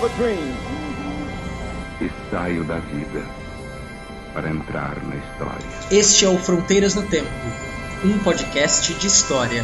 have a dream. E saio da vida para entrar na história. Este é o Fronteiras no Tempo, um podcast de história.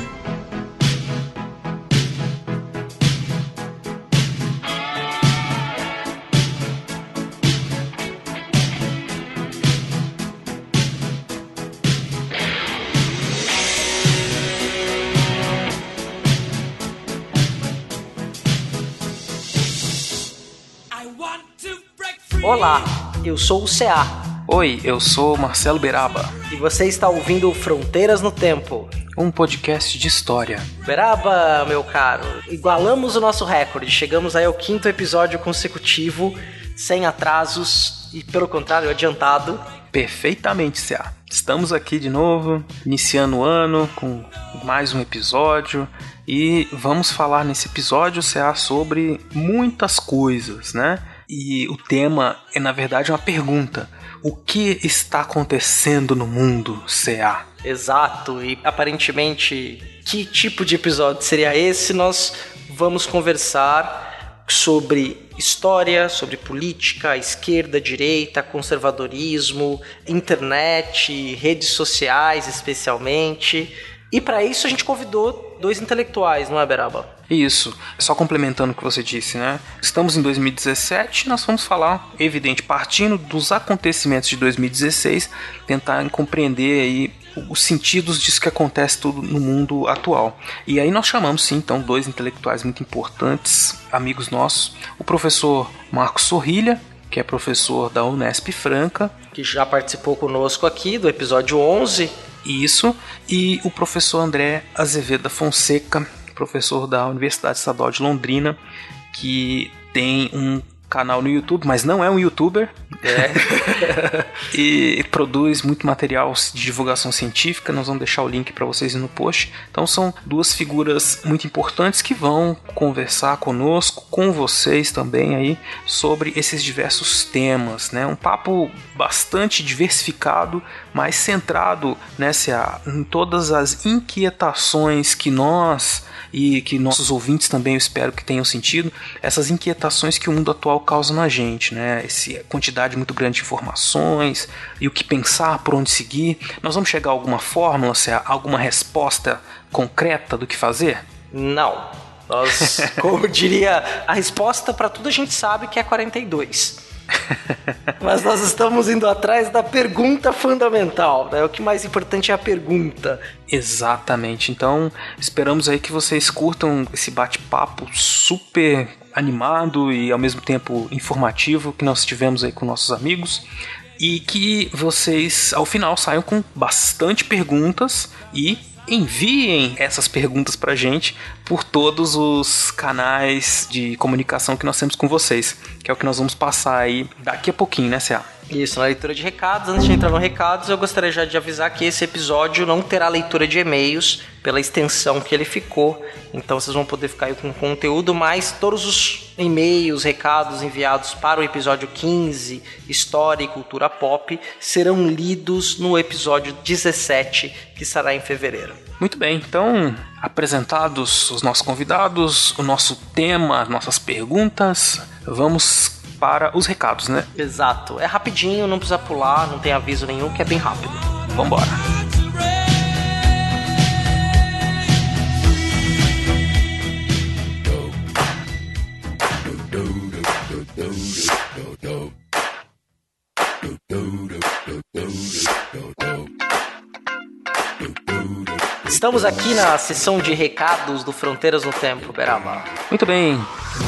Eu sou o CA Oi, eu sou Marcelo Beraba, e você está ouvindo Fronteiras no Tempo. um podcast de história. Beraba, meu caro, igualamos o nosso recorde. Chegamos aí ao quinto episódio consecutivo, sem atrasos e, pelo contrário, adiantado. Perfeitamente, CA. Estamos aqui de novo, iniciando o ano com mais um episódio e vamos falar nesse episódio, CA, sobre muitas coisas, né? E o tema é, na verdade, uma pergunta. O que está acontecendo no mundo, CA? Exato, e aparentemente, que tipo de episódio seria esse? Nós vamos conversar sobre história, sobre política, esquerda, direita, conservadorismo, internet, redes sociais, especialmente. E para isso a gente convidou dois intelectuais, não é, Beraba? Isso, só complementando o que você disse, né? Estamos em 2017 nós vamos falar, evidente, partindo dos acontecimentos de 2016, tentar compreender aí os sentidos disso que acontece tudo no mundo atual. E aí nós chamamos sim, então, dois intelectuais muito importantes, amigos nossos, o professor Marcos Sorrilha, que é professor da Unesp Franca, Que já participou conosco aqui do episódio 11. isso, e o professor André Azevedo Fonseca, professor da Universidade Estadual de Londrina, que tem um canal no YouTube, mas não é um youtuber, e produz muito material de divulgação científica. Nós vamos deixar o link para vocês no post. Então são duas figuras muito importantes que vão conversar conosco, com vocês também aí sobre esses diversos temas, né? Um papo bastante diversificado, mas centrado nessa em todas as inquietações que nós e que nossos ouvintes também eu espero que tenham sentido, essas inquietações que o mundo atual causa na gente, né? Essa quantidade muito grande de informações e o que pensar, por onde seguir. Nós vamos chegar a alguma fórmula, há alguma resposta concreta do que fazer? Não. Nós, como diria, a resposta para tudo a gente sabe que é 42. Mas nós estamos indo atrás da pergunta fundamental. Né? O que mais importante é a pergunta. Exatamente. Então, esperamos aí que vocês curtam esse bate-papo super animado e ao mesmo tempo informativo que nós tivemos aí com nossos amigos e que vocês ao final saiam com bastante perguntas e enviem essas perguntas pra gente por todos os canais de comunicação que nós temos com vocês, que é o que nós vamos passar aí daqui a pouquinho, né, CA? Isso, na leitura de recados. Antes de entrar no recados, eu gostaria já de avisar que esse episódio não terá leitura de e-mails pela extensão que ele ficou. Então vocês vão poder ficar aí com conteúdo, mas todos os e-mails, recados enviados para o episódio 15, História e Cultura Pop, serão lidos no episódio 17, que será em fevereiro. Muito bem, então apresentados os nossos convidados, o nosso tema, nossas perguntas, vamos para os recados, né? Exato. É rapidinho, não precisa pular, não tem aviso nenhum, que é bem rápido. Vambora. Estamos aqui na sessão de recados do Fronteiras no Tempo, Beraba. Muito bem,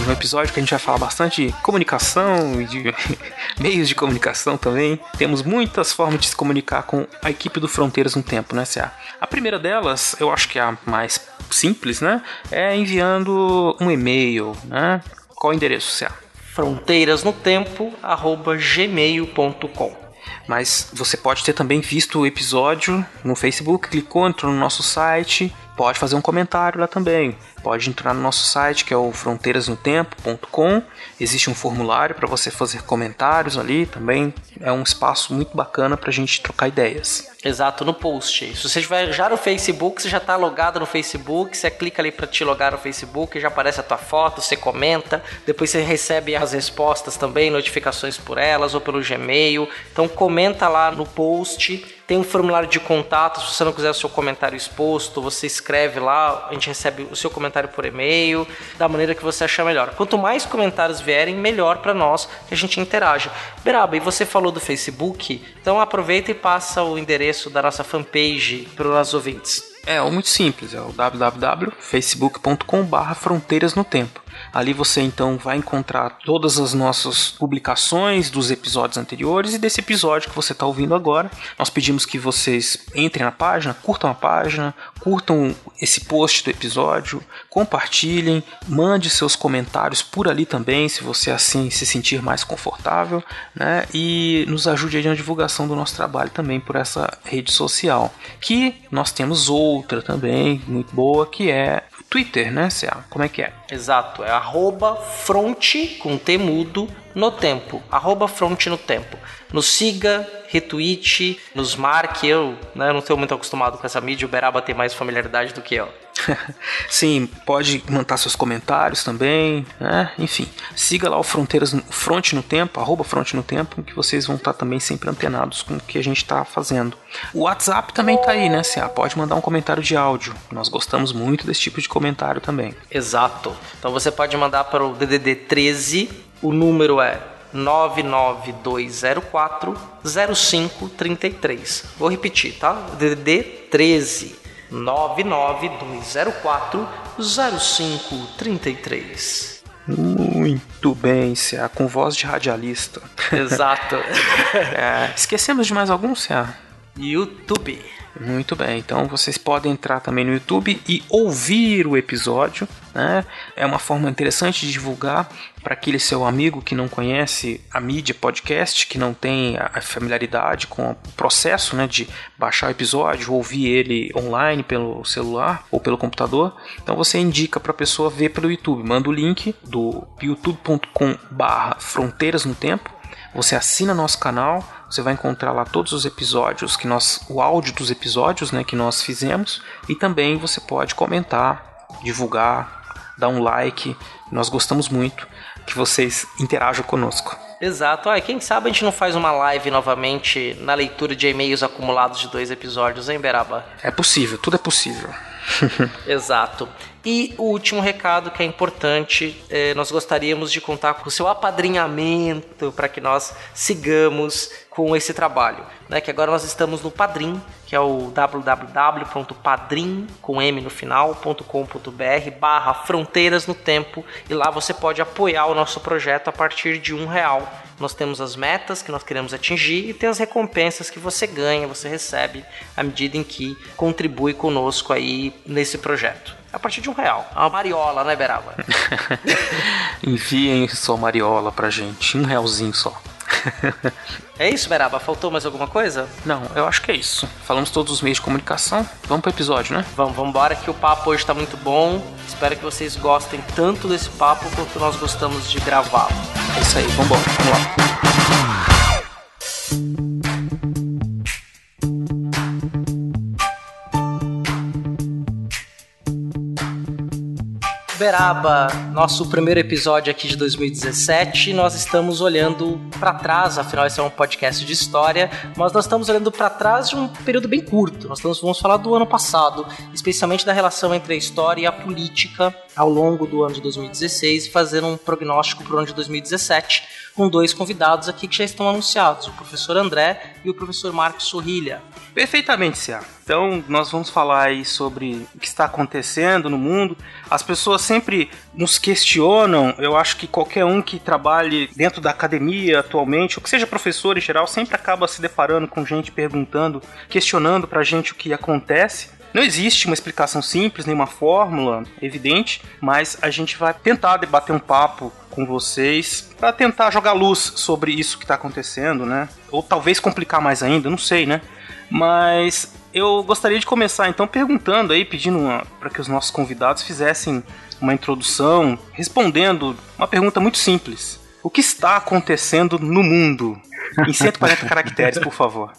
no episódio que a gente vai falar bastante de comunicação e de meios de comunicação também. Temos muitas formas de se comunicar com a equipe do Fronteiras no Tempo, né, CA? A primeira delas, eu acho que é a mais simples, né? É enviando um e-mail, né? Qual o endereço, CA? fronteirasnotempo@gmail.com. Mas você pode ter também visto o episódio no Facebook, clicou, entrou no nosso site pode fazer um comentário lá também. Pode entrar no nosso site que é o fronteirasnotempo.com. Existe um formulário para você fazer comentários ali também. É um espaço muito bacana para a gente trocar ideias. Exato, no post. Se você estiver já no Facebook, você já está logado no Facebook, você clica ali para te logar no Facebook, já aparece a tua foto, você comenta, depois você recebe as respostas também, notificações por elas ou pelo Gmail. Então comenta lá no post tem um formulário de contato, se você não quiser o seu comentário exposto, você escreve lá, a gente recebe o seu comentário por e-mail, da maneira que você achar melhor. Quanto mais comentários vierem, melhor para nós que a gente interaja. Beraba, e você falou do Facebook, então aproveita e passa o endereço da nossa fanpage para os ouvintes. É, é muito simples, é o www.facebook.com/barra fronteiras no tempo. Ali você então vai encontrar todas as nossas publicações dos episódios anteriores e desse episódio que você está ouvindo agora. Nós pedimos que vocês entrem na página, curtam a página, curtam esse post do episódio, compartilhem, mande seus comentários por ali também, se você assim se sentir mais confortável, né? E nos ajude na divulgação do nosso trabalho também por essa rede social. Que nós temos outra também, muito boa, que é Twitter, né, CA? Como é que é? Exato, é arroba fronte com temudo no tempo. Arroba fronte no tempo. Nos siga, retweet, nos marque. Eu né, não estou muito acostumado com essa mídia, o Beraba tem mais familiaridade do que eu. Sim, pode mandar seus comentários também, né? Enfim, siga lá o Fronteiras Fronte no Tempo, arroba Fronte no Tempo, que vocês vão estar também sempre antenados com o que a gente está fazendo. O WhatsApp também está aí, né, Cia? Pode mandar um comentário de áudio. Nós gostamos muito desse tipo de comentário também. Exato. Então você pode mandar para o DDD 13, o número é 99204 0533. Vou repetir, tá? DDD 13 99204 0533. Muito bem, Cia, com voz de radialista. Exato. é, esquecemos de mais algum, Cia? YouTube. Muito bem, então vocês podem entrar também no YouTube e ouvir o episódio. Né? É uma forma interessante de divulgar para aquele seu amigo que não conhece a mídia podcast, que não tem a familiaridade com o processo né, de baixar o episódio, ouvir ele online pelo celular ou pelo computador. Então você indica para a pessoa ver pelo YouTube. Manda o link do youtube.com/barra fronteiras no tempo. Você assina nosso canal você vai encontrar lá todos os episódios que nós, o áudio dos episódios, né, que nós fizemos, e também você pode comentar, divulgar, dar um like. Nós gostamos muito que vocês interajam conosco. Exato. Ah, quem sabe a gente não faz uma live novamente na leitura de e-mails acumulados de dois episódios, hein, Beraba? É possível, tudo é possível. Exato. E o último recado que é importante, é, nós gostaríamos de contar com o seu apadrinhamento para que nós sigamos com esse trabalho. Né? Que agora nós estamos no Padrim, que é o www.padrim com m no final.com.br barra fronteiras no tempo e lá você pode apoiar o nosso projeto a partir de um real. Nós temos as metas que nós queremos atingir e tem as recompensas que você ganha, você recebe à medida em que contribui conosco aí nesse projeto a partir de um real. É uma mariola, né, Beraba? Enviem sua mariola pra gente, um realzinho só. é isso, Beraba? Faltou mais alguma coisa? Não, eu acho que é isso. Falamos todos os meios de comunicação. Vamos pro episódio, né? Vamos, vamos embora que o papo hoje tá muito bom. Espero que vocês gostem tanto desse papo quanto nós gostamos de gravá-lo. É isso aí, vambora, vamos lá. Uberaba, nosso primeiro episódio aqui de 2017. Nós estamos olhando para trás, afinal esse é um podcast de história, mas nós estamos olhando para trás de um período bem curto. Nós estamos, vamos falar do ano passado, especialmente da relação entre a história e a política ao longo do ano de 2016 e fazer um prognóstico para o ano de 2017 com dois convidados aqui que já estão anunciados, o professor André e o professor Marcos Sorrilha. Perfeitamente, Cia. Então, nós vamos falar aí sobre o que está acontecendo no mundo. As pessoas sempre nos questionam. Eu acho que qualquer um que trabalhe dentro da academia atualmente, ou que seja professor em geral, sempre acaba se deparando com gente perguntando, questionando pra gente o que acontece. Não existe uma explicação simples, nenhuma fórmula evidente, mas a gente vai tentar debater um papo com vocês para tentar jogar luz sobre isso que está acontecendo, né? Ou talvez complicar mais ainda, não sei, né? Mas Eu gostaria de começar então perguntando aí, pedindo para que os nossos convidados fizessem uma introdução respondendo uma pergunta muito simples. O que está acontecendo no mundo? Em 140 caracteres, por favor.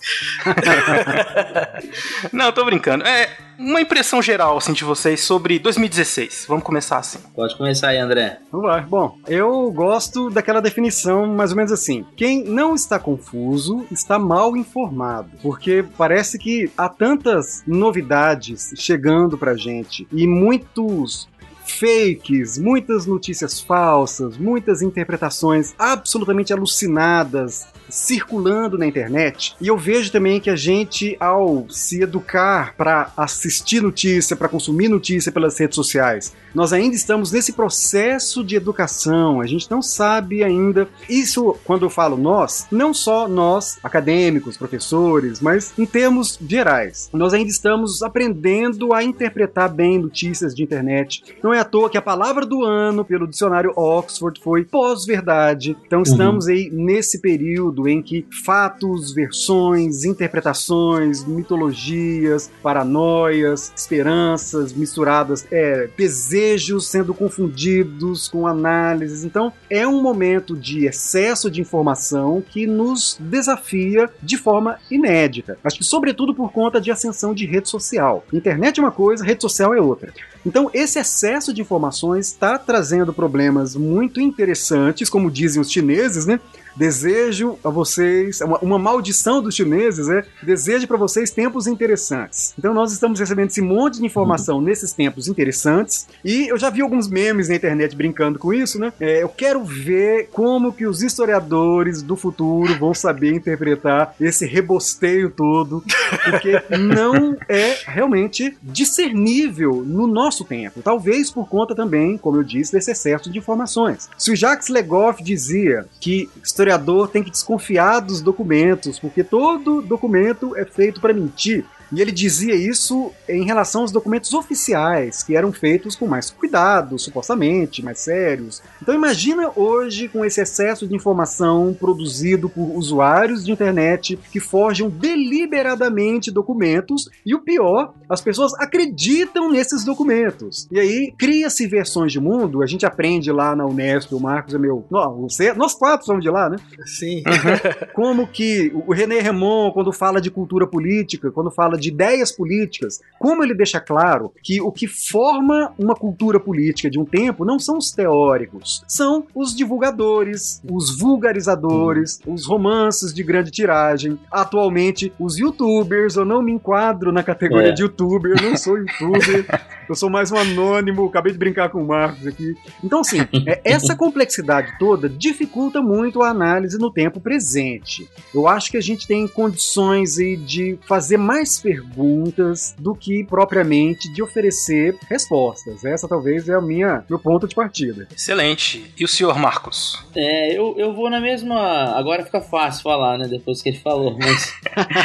Não, tô brincando. É uma impressão geral assim de vocês sobre 2016. Vamos começar assim. Pode começar aí, André. Vamos lá. Bom, eu gosto daquela definição mais ou menos assim. Quem não está confuso está mal informado, porque parece que há tantas novidades chegando pra gente e muitos fakes, muitas notícias falsas, muitas interpretações absolutamente alucinadas circulando na internet. E eu vejo também que a gente, ao se educar para assistir notícia, para consumir notícia pelas redes sociais, nós ainda estamos nesse processo de educação. A gente não sabe ainda. Isso, quando eu falo nós, não só nós, acadêmicos, professores, mas em termos gerais. Nós ainda estamos aprendendo a interpretar bem notícias de internet. Não é à toa que a palavra do ano pelo dicionário Oxford foi pós-verdade. Então estamos uhum. aí nesse período período em que fatos, versões, interpretações, mitologias, paranoias, esperanças misturadas, é, desejos sendo confundidos com análises. Então, é um momento de excesso de informação que nos desafia de forma inédita. Acho que, sobretudo, por conta de ascensão de rede social. Internet é uma coisa, rede social é outra. Então, esse excesso de informações está trazendo problemas muito interessantes, como dizem os chineses, né? Desejo a vocês, uma, uma maldição dos chineses é, desejo para vocês tempos interessantes. Então nós estamos recebendo esse monte de informação uhum. nesses tempos interessantes e eu já vi alguns memes na internet brincando com isso, né? É, eu quero ver como que os historiadores do futuro vão saber interpretar esse rebosteio todo, porque não é realmente discernível no nosso tempo. Talvez por conta também, como eu disse, desse excesso de informações. Se o Jacques Legoff dizia que historiador tem que desconfiar dos documentos, porque todo documento é feito para mentir. E ele dizia isso em relação aos documentos oficiais, que eram feitos com mais cuidado, supostamente, mais sérios. Então imagina hoje com esse excesso de informação produzido por usuários de internet que forjam deliberadamente documentos e o pior, as pessoas acreditam nesses documentos. E aí cria-se versões de mundo, a gente aprende lá na Unesp, o Marcos é meu, não, você, nós quatro somos de lá, né? Sim. Como que o René Remon, quando fala de cultura política, quando fala de ideias políticas, como ele deixa claro que o que forma uma cultura política de um tempo não são os teóricos, são os divulgadores, os vulgarizadores, os romances de grande tiragem, atualmente os youtubers, eu não me enquadro na categoria é. de youtuber, eu não sou youtuber, eu sou mais um anônimo, acabei de brincar com o Marcos aqui. Então, assim, é, essa complexidade toda dificulta muito a análise no tempo presente. Eu acho que a gente tem condições de fazer mais perguntas do que propriamente de oferecer respostas. Essa talvez é a minha meu ponto de partida. Excelente. E o senhor Marcos? É, eu, eu vou na mesma. Agora fica fácil falar, né? Depois que ele falou, mas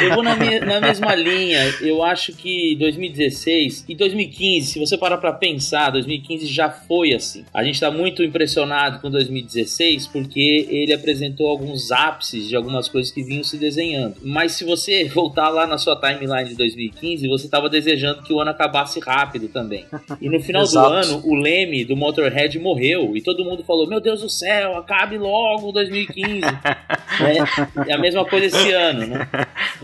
eu vou na, minha, na mesma linha. Eu acho que 2016 e 2015, se você parar para pensar, 2015 já foi assim. A gente está muito impressionado com 2016 porque ele apresentou alguns ápices de algumas coisas que vinham se desenhando. Mas se você voltar lá na sua timeline de 2015, você estava desejando que o ano acabasse rápido também. E no final do ano, o Leme do Motorhead morreu e todo mundo falou: Meu Deus do céu, acabe logo 2015. é, é a mesma coisa esse ano, né?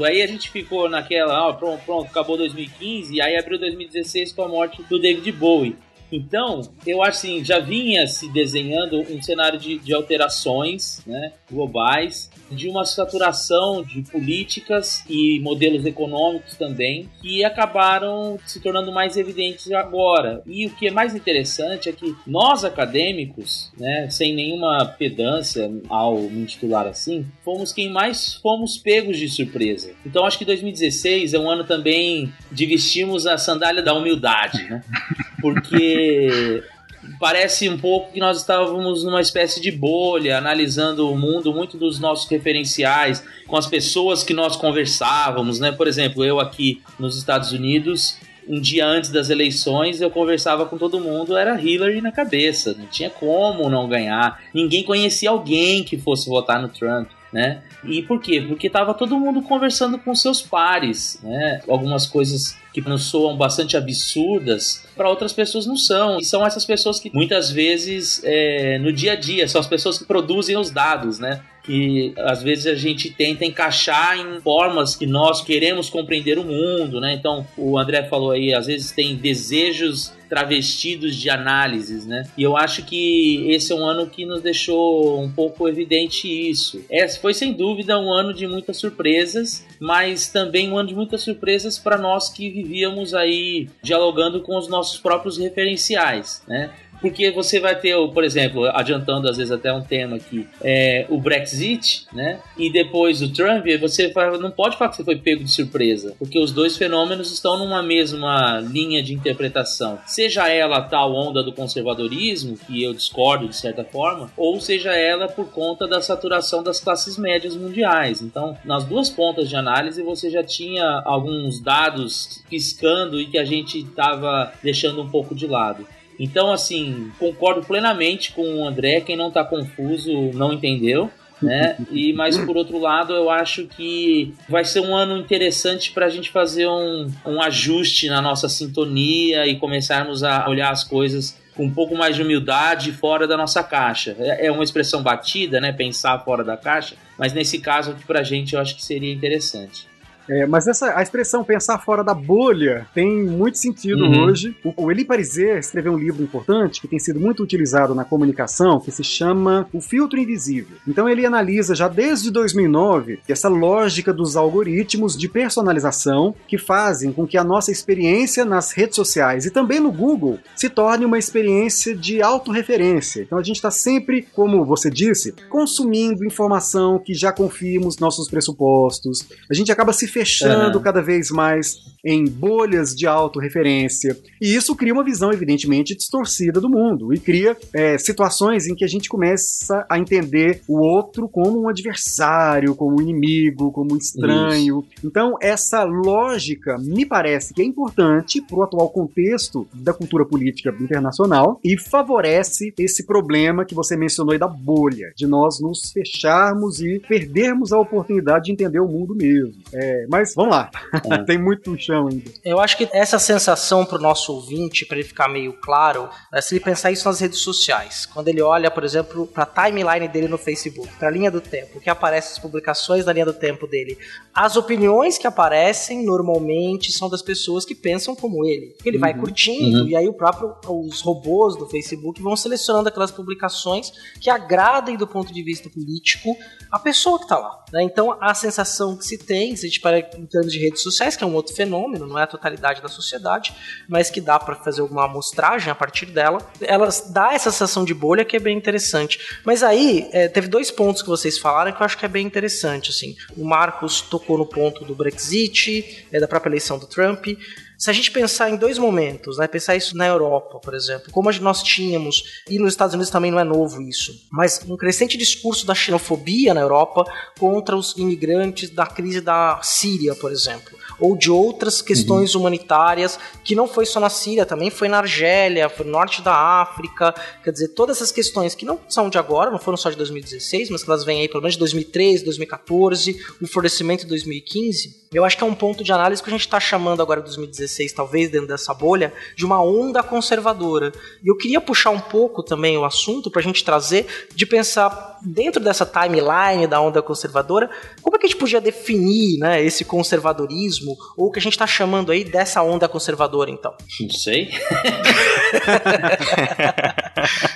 Aí a gente ficou naquela, ó, pronto, pronto, acabou 2015, e aí abriu 2016 com a morte do David Bowie. Então, eu acho assim, já vinha se desenhando um cenário de, de alterações né, globais, de uma saturação de políticas e modelos econômicos também, que acabaram se tornando mais evidentes agora. E o que é mais interessante é que nós acadêmicos, né, sem nenhuma pedância ao me titular assim, fomos quem mais fomos pegos de surpresa. Então acho que 2016 é um ano também de vestirmos a sandália da humildade, né? Porque parece um pouco que nós estávamos numa espécie de bolha, analisando o mundo muito dos nossos referenciais, com as pessoas que nós conversávamos, né? Por exemplo, eu aqui nos Estados Unidos, um dia antes das eleições, eu conversava com todo mundo, era Hillary na cabeça, não tinha como não ganhar. Ninguém conhecia alguém que fosse votar no Trump. Né? E por quê? Porque tava todo mundo conversando com seus pares, né? Algumas coisas que nos soam bastante absurdas, para outras pessoas não são. E são essas pessoas que muitas vezes é, no dia a dia são as pessoas que produzem os dados, né? Que às vezes a gente tenta encaixar em formas que nós queremos compreender o mundo, né? Então, o André falou aí, às vezes tem desejos travestidos de análises, né? E eu acho que esse é um ano que nos deixou um pouco evidente isso. Esse foi sem dúvida um ano de muitas surpresas, mas também um ano de muitas surpresas para nós que vivíamos aí dialogando com os nossos próprios referenciais, né? Porque você vai ter, por exemplo, adiantando às vezes até um tema aqui, é, o Brexit, né? E depois o Trump, você não pode falar que você foi pego de surpresa, porque os dois fenômenos estão numa mesma linha de interpretação. Seja ela a tal onda do conservadorismo, que eu discordo de certa forma, ou seja ela por conta da saturação das classes médias mundiais. Então, nas duas pontas de análise, você já tinha alguns dados piscando e que a gente estava deixando um pouco de lado. Então, assim, concordo plenamente com o André. Quem não está confuso não entendeu. Né? E mas por outro lado, eu acho que vai ser um ano interessante para a gente fazer um, um ajuste na nossa sintonia e começarmos a olhar as coisas com um pouco mais de humildade fora da nossa caixa. É, é uma expressão batida, né? Pensar fora da caixa, mas nesse caso aqui pra gente eu acho que seria interessante. É, mas essa, a expressão pensar fora da bolha tem muito sentido uhum. hoje. O, o Eli Pariser escreveu um livro importante que tem sido muito utilizado na comunicação, que se chama O Filtro Invisível. Então ele analisa já desde 2009 essa lógica dos algoritmos de personalização que fazem com que a nossa experiência nas redes sociais e também no Google se torne uma experiência de autorreferência. Então a gente está sempre, como você disse, consumindo informação que já confirma os nossos pressupostos. A gente acaba se fechando uhum. cada vez mais em bolhas de autorreferência. E isso cria uma visão, evidentemente, distorcida do mundo e cria é, situações em que a gente começa a entender o outro como um adversário, como um inimigo, como um estranho. Isso. Então, essa lógica me parece que é importante para o atual contexto da cultura política internacional e favorece esse problema que você mencionou aí da bolha, de nós nos fecharmos e perdermos a oportunidade de entender o mundo mesmo. É, mas vamos lá, é. tem muito chão ainda. Eu acho que essa sensação para o nosso ouvinte, para ele ficar meio claro, é se ele pensar isso nas redes sociais. Quando ele olha, por exemplo, para a timeline dele no Facebook, para a linha do tempo, que aparece as publicações da linha do tempo dele, as opiniões que aparecem normalmente são das pessoas que pensam como ele. Ele uhum. vai curtindo uhum. e aí o próprio os robôs do Facebook vão selecionando aquelas publicações que agradem do ponto de vista político a pessoa que está lá. Né? Então a sensação que se tem, se a gente em termos de redes sociais, que é um outro fenômeno, não é a totalidade da sociedade, mas que dá para fazer alguma amostragem a partir dela, ela dá essa sensação de bolha que é bem interessante. Mas aí, é, teve dois pontos que vocês falaram que eu acho que é bem interessante. Assim. O Marcos tocou no ponto do Brexit, é, da própria eleição do Trump. Se a gente pensar em dois momentos, né, pensar isso na Europa, por exemplo, como nós tínhamos, e nos Estados Unidos também não é novo isso, mas um crescente discurso da xenofobia na Europa contra os imigrantes da crise da Síria, por exemplo ou de outras questões uhum. humanitárias, que não foi só na Síria, também foi na Argélia, foi no norte da África, quer dizer, todas essas questões que não são de agora, não foram só de 2016, mas que elas vêm aí pelo menos de 2013, 2014, o florescimento de 2015, eu acho que é um ponto de análise que a gente está chamando agora 2016, talvez dentro dessa bolha, de uma onda conservadora. E eu queria puxar um pouco também o assunto para a gente trazer, de pensar dentro dessa timeline da onda conservadora, como é que a gente podia definir né, esse conservadorismo ou o que a gente está chamando aí dessa onda conservadora, então? Não sei.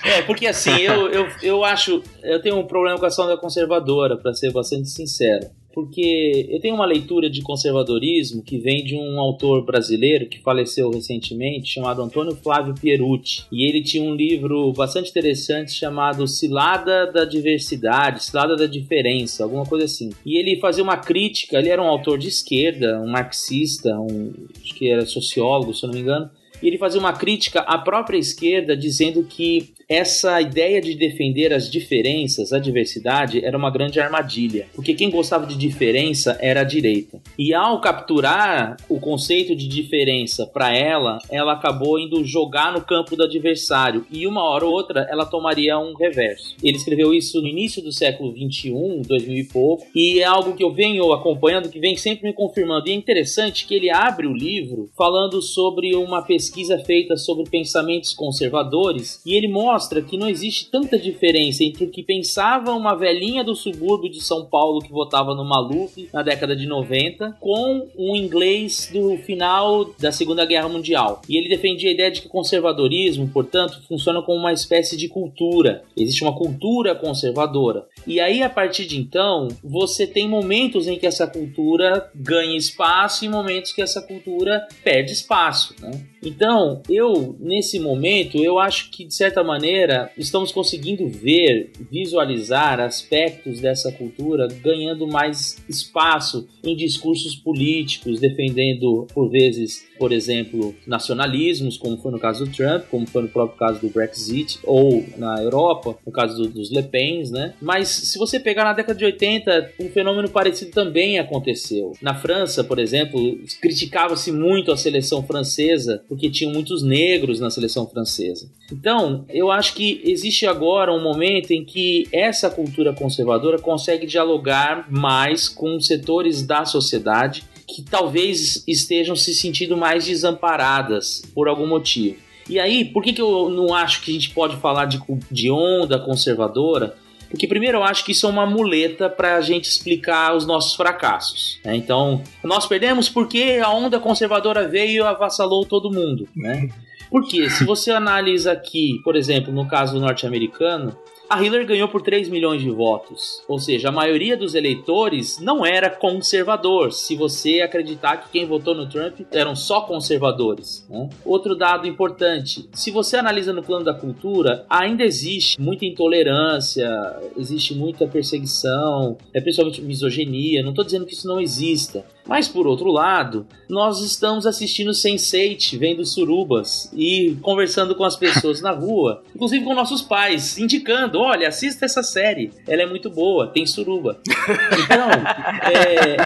é, porque assim, eu, eu, eu acho. Eu tenho um problema com a onda conservadora, para ser bastante sincero porque eu tenho uma leitura de conservadorismo que vem de um autor brasileiro que faleceu recentemente, chamado Antônio Flávio Pierucci. E ele tinha um livro bastante interessante chamado Cilada da Diversidade, Cilada da Diferença, alguma coisa assim. E ele fazia uma crítica, ele era um autor de esquerda, um marxista, um, acho que era sociólogo, se eu não me engano, e ele fazia uma crítica à própria esquerda, dizendo que essa ideia de defender as diferenças, a diversidade, era uma grande armadilha. Porque quem gostava de diferença era a direita. E ao capturar o conceito de diferença para ela, ela acabou indo jogar no campo do adversário. E uma hora ou outra ela tomaria um reverso. Ele escreveu isso no início do século 21, 2000 e pouco, e é algo que eu venho acompanhando, que vem sempre me confirmando. E é interessante que ele abre o livro falando sobre uma pesquisa feita sobre pensamentos conservadores, e ele mostra que não existe tanta diferença entre o que pensava uma velhinha do subúrbio de São Paulo que votava no Maluf na década de 90 com um inglês do final da Segunda Guerra Mundial. E ele defendia a ideia de que o conservadorismo, portanto, funciona como uma espécie de cultura. Existe uma cultura conservadora. E aí, a partir de então, você tem momentos em que essa cultura ganha espaço e momentos que essa cultura perde espaço. Né? Então, eu, nesse momento, eu acho que, de certa maneira, estamos conseguindo ver, visualizar aspectos dessa cultura ganhando mais espaço em discursos políticos, defendendo, por vezes, por exemplo, nacionalismos, como foi no caso do Trump, como foi no próprio caso do Brexit, ou na Europa, no caso do, dos Le Pens, né? Mas se você pegar na década de 80, um fenômeno parecido também aconteceu. Na França, por exemplo, criticava-se muito a seleção francesa porque tinham muitos negros na seleção francesa. Então, eu acho que existe agora um momento em que essa cultura conservadora consegue dialogar mais com setores da sociedade que talvez estejam se sentindo mais desamparadas por algum motivo. E aí, por que, que eu não acho que a gente pode falar de, de onda conservadora? Porque, primeiro, eu acho que isso é uma muleta para a gente explicar os nossos fracassos. Né? Então, nós perdemos porque a onda conservadora veio e avassalou todo mundo. Né? Porque, se você analisa aqui, por exemplo, no caso norte-americano, a Hillary ganhou por 3 milhões de votos. Ou seja, a maioria dos eleitores não era conservador, se você acreditar que quem votou no Trump eram só conservadores. Né? Outro dado importante: se você analisa no plano da cultura, ainda existe muita intolerância, existe muita perseguição, é principalmente misoginia. Não estou dizendo que isso não exista. Mas por outro lado, nós estamos assistindo Sense8, vendo surubas e conversando com as pessoas na rua, inclusive com nossos pais, indicando: olha, assista essa série, ela é muito boa, tem suruba. Então, é,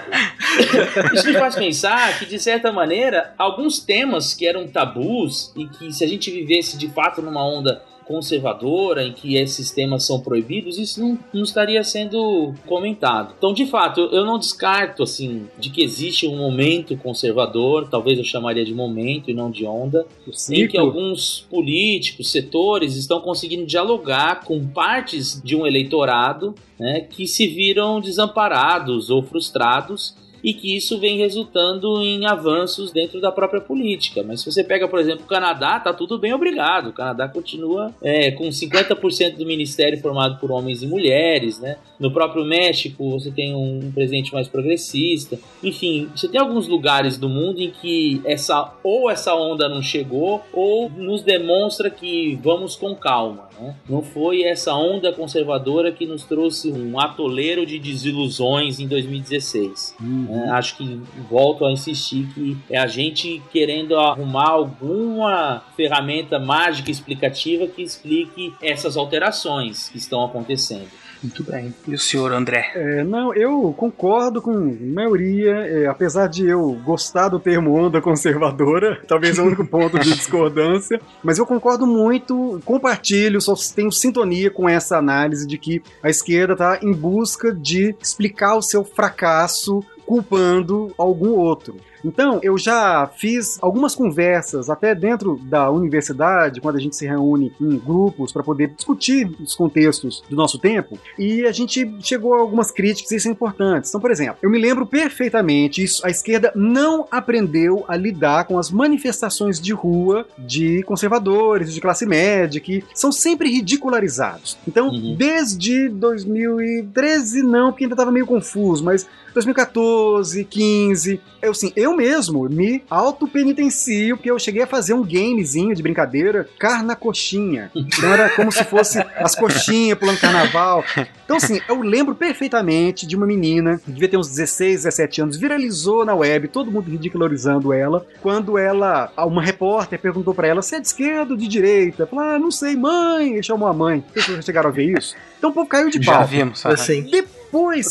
isso me faz pensar que, de certa maneira, alguns temas que eram tabus e que, se a gente vivesse de fato numa onda conservadora em que esses temas são proibidos, isso não, não estaria sendo comentado. Então, de fato, eu não descarto assim de que existe um momento conservador, talvez eu chamaria de momento e não de onda, em que alguns políticos, setores estão conseguindo dialogar com partes de um eleitorado né, que se viram desamparados ou frustrados e que isso vem resultando em avanços dentro da própria política. Mas se você pega, por exemplo, o Canadá, tá tudo bem, obrigado. O Canadá continua é, com 50% do ministério formado por homens e mulheres, né? No próprio México, você tem um presidente mais progressista. Enfim, você tem alguns lugares do mundo em que essa ou essa onda não chegou ou nos demonstra que vamos com calma. Né? Não foi essa onda conservadora que nos trouxe um atoleiro de desilusões em 2016. Uhum. É, acho que volto a insistir que é a gente querendo arrumar alguma ferramenta mágica explicativa que explique essas alterações que estão acontecendo. Muito bem. E o senhor André? É, não, eu concordo com a maioria, é, apesar de eu gostar do termo onda conservadora, talvez é o único ponto de discordância, mas eu concordo muito, compartilho, só tenho sintonia com essa análise de que a esquerda está em busca de explicar o seu fracasso culpando algum outro. Então, eu já fiz algumas conversas, até dentro da universidade, quando a gente se reúne em grupos para poder discutir os contextos do nosso tempo, e a gente chegou a algumas críticas, e isso é importante. Então, por exemplo, eu me lembro perfeitamente, isso, a esquerda não aprendeu a lidar com as manifestações de rua de conservadores, de classe média, que são sempre ridicularizados. Então, uhum. desde 2013, não, porque ainda estava meio confuso, mas 2014, 14, 15. Eu, assim, eu mesmo me auto-penitencio, porque eu cheguei a fazer um gamezinho de brincadeira, carna coxinha. Então era como se fosse as coxinhas pulando carnaval. Então, assim, eu lembro perfeitamente de uma menina, que devia ter uns 16, 17 anos, viralizou na web, todo mundo ridicularizando ela, quando ela, uma repórter perguntou para ela se é de esquerda ou de direita. Falou, ah, não sei, mãe, e chamou a mãe. Vocês chegaram a ver isso? Então o povo caiu de Já pau. vimos. Assim. Depois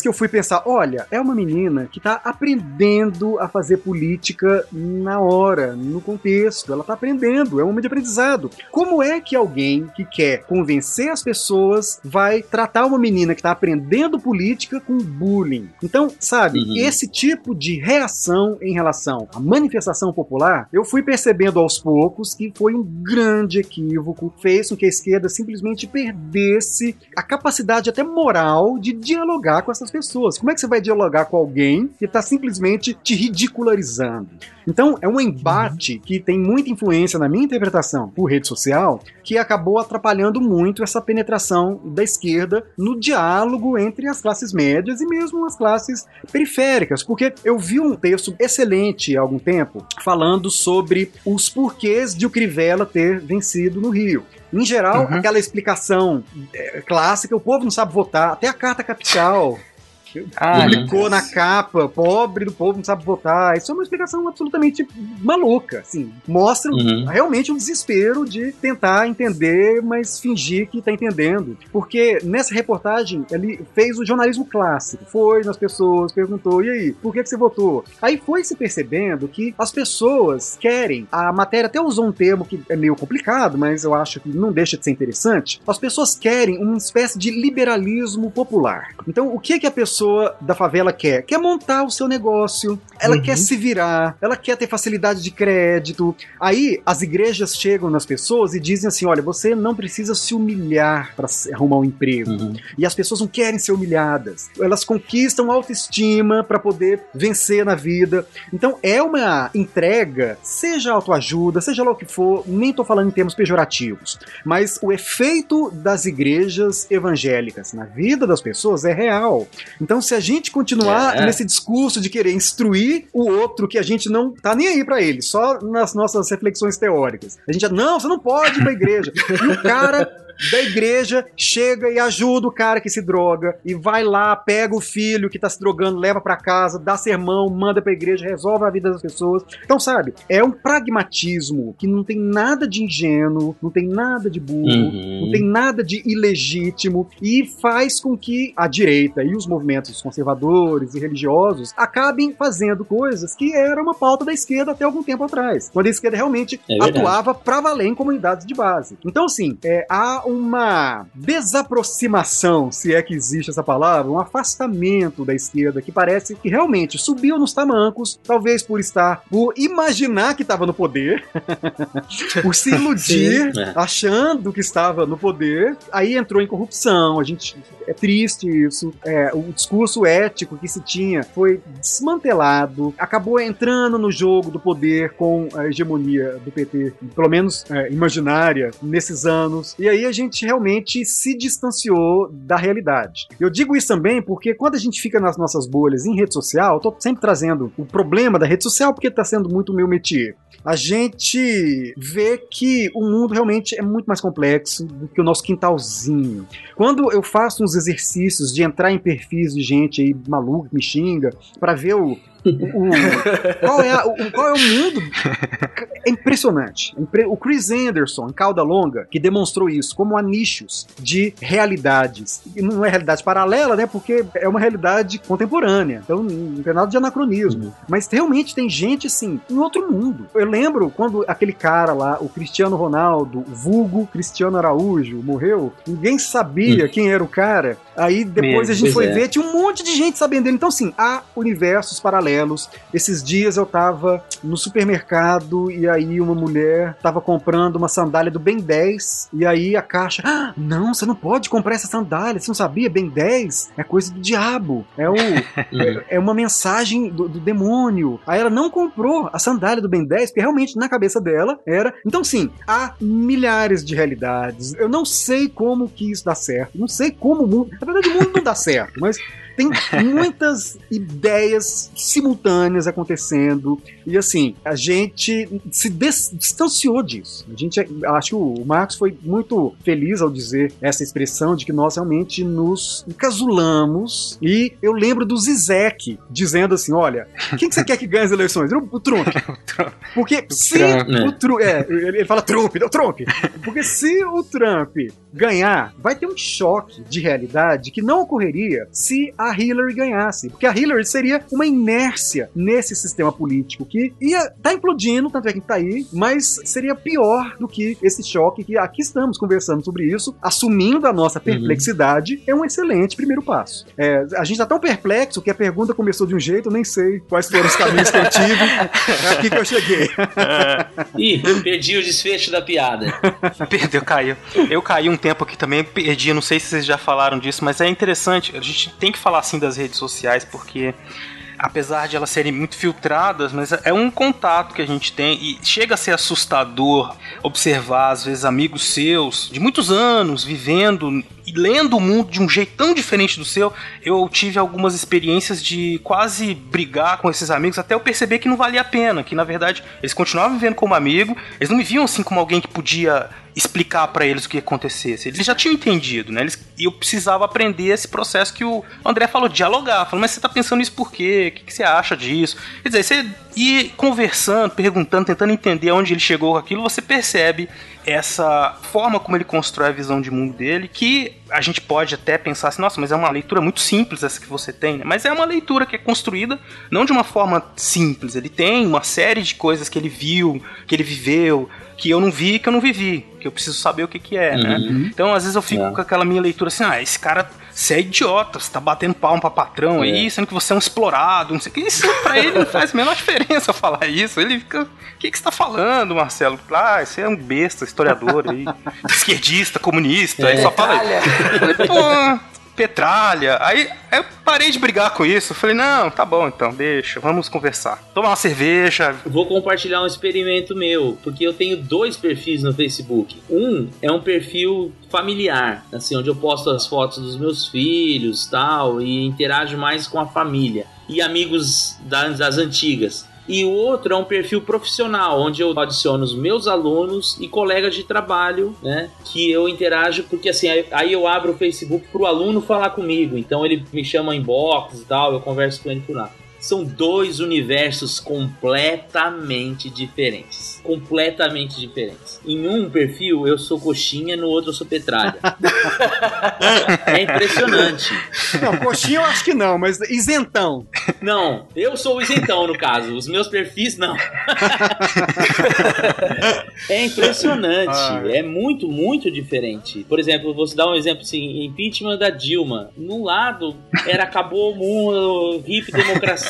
que eu fui pensar, olha, é uma menina que tá aprendendo a fazer política na hora, no contexto. Ela tá aprendendo, é um momento de aprendizado. Como é que alguém que quer convencer as pessoas vai tratar uma menina que tá aprendendo política com bullying? Então, sabe, Uhum. esse tipo de reação em relação à manifestação popular, eu fui percebendo aos poucos que foi um grande equívoco, fez com que a esquerda simplesmente perdesse a capacidade até moral de dialogar com essas pessoas. Como é que você vai dialogar com alguém que está simplesmente te ridicularizando? Então, é um embate que tem muita influência na minha interpretação por rede social, que acabou atrapalhando muito essa penetração da esquerda no diálogo entre as classes médias e mesmo as classes periféricas. Porque eu vi um texto excelente há algum tempo falando sobre os porquês de o Crivella ter vencido no Rio. Em geral, Uhum. aquela explicação é, clássica, o povo não sabe votar, até a carta capital Ah, publicou na capa, pobre do povo não sabe votar. Isso é uma explicação absolutamente maluca, assim. Mostra Uhum. realmente um desespero de tentar entender, mas fingir que tá entendendo. Porque nessa reportagem ele fez o jornalismo clássico. Foi nas pessoas, perguntou, e aí, por que, que você votou? Aí foi se percebendo que as pessoas querem, a matéria até usou um termo que é meio complicado, mas eu acho que não deixa de ser interessante. As pessoas querem uma espécie de liberalismo popular. Então, o que que a pessoa da favela quer? Quer montar o seu negócio, ela Uhum. quer se virar, ela quer ter facilidade de crédito. Aí as igrejas chegam nas pessoas e dizem assim: olha, você não precisa se humilhar para arrumar um emprego. Uhum. E as pessoas não querem ser humilhadas. Elas conquistam autoestima para poder vencer na vida. Então é uma entrega, seja autoajuda, seja lá o que for, nem tô falando em termos pejorativos, mas o efeito das igrejas evangélicas na vida das pessoas é real. Então se a gente continuar É. nesse discurso de querer instruir o outro que a gente não tá nem aí para ele, só nas nossas reflexões teóricas. A gente já, não, você não pode ir pra igreja. E o cara da igreja chega e ajuda o cara que se droga e vai lá, pega o filho que tá se drogando, leva pra casa, dá sermão, manda pra igreja, resolve a vida das pessoas. Então, sabe, é um pragmatismo que não tem nada de ingênuo, não tem nada de burro, Uhum. não tem nada de ilegítimo e faz com que a direita e os movimentos conservadores e religiosos acabem fazendo coisas que era uma pauta da esquerda até algum tempo atrás, quando a esquerda realmente É atuava pra valer em comunidades de base. Então, assim, é, há uma desaproximação, se é que existe essa palavra, um afastamento da esquerda que parece que realmente subiu nos tamancos, talvez por estar, por imaginar que estava no poder, por se iludir, Sim, é. achando que estava no poder, aí entrou em corrupção. A gente é triste isso. É, o discurso ético que se tinha foi desmantelado, acabou entrando no jogo do poder com a hegemonia do PT, pelo menos é, imaginária, nesses anos. E aí a gente realmente se distanciou da realidade. Eu digo isso também porque quando a gente fica nas nossas bolhas em rede social, eu tô sempre trazendo o problema da rede social porque tá sendo muito o meu métier a gente vê que o mundo realmente é muito mais complexo do que o nosso quintalzinho. Quando eu faço uns exercícios de entrar em perfis de gente aí maluca, me xinga, para ver o, o- qual, é a- o, qual é o mundo, é impressionante. Impre- O Chris Anderson, em Cauda Longa, que demonstrou isso, como há nichos de realidades. E não é realidade paralela, né? Porque é uma realidade contemporânea. Então não tem nada de anacronismo. Mas realmente tem gente, assim, em outro mundo. Eu lembro quando aquele cara lá, o Cristiano Ronaldo, vulgo Cristiano Araújo, morreu, ninguém sabia quem era o cara. Aí depois Mesmo, a gente foi é. ver, tinha um monte de gente sabendo dele. Então, assim, há universos paralelos. Esses dias eu tava no supermercado e aí uma mulher tava comprando uma sandália do Ben 10. E aí a caixa, ah, não, você não pode comprar essa sandália, você não sabia? Ben 10 é coisa do diabo. É o Uhum. é uma mensagem do, do demônio. Aí ela não comprou a sandália do Ben 10, porque realmente na cabeça dela era. Então, sim, há milhares de realidades. Eu não sei como que isso dá certo. Não sei como o mundo. Na verdade, o mundo não dá certo, mas. Tem muitas ideias simultâneas acontecendo. E assim, a gente se distanciou disso. A gente, acho que o Marcos foi muito feliz ao dizer essa expressão de que nós realmente nos encasulamos. E eu lembro do Zizek dizendo assim: olha, quem que você quer que ganhe as eleições? O Trump. Porque se Trump, né? o Trump. É, ele ele fala Trump, deu Trump. Porque se o Trump ganhar, vai ter um choque de realidade que não ocorreria se a Hillary ganhasse. Porque a Hillary seria uma inércia nesse sistema político que ia tá implodindo, tanto é que tá aí, mas seria pior do que esse choque que aqui estamos conversando sobre isso, assumindo a nossa perplexidade, é um excelente primeiro passo. É, a gente tá tão perplexo que a pergunta começou de um jeito, eu nem sei quais foram os caminhos que eu tive, é aqui que eu cheguei. Ih, perdi o desfecho da piada. Perdeu, caiu. Eu caí um tempo aqui também, perdi, não sei se vocês já falaram disso, mas é interessante, a gente tem que falar assim das redes sociais, porque apesar de elas serem muito filtradas, mas é um contato que a gente tem e chega a ser assustador observar, às vezes, amigos seus de muitos anos vivendo e lendo o mundo de um jeito tão diferente do seu. Eu tive algumas experiências de quase brigar com esses amigos até eu perceber que não valia a pena, que na verdade eles continuavam vivendo como amigo, eles não me viam assim como alguém que podia explicar pra eles o que acontecesse. Eles já tinham entendido, né? Eles, e eu precisava aprender esse processo que o André falou, dialogar. Falou, mas você tá pensando nisso por quê? O que, que você acha disso? Quer dizer, você ir conversando, perguntando, tentando entender onde ele chegou com aquilo, você percebe essa forma como ele constrói a visão de mundo dele, que a gente pode até pensar assim, nossa, mas é uma leitura muito simples essa que você tem, né? Mas é uma leitura que é construída não de uma forma simples. Ele tem uma série de coisas que ele viu, que ele viveu, que eu não vi, que eu não vivi, que eu preciso saber o que que é, né? Então, às vezes eu fico É. com aquela minha leitura assim, ah, esse cara, você é idiota, você tá batendo palma pra patrão aí, sendo que você é um explorado, não sei o que. Isso pra ele não faz a menor diferença falar isso. Ele fica, o que que você tá falando, Marcelo? Ah, você é um besta, historiador aí, esquerdista, comunista, aí só fala. Pô, petralha. Aí eu parei de brigar com isso. Falei, não, tá bom então, deixa, vamos conversar. Tomar uma cerveja. Vou compartilhar um experimento meu, porque eu tenho dois perfis no Facebook. Um é um perfil familiar, assim, onde eu posto as fotos dos meus filhos, tal, e interajo mais com a família e amigos da- das antigas. E o outro é um perfil profissional, onde eu adiciono os meus alunos e colegas de trabalho, né? Que eu interajo, porque assim, aí- eu abro o Facebook pro aluno falar comigo. Então ele me chama em box e tal, eu converso com ele por lá. São dois universos completamente diferentes. Completamente diferentes. Em um perfil eu sou coxinha, no outro eu sou petralha. é impressionante. Não, coxinha eu acho que não, mas isentão. Não, eu sou o isentão no caso. Os meus perfis não. é impressionante. É muito, muito diferente. Por exemplo, vou dar um exemplo assim: impeachment da Dilma. Num lado era acabou o mundo, hip democracia,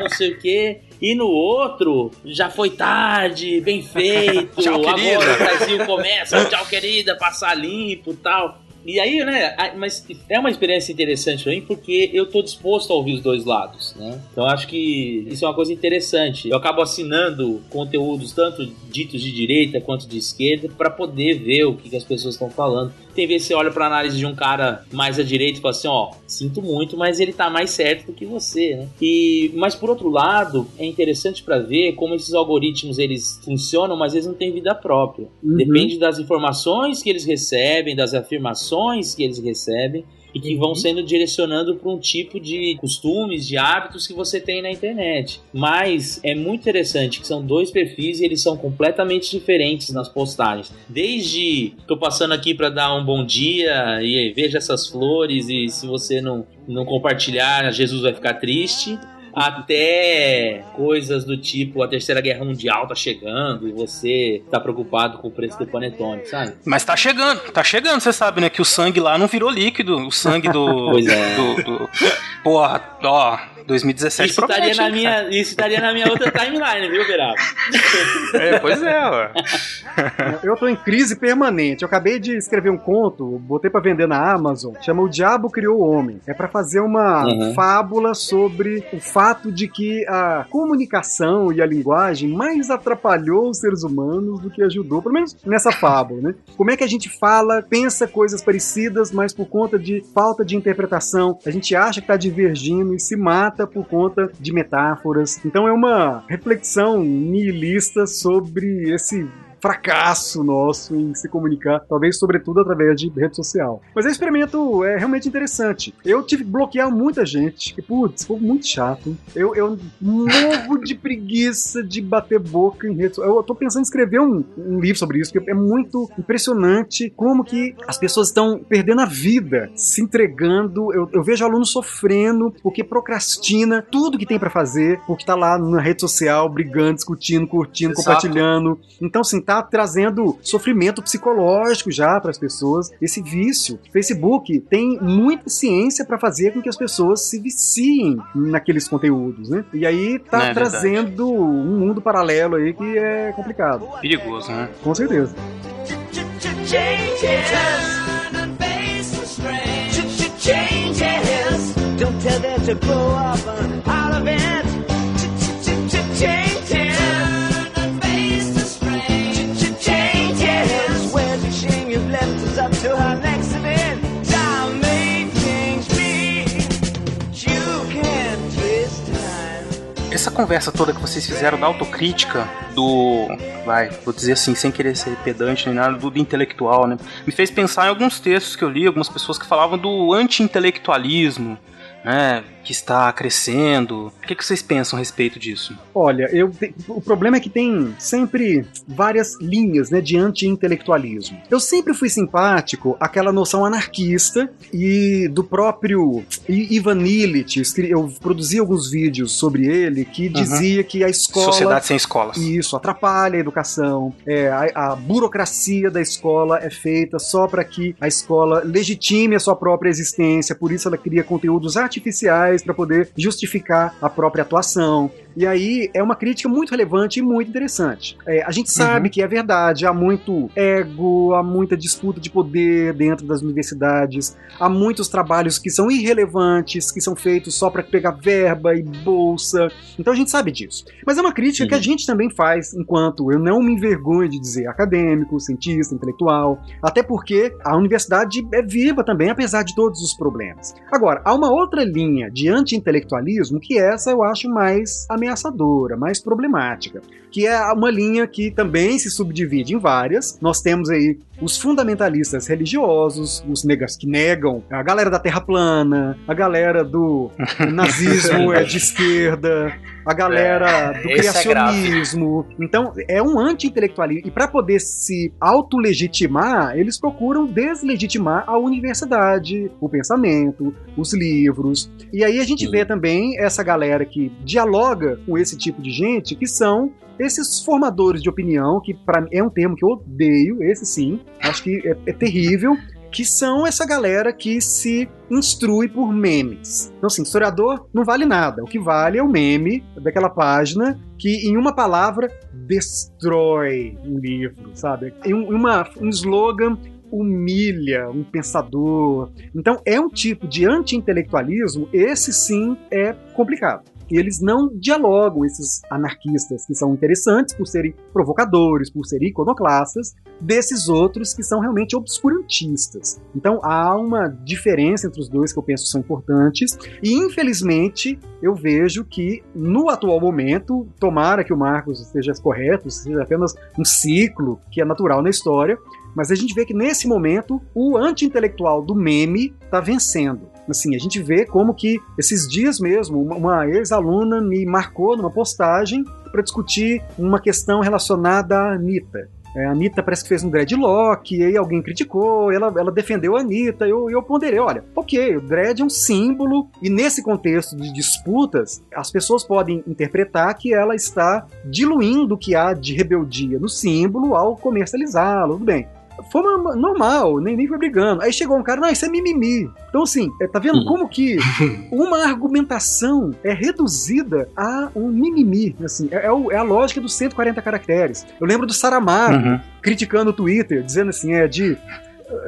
não sei o quê. E no outro, já foi tarde, bem feito. Tchau, querida. agora o Brasil começa, tchau, querida, passar limpo tal. E aí, né, mas é uma experiência interessante pra mim porque eu tô disposto a ouvir os dois lados, né? Então acho que isso é uma coisa interessante. Eu acabo assinando conteúdos tanto ditos de direita quanto de esquerda para poder ver o que, que as pessoas estão falando. Tem vezes que você olha pra análise de um cara mais à direita e fala assim, ó, sinto muito, mas ele tá mais certo do que você, né? E mas por outro lado, é interessante para ver como esses algoritmos eles funcionam, mas eles não têm vida própria. Uhum. Depende das informações que eles recebem, das afirmações que eles recebem e que vão sendo direcionando para um tipo de costumes, de hábitos que você tem na internet. Mas é muito interessante que são dois perfis e eles são completamente diferentes nas postagens. Desde tô passando aqui para dar um bom dia e veja essas flores e se você não não compartilhar, Jesus vai ficar triste até coisas do tipo a terceira guerra mundial tá chegando e você tá preocupado com o preço do panetone, sabe? Mas tá chegando, tá chegando, você sabe, né? Que o sangue lá não virou líquido. O sangue do. Pois é. do, do- Porra, ó. 2017 Isso estaria, promete, na hein, minha, isso estaria na minha outra timeline, viu, Beraba? É, pois é, ó. Eu tô em crise permanente. Eu acabei de escrever um conto, botei pra vender na Amazon, chama O Diabo Criou o Homem. É pra fazer uma Uhum. fábula sobre o fato de que a comunicação e a linguagem mais atrapalhou os seres humanos do que ajudou, pelo menos nessa fábula, né? Como é que a gente fala, pensa coisas parecidas, mas por conta de falta de interpretação, a gente acha que tá divergindo e se mata por conta de metáforas. Então é uma reflexão nihilista sobre esse fracasso nosso em se comunicar, talvez sobretudo através de rede social. Mas o experimento é realmente interessante. Eu tive que bloquear muita gente, e putz, foi muito chato. Eu, eu morro de preguiça de bater boca em rede social. Eu tô pensando em escrever um, um livro sobre isso, porque é muito impressionante como que as pessoas estão perdendo a vida, se entregando. Eu, eu vejo aluno sofrendo porque procrastina tudo que tem pra fazer, porque tá lá na rede social brigando, discutindo, curtindo, Exato. compartilhando. Então, assim, tá trazendo sofrimento psicológico já para as pessoas. Esse vício. Facebook tem muita ciência para fazer com que as pessoas se viciem naqueles conteúdos, né? E aí tá é verdade. trazendo um mundo paralelo aí que é complicado. Perigoso, né? Com certeza. Changes. Don't tell them to grow up and out of it. Essa conversa toda que vocês fizeram da autocrítica do. Vai, vou dizer assim, sem querer ser pedante nem nada, do, do intelectual, né? Me fez pensar em alguns textos que eu li, algumas pessoas que falavam do anti-intelectualismo, né? Que está crescendo. O que, que vocês pensam a respeito disso? Olha, eu o problema é que tem sempre várias linhas né, de anti-intelectualismo. Eu sempre fui simpático àquela noção anarquista e do próprio Ivan Illich. Eu produzi alguns vídeos sobre ele que dizia que a escola. Sociedade sem escolas. Isso, atrapalha a educação. É, a, a burocracia da escola é feita só para que a escola legitime a sua própria existência, por isso ela cria conteúdos artificiais para poder justificar a própria atuação. E aí é uma crítica muito relevante e muito interessante. É, a gente sabe que é verdade, há muito ego, há muita disputa de poder dentro das universidades, há muitos trabalhos que são irrelevantes, que são feitos só para pegar verba e bolsa. Então a gente sabe disso. Mas é uma crítica que a gente também faz enquanto eu não me envergonho de dizer acadêmico, cientista, intelectual, até porque a universidade é viva também, apesar de todos os problemas. Agora, há uma outra linha de anti-intelectualismo que essa eu acho mais ameaçadora, mais problemática, que é uma linha que também se subdivide em várias. Nós temos aí os fundamentalistas religiosos, os negas que negam, a galera da Terra plana, a galera do nazismo é de esquerda, a galera do esse é criacionismo. então, é um anti-intelectualismo. E para poder se autolegitimar, eles procuram deslegitimar a universidade, o pensamento, os livros. E aí a gente vê também essa galera que dialoga com esse tipo de gente, que são esses formadores de opinião, que para mim é um termo que eu odeio, esse sim, acho que é, é terrível, que são essa galera que se instrui por memes. Então, assim, historiador não vale nada. O que vale é o meme daquela página que, em uma palavra, destrói um livro, sabe? Em um, uma, um slogan humilha um pensador. Então, é um tipo de anti-intelectualismo, esse sim é complicado. E eles não dialogam, esses anarquistas que são interessantes por serem provocadores, por serem iconoclastas, desses outros que são realmente obscurantistas. Então há uma diferença entre os dois que eu penso são importantes, e infelizmente eu vejo que no atual momento, tomara que o Marcos esteja correto, seja apenas um ciclo que é natural na história, mas a gente vê que nesse momento o anti-intelectual do meme está vencendo. Assim, a gente vê como que esses dias mesmo, uma, ex-aluna me marcou numa postagem para discutir uma questão relacionada à Anitta. É, a Anitta parece que fez um dreadlock, e aí alguém criticou, ela, ela defendeu a Anitta, e eu, eu ponderei, olha, ok, o dread é um símbolo, e nesse contexto de disputas, as pessoas podem interpretar que ela está diluindo o que há de rebeldia no símbolo ao comercializá-lo, tudo bem. Forma normal, nem, nem foi brigando. Aí chegou um cara, não, isso é mimimi. Então, assim, é, tá vendo como que uma argumentação é reduzida a um mimimi, assim, é, é o- é a lógica dos 140 caracteres. Eu lembro do Saramago Uhum. criticando o Twitter, dizendo assim, é de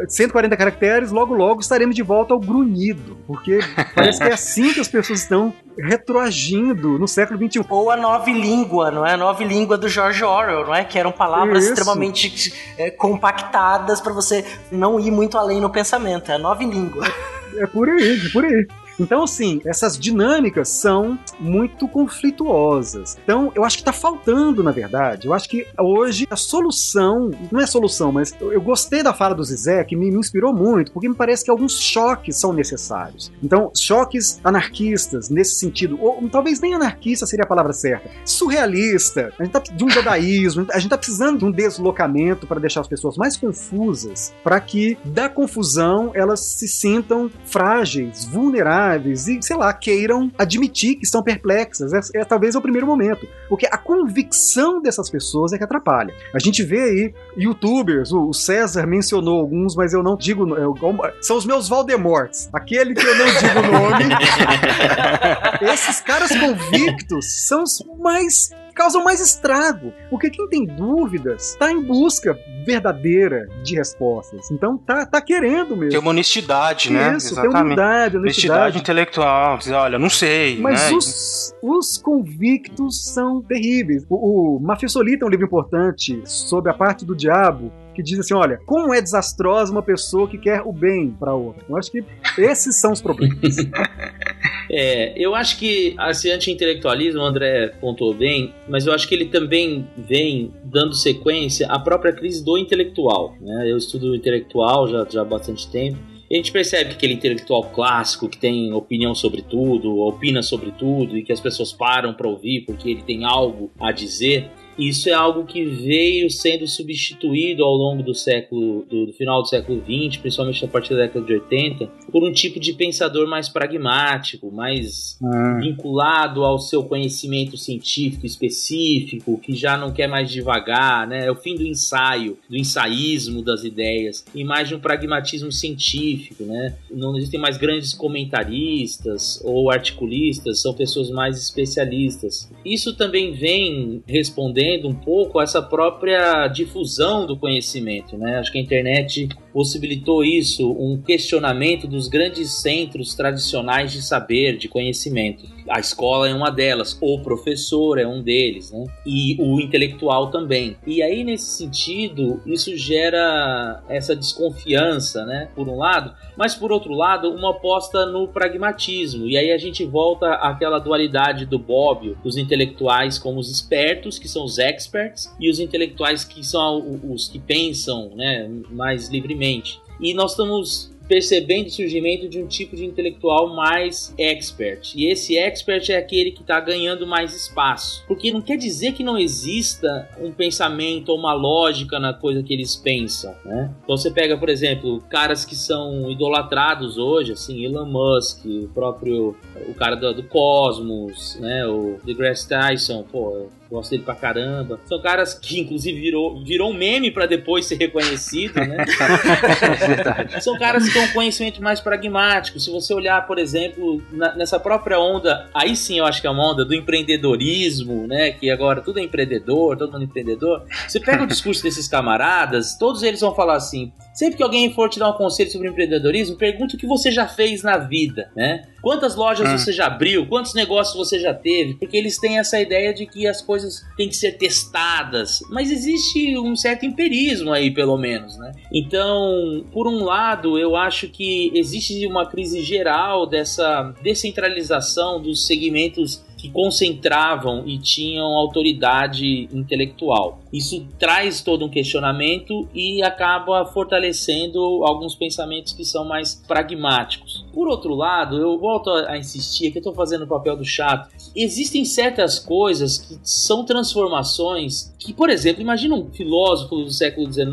140 caracteres, logo logo estaremos de volta ao grunhido, porque parece que é assim que as pessoas estão retroagindo no século XXI. Ou a nova língua, não é? A nova língua do George Orwell, não é? Que eram palavras Isso. extremamente é, compactadas pra você não ir muito além no pensamento. É a nova língua. É por aí, é por aí. Então, assim, essas dinâmicas são muito conflituosas. Então, eu acho que tá faltando, na verdade. Eu acho que hoje a solução, não é solução, mas eu, eu gostei da fala do Zizek, que me, me inspirou muito, porque me parece que alguns choques são necessários. Então, choques anarquistas, nesse sentido, ou talvez nem anarquista seria a palavra certa, surrealista, a gente tá de um dadaísmo, a gente tá precisando de um deslocamento para deixar as pessoas mais confusas, para que da confusão elas se sintam frágeis, vulneráveis e, sei lá, queiram admitir que estão perplexas. É, é talvez o primeiro momento. Porque a convicção dessas pessoas é que atrapalha. A gente vê aí youtubers, o, o César mencionou alguns, mas eu não digo. eu- são os meus Valdemorts. Aquele que eu não digo o nome. Esses caras convictos são os mais. Causam mais estrago. Porque quem tem dúvidas tá em busca verdadeira de respostas. Então tá, tá querendo mesmo. Tem uma honestidade, né? Isso, tem humildade, Honestidade honestidade. intelectual. Dizer, olha, não sei. Mas né? os, os convictos são terríveis. O, o Mafiosoli tem um livro importante sobre a parte do diabo que diz assim: olha, como é desastrosa uma pessoa que quer o bem para outra. Eu acho que esses são os problemas. É, eu acho que esse anti-intelectualismo, o André pontuou bem, mas eu acho que ele também vem dando sequência à própria crise do intelectual. Né? Eu estudo intelectual já, já há bastante tempo. A gente percebe que aquele intelectual clássico que tem opinião sobre tudo, opina sobre tudo e que as pessoas param para ouvir porque ele tem algo a dizer. Isso é algo que veio sendo substituído ao longo do século, do, do final do século XX, principalmente a partir da década de 80, por um tipo de pensador mais pragmático, mais vinculado ao seu conhecimento científico específico, que já não quer mais devagar, né? É o fim do ensaio, do ensaísmo das ideias, e mais de um pragmatismo científico, né? Não existem mais grandes comentaristas ou articulistas, são pessoas mais especialistas. Isso também vem respondendo um pouco essa própria difusão do conhecimento, né? Acho que a internet possibilitou isso, um questionamento dos grandes centros tradicionais de saber, de conhecimento. A escola é uma delas, o professor é um deles, né? E o intelectual também. E aí, nesse sentido, isso gera essa desconfiança, né? Por um lado, mas por outro lado, uma aposta no pragmatismo. E aí a gente volta àquela dualidade do Bobbio, os intelectuais como os espertos, que são os experts, e os intelectuais que são os que pensam, né, mais livremente. E nós estamos percebendo o surgimento de um tipo de intelectual mais expert. E esse expert é aquele que está ganhando mais espaço. Porque não quer dizer que não exista um pensamento ou uma lógica na coisa que eles pensam, né? Então você pega, por exemplo, caras que são idolatrados hoje, assim, Elon Musk, o próprio o cara do, do Cosmos, né? O DeGrasse Tyson, pô, gosto dele pra caramba. São caras que, inclusive, virou, virou um meme pra depois ser reconhecido, né? São caras que têm um conhecimento mais pragmático. Se você olhar, por exemplo, na- nessa própria onda, aí sim eu acho que é uma onda do empreendedorismo, né? Que agora tudo é empreendedor, todo mundo é empreendedor. Você pega o discurso desses camaradas, todos eles vão falar assim: sempre que alguém for te dar um conselho sobre empreendedorismo, pergunta o que você já fez na vida, né? Quantas lojas Hum. você já abriu? Quantos negócios você já teve? Porque eles têm essa ideia de que as coisas têm que ser testadas. Mas existe um certo empirismo aí, pelo menos, né? Então, por um lado, eu acho que existe uma crise geral dessa descentralização dos segmentos que concentravam e tinham autoridade intelectual. Isso traz todo um questionamento e acaba fortalecendo alguns pensamentos que são mais pragmáticos. Por outro lado, eu volto a insistir que eu estou fazendo o papel do chato. Existem certas coisas que são transformações que, por exemplo, imagina um filósofo do século XIX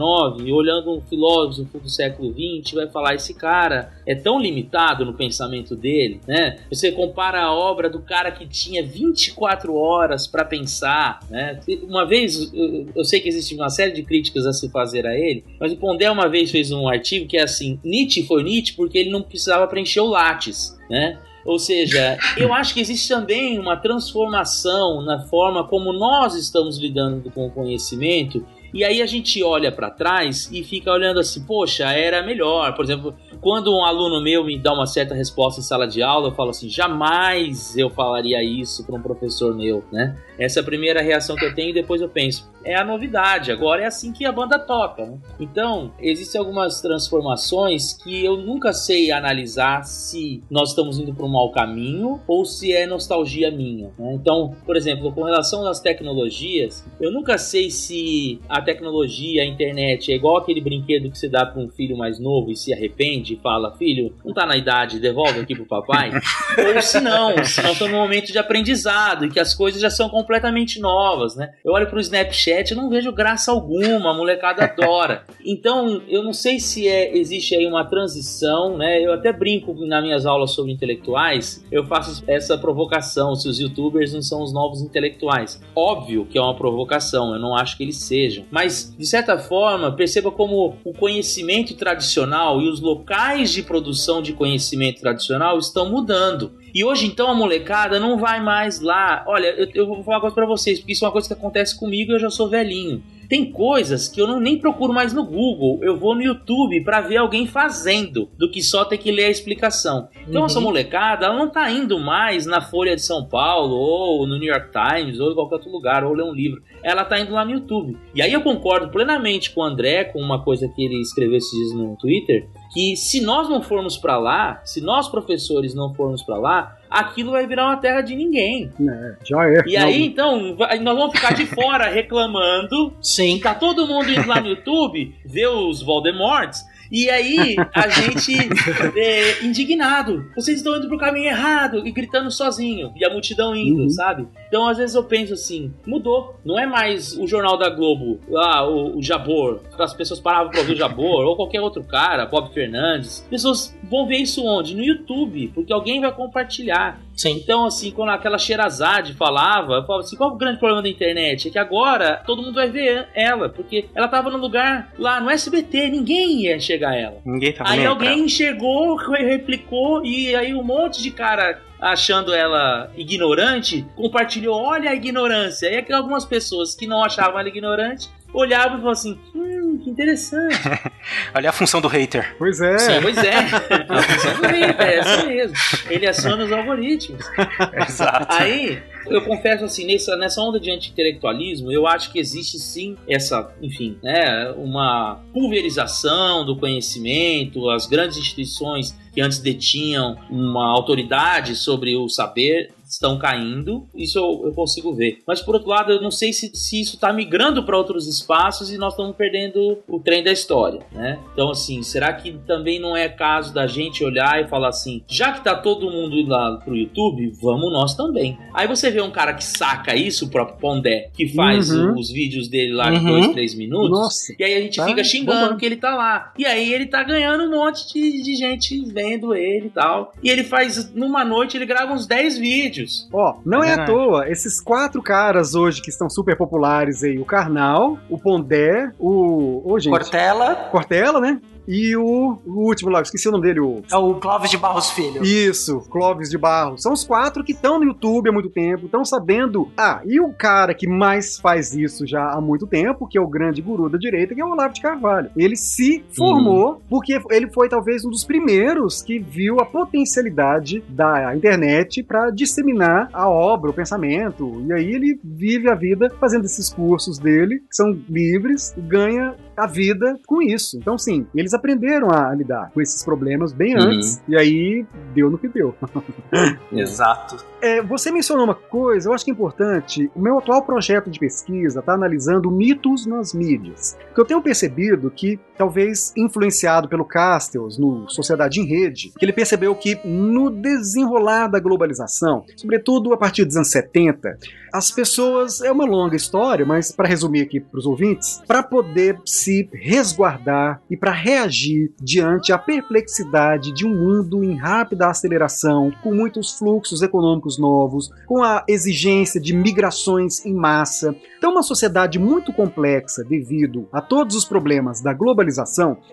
olhando um filósofo do século XX vai falar esse cara é tão limitado no pensamento dele, né? Você compara a obra do cara que tinha 24 horas para pensar, né? Uma vez, eh, eu sei que existe uma série de críticas a se fazer a ele, mas o Pondé uma vez fez um artigo que é assim: Nietzsche foi Nietzsche porque ele não precisava preencher o látis, né? Ou seja, eu acho que existe também uma transformação na forma como nós estamos lidando com o conhecimento. E aí a gente olha para trás e fica olhando assim, poxa, era melhor. Por exemplo, quando um aluno meu me dá uma certa resposta em sala de aula, eu falo assim, jamais eu falaria isso para um professor meu, né? Essa é a primeira reação que eu tenho e depois eu penso, é a novidade, agora é assim que a banda toca, né? Então, existem algumas transformações que eu nunca sei analisar se nós estamos indo para um mau caminho ou se é nostalgia minha, né? Então, por exemplo, com relação às tecnologias, eu nunca sei se a tecnologia, a internet é igual aquele brinquedo que você dá para um filho mais novo e se arrepende e fala, filho, não tá na idade, devolve aqui pro papai. ou se não, se nós estamos num momento de aprendizado e que as coisas já são completamente novas, né? Eu olho pro Snapchat e não vejo graça alguma, a molecada adora. Então, eu não sei se é, existe aí uma transição, né? Eu até brinco nas minhas aulas sobre intelectuais, eu faço essa provocação, se os youtubers não são os novos intelectuais. Óbvio que é uma provocação, eu não acho que eles sejam. Mas, de certa forma, perceba como o conhecimento tradicional e os locais de produção de conhecimento tradicional estão mudando. E hoje, então, a molecada não vai mais lá. Olha, eu, eu vou falar uma coisa pra vocês, porque isso é uma coisa que acontece comigo e eu já sou velhinho. Tem coisas que eu não nem procuro mais no Google, eu vou no YouTube para ver alguém fazendo, do que só ter que ler a explicação. Então essa molecada, ela não tá indo mais na Folha de São Paulo, ou no New York Times, ou em qualquer outro lugar, ou ler um livro. Ela tá indo lá no YouTube. E aí eu concordo plenamente com o André, com uma coisa que ele escreveu esses dias no Twitter, que se nós não formos para lá, se nós professores não formos para lá, aquilo vai virar uma terra de ninguém. É, já é. E aí, então, vai- nós vamos ficar de fora reclamando. Sim. Tá todo mundo indo lá no YouTube ver os Voldemorts. E aí, a gente é, indignado. Vocês estão indo pro caminho errado e gritando sozinho. E a multidão indo, Uhum. sabe? Então, às vezes eu penso assim: mudou. Não é mais o Jornal da Globo, lá, o, o Jabor. As pessoas paravam pra ouvir o Jabor, ou qualquer outro cara, Bob Fernandes. As pessoas vão ver isso onde? No YouTube, porque alguém vai compartilhar. Sim. Então, assim, quando aquela Sherazade falava, eu falava assim, qual o grande problema da internet? É que agora todo mundo vai ver ela, porque ela tava no lugar lá no SBT, ninguém ia enxergar ela. Ninguém tava Aí alguém enxergou, re- replicou, e aí um monte de cara achando ela ignorante, compartilhou, olha a ignorância. E aí algumas pessoas que não achavam ela ignorante, olhavam e falavam assim, hum, que interessante. Olha a função do hater. Pois é. Sim, pois é. A função do rei, é essa mesmo. Ele aciona os algoritmos. Exato. Aí, eu confesso assim, nessa, nessa onda de anti-intelectualismo, eu acho que existe sim essa, enfim, né, uma pulverização do conhecimento, as grandes instituições que antes detinham uma autoridade sobre o saber estão caindo, isso eu, eu consigo ver. Mas por outro lado, eu não sei se, se isso está migrando para outros espaços e nós estamos perdendo o trem da história, né? Então assim, será que também não é caso da gente olhar e falar assim, já que tá todo mundo indo lá pro YouTube, vamos nós também. Aí você vê um cara que saca isso, o próprio Pondé, que faz Uhum. os vídeos dele lá de Uhum. dois, três minutos. Nossa. E aí a gente Tá fica xingando bombando. que ele tá lá. E aí ele tá ganhando um monte de, de gente vendo ele e tal. E ele faz, numa noite, ele grava uns 10 vídeos. Ó, não É é, à toa, esses quatro caras hoje que estão super populares aí, o Karnal, o Pondé, o. Ô, gente. Cortella, Cortella, né? E o, o último lá, esqueci o nome dele, o. é o Clóvis de Barros Filho. Isso, Clóvis de Barro. São os quatro que estão no YouTube há muito tempo, estão sabendo. Ah, e o cara que mais faz isso já há muito tempo, que é o grande guru da direita, que é o Olavo de Carvalho. Ele se formou porque ele foi talvez um dos primeiros que viu a potencialidade da internet para disseminar a obra, o pensamento. E aí ele vive a vida fazendo esses cursos dele, que são livres, e ganha a vida com isso. Então, sim, eles aprenderam a lidar com esses problemas bem Uhum. antes, e aí deu no que deu. Exato. É, você mencionou uma coisa, eu acho que é importante. O meu atual projeto de pesquisa está analisando mitos nas mídias. Porque eu tenho percebido que talvez influenciado pelo Castells no Sociedade em Rede, que ele percebeu que no desenrolar da globalização, sobretudo a partir dos anos 70, as pessoas, é uma longa história, mas para resumir aqui para os ouvintes, para poder se resguardar e para reagir diante a perplexidade de um mundo em rápida aceleração, com muitos fluxos econômicos novos, com a exigência de migrações em massa. Então, uma sociedade muito complexa devido a todos os problemas da globalização,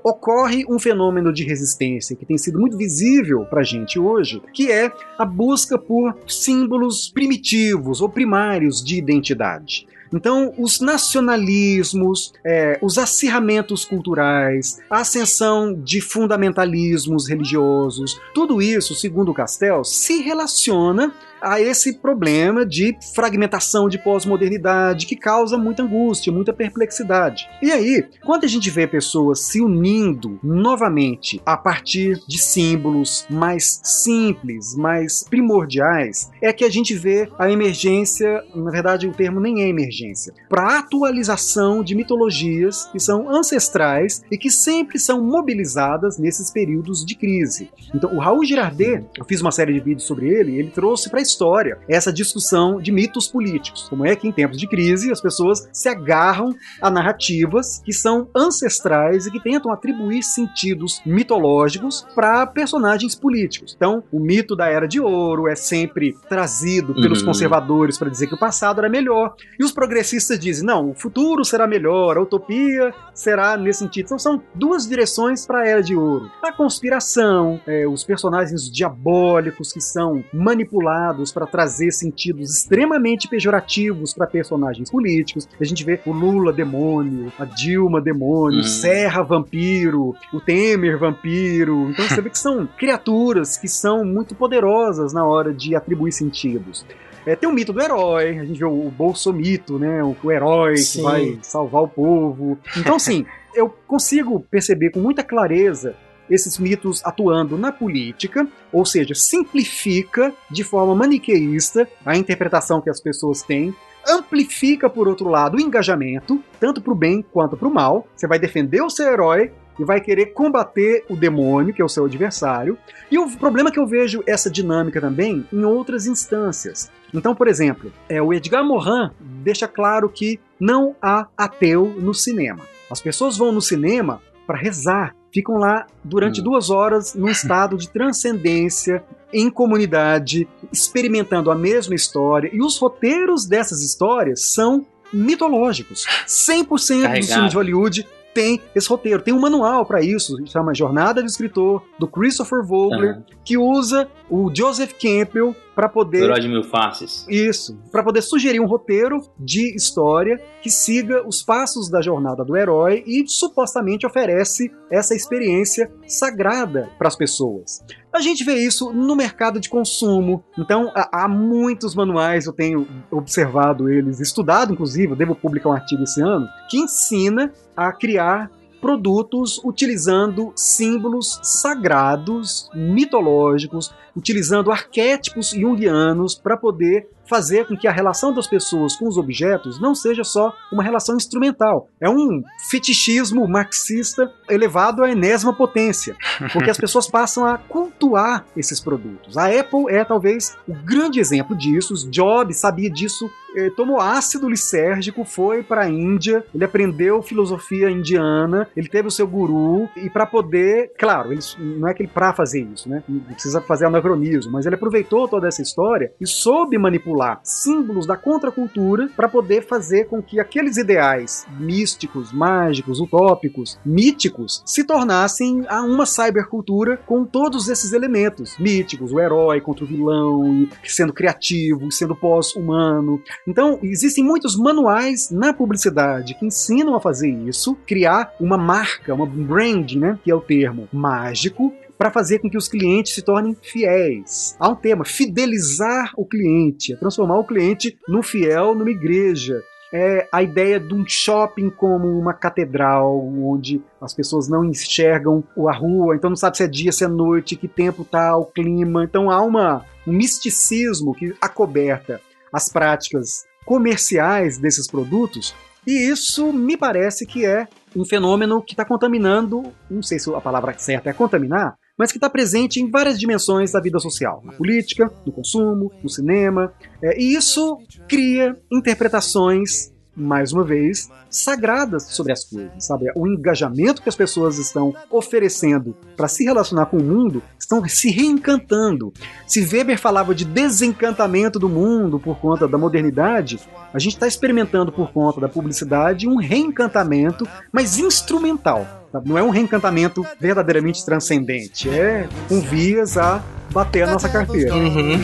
ocorre um fenômeno de resistência que tem sido muito visível para a gente hoje, que é a busca por símbolos primitivos ou primários de identidade. Então, os nacionalismos, é, os acirramentos culturais, a ascensão de fundamentalismos religiosos, tudo isso, segundo Castel, se relaciona a esse problema de fragmentação de pós-modernidade que causa muita angústia, muita perplexidade. E aí, quando a gente vê pessoas se unindo novamente a partir de símbolos mais simples, mais primordiais, é que a gente vê a emergência, na verdade o termo nem é emergência, para atualização de mitologias que são ancestrais e que sempre são mobilizadas nesses períodos de crise. Então, o Raul Girardet, eu fiz uma série de vídeos sobre ele, ele trouxe para a história essa discussão de mitos políticos. Como é que em tempos de crise as pessoas se agarram a narrativas que são ancestrais e que tentam atribuir sentidos mitológicos para personagens políticos. Então, o mito da Era de Ouro é sempre trazido pelos Uhum. conservadores para dizer que o passado era melhor. E os progressistas dizem: não, o futuro será melhor, a utopia será nesse sentido. Então, são duas direções para a Era de Ouro: a conspiração, é, os personagens diabólicos que são manipulados para trazer sentidos extremamente pejorativos para personagens políticos. A gente vê o Lula demônio, a Dilma demônio, Uhum. Serra vampiro, o Temer vampiro. Então você vê que são criaturas que são muito poderosas na hora de atribuir sentidos. É, tem o mito do herói, a gente vê o, o bolsomito, né? O, o herói Sim. que vai salvar o povo. Então, assim, eu consigo perceber com muita clareza esses mitos atuando na política, ou seja, simplifica de forma maniqueísta a interpretação que as pessoas têm, amplifica, por outro lado, o engajamento, tanto para o bem quanto para o mal. Você vai defender o seu herói e vai querer combater o demônio, que é o seu adversário. E o problema é que eu vejo essa dinâmica também em outras instâncias. Então, por exemplo, é, o Edgar Morin deixa claro que não há ateu no cinema. As pessoas vão no cinema para rezar, ficam lá durante Hum. duas horas num estado de transcendência, em comunidade, experimentando a mesma história. E os roteiros dessas histórias são mitológicos. 100% dos Carregado. filmes de Hollywood tem esse roteiro. Tem um manual para isso, chama Jornada do Escritor, do Christopher Vogler, Aham. que usa o Joseph Campbell para poder herói de mil faces. isso, para poder sugerir um roteiro de história que siga os passos da jornada do herói e supostamente oferece essa experiência sagrada para as pessoas. A gente vê isso no mercado de consumo. Então, há há muitos manuais, eu tenho observado eles, estudado inclusive, eu devo publicar um artigo esse ano, que ensina a criar produtos utilizando símbolos sagrados, mitológicos, utilizando arquétipos junguianos para poder fazer com que a relação das pessoas com os objetos não seja só uma relação instrumental. É um fetichismo marxista elevado à enésima potência, porque as pessoas passam a cultuar esses produtos. A Apple é talvez o grande exemplo disso. Jobs sabia disso, tomou ácido lisérgico, foi para a Índia, ele aprendeu filosofia indiana, ele teve o seu guru e para poder, claro, ele, não é que ele para fazer isso, né? Não precisa fazer anacronismo, mas ele aproveitou toda essa história e soube manipular símbolos da contracultura para poder fazer com que aqueles ideais místicos, mágicos, utópicos, míticos se tornassem a uma cybercultura com todos esses elementos míticos, o herói contra o vilão, sendo criativo, sendo pós-humano. Então, existem muitos manuais na publicidade que ensinam a fazer isso, criar uma marca, uma brand, né, que é o termo mágico, para fazer com que os clientes se tornem fiéis. Há um tema, fidelizar o cliente, é transformar o cliente num fiel numa igreja. É a ideia de um shopping como uma catedral, onde as pessoas não enxergam a rua, então não sabe se é dia, se é noite, que tempo tá, o clima. Então há uma, um misticismo que acoberta as práticas comerciais desses produtos E isso me parece que é um fenômeno que está contaminando, não sei se a palavra certa é contaminar, mas que está presente em várias dimensões da vida social, na política, no consumo, no cinema, é, e isso cria interpretações mais uma vez, sagradas sobre as coisas, sabe? O engajamento que as pessoas estão oferecendo para se relacionar com o mundo estão se reencantando. Se Weber falava de desencantamento do mundo por conta da modernidade, a gente está experimentando por conta da publicidade um reencantamento, mas instrumental. sabe? Não é um reencantamento verdadeiramente transcendente, é com vias a bater a nossa carteira. Uhum.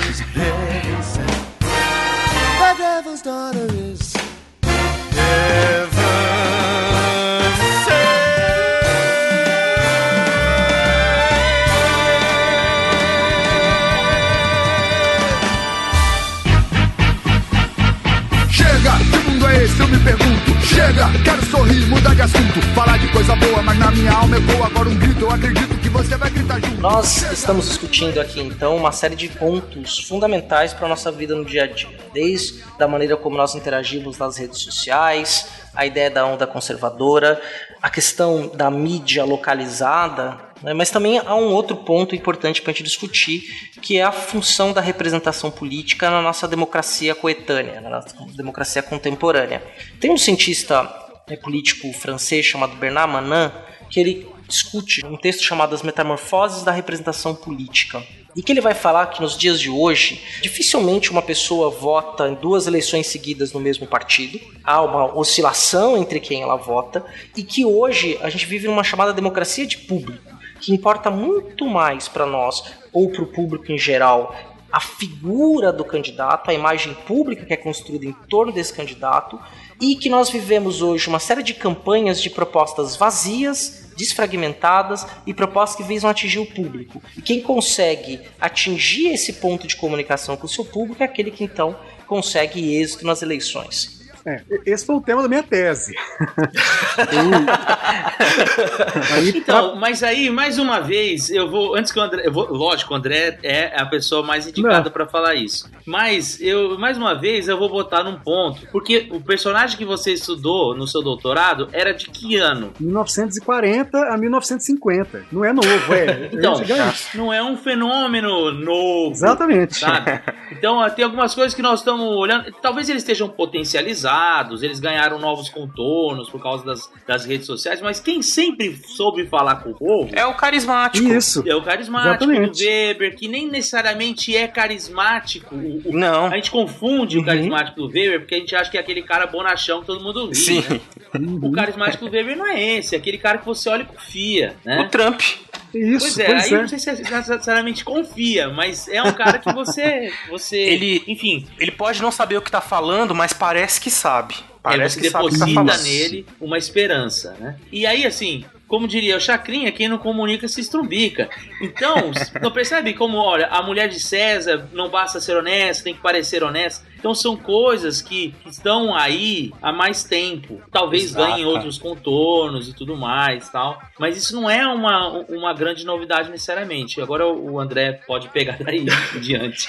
The Chega, quero sorrir, mudar de assunto. Falar de coisa boa, mas na minha alma ecoa agora um grito. Eu acredito que você vai gritar junto. Nós estamos discutindo aqui então uma série de pontos fundamentais para a nossa vida no dia a dia, desde a maneira como nós interagimos nas redes sociais, a ideia da onda conservadora, a questão da mídia localizada, mas também há um outro ponto importante para a gente discutir, que é a função da representação política na nossa democracia coetânea, na nossa democracia contemporânea. Tem um cientista né, político francês chamado Bernard Manin que ele discute um texto chamado As Metamorfoses da Representação Política. E que ele vai falar que nos dias de hoje, dificilmente uma pessoa vota em duas eleições seguidas no mesmo partido, há uma oscilação entre quem ela vota, e que hoje a gente vive numa chamada democracia de público, que importa muito mais para nós, ou para o público em geral, a figura do candidato, a imagem pública que é construída em torno desse candidato, e que nós vivemos hoje uma série de campanhas de propostas vazias, desfragmentadas e propostas que visam atingir o público. E quem consegue atingir esse ponto de comunicação com o seu público é aquele que então consegue êxito nas eleições. É, esse foi o tema da minha tese. Aí, Então, mas aí, mais uma vez, eu vou. Antes que o André. Vou, lógico, o André é a pessoa mais indicada pra falar isso. Mas eu, mais uma vez, eu vou botar num ponto. Porque o personagem que você estudou no seu doutorado era de que ano? 1940 a 1950. Não é novo, é. Então, é gigante. não é um fenômeno novo. Exatamente. Sabe? Então, tem algumas coisas que nós estamos olhando. Talvez eles estejam potencializados, eles ganharam novos contornos por causa das, das redes sociais, mas quem sempre soube falar com o povo É o carismático. Isso. é o carismático do Exatamente. Weber, que nem necessariamente é carismático. O- o- Não. A gente confunde Uhum. o carismático do Weber porque a gente acha que é aquele cara bonachão que todo mundo ri. Sim. né? O carismático do Weber não é esse, é aquele cara que você olha e confia, né? O Trump. Isso, Pois é, pois aí é. eu não sei se é necessariamente confia, mas é um cara que você. você Ele- enfim, Ele pode não saber o que tá falando, mas parece que sabe. é, Parece você que sabe tá deposita falando. nele uma esperança, né? E aí, assim, como diria o Chacrinha, quem não comunica se estrumbica. Então, não percebe como, olha, a mulher de César não basta ser honesta, tem que parecer honesta. Então são coisas que, que estão aí há mais tempo. Talvez Exato. ganhem outros contornos e tudo mais tal. Mas isso não é uma, uma grande novidade necessariamente. Agora o André pode pegar daí em diante.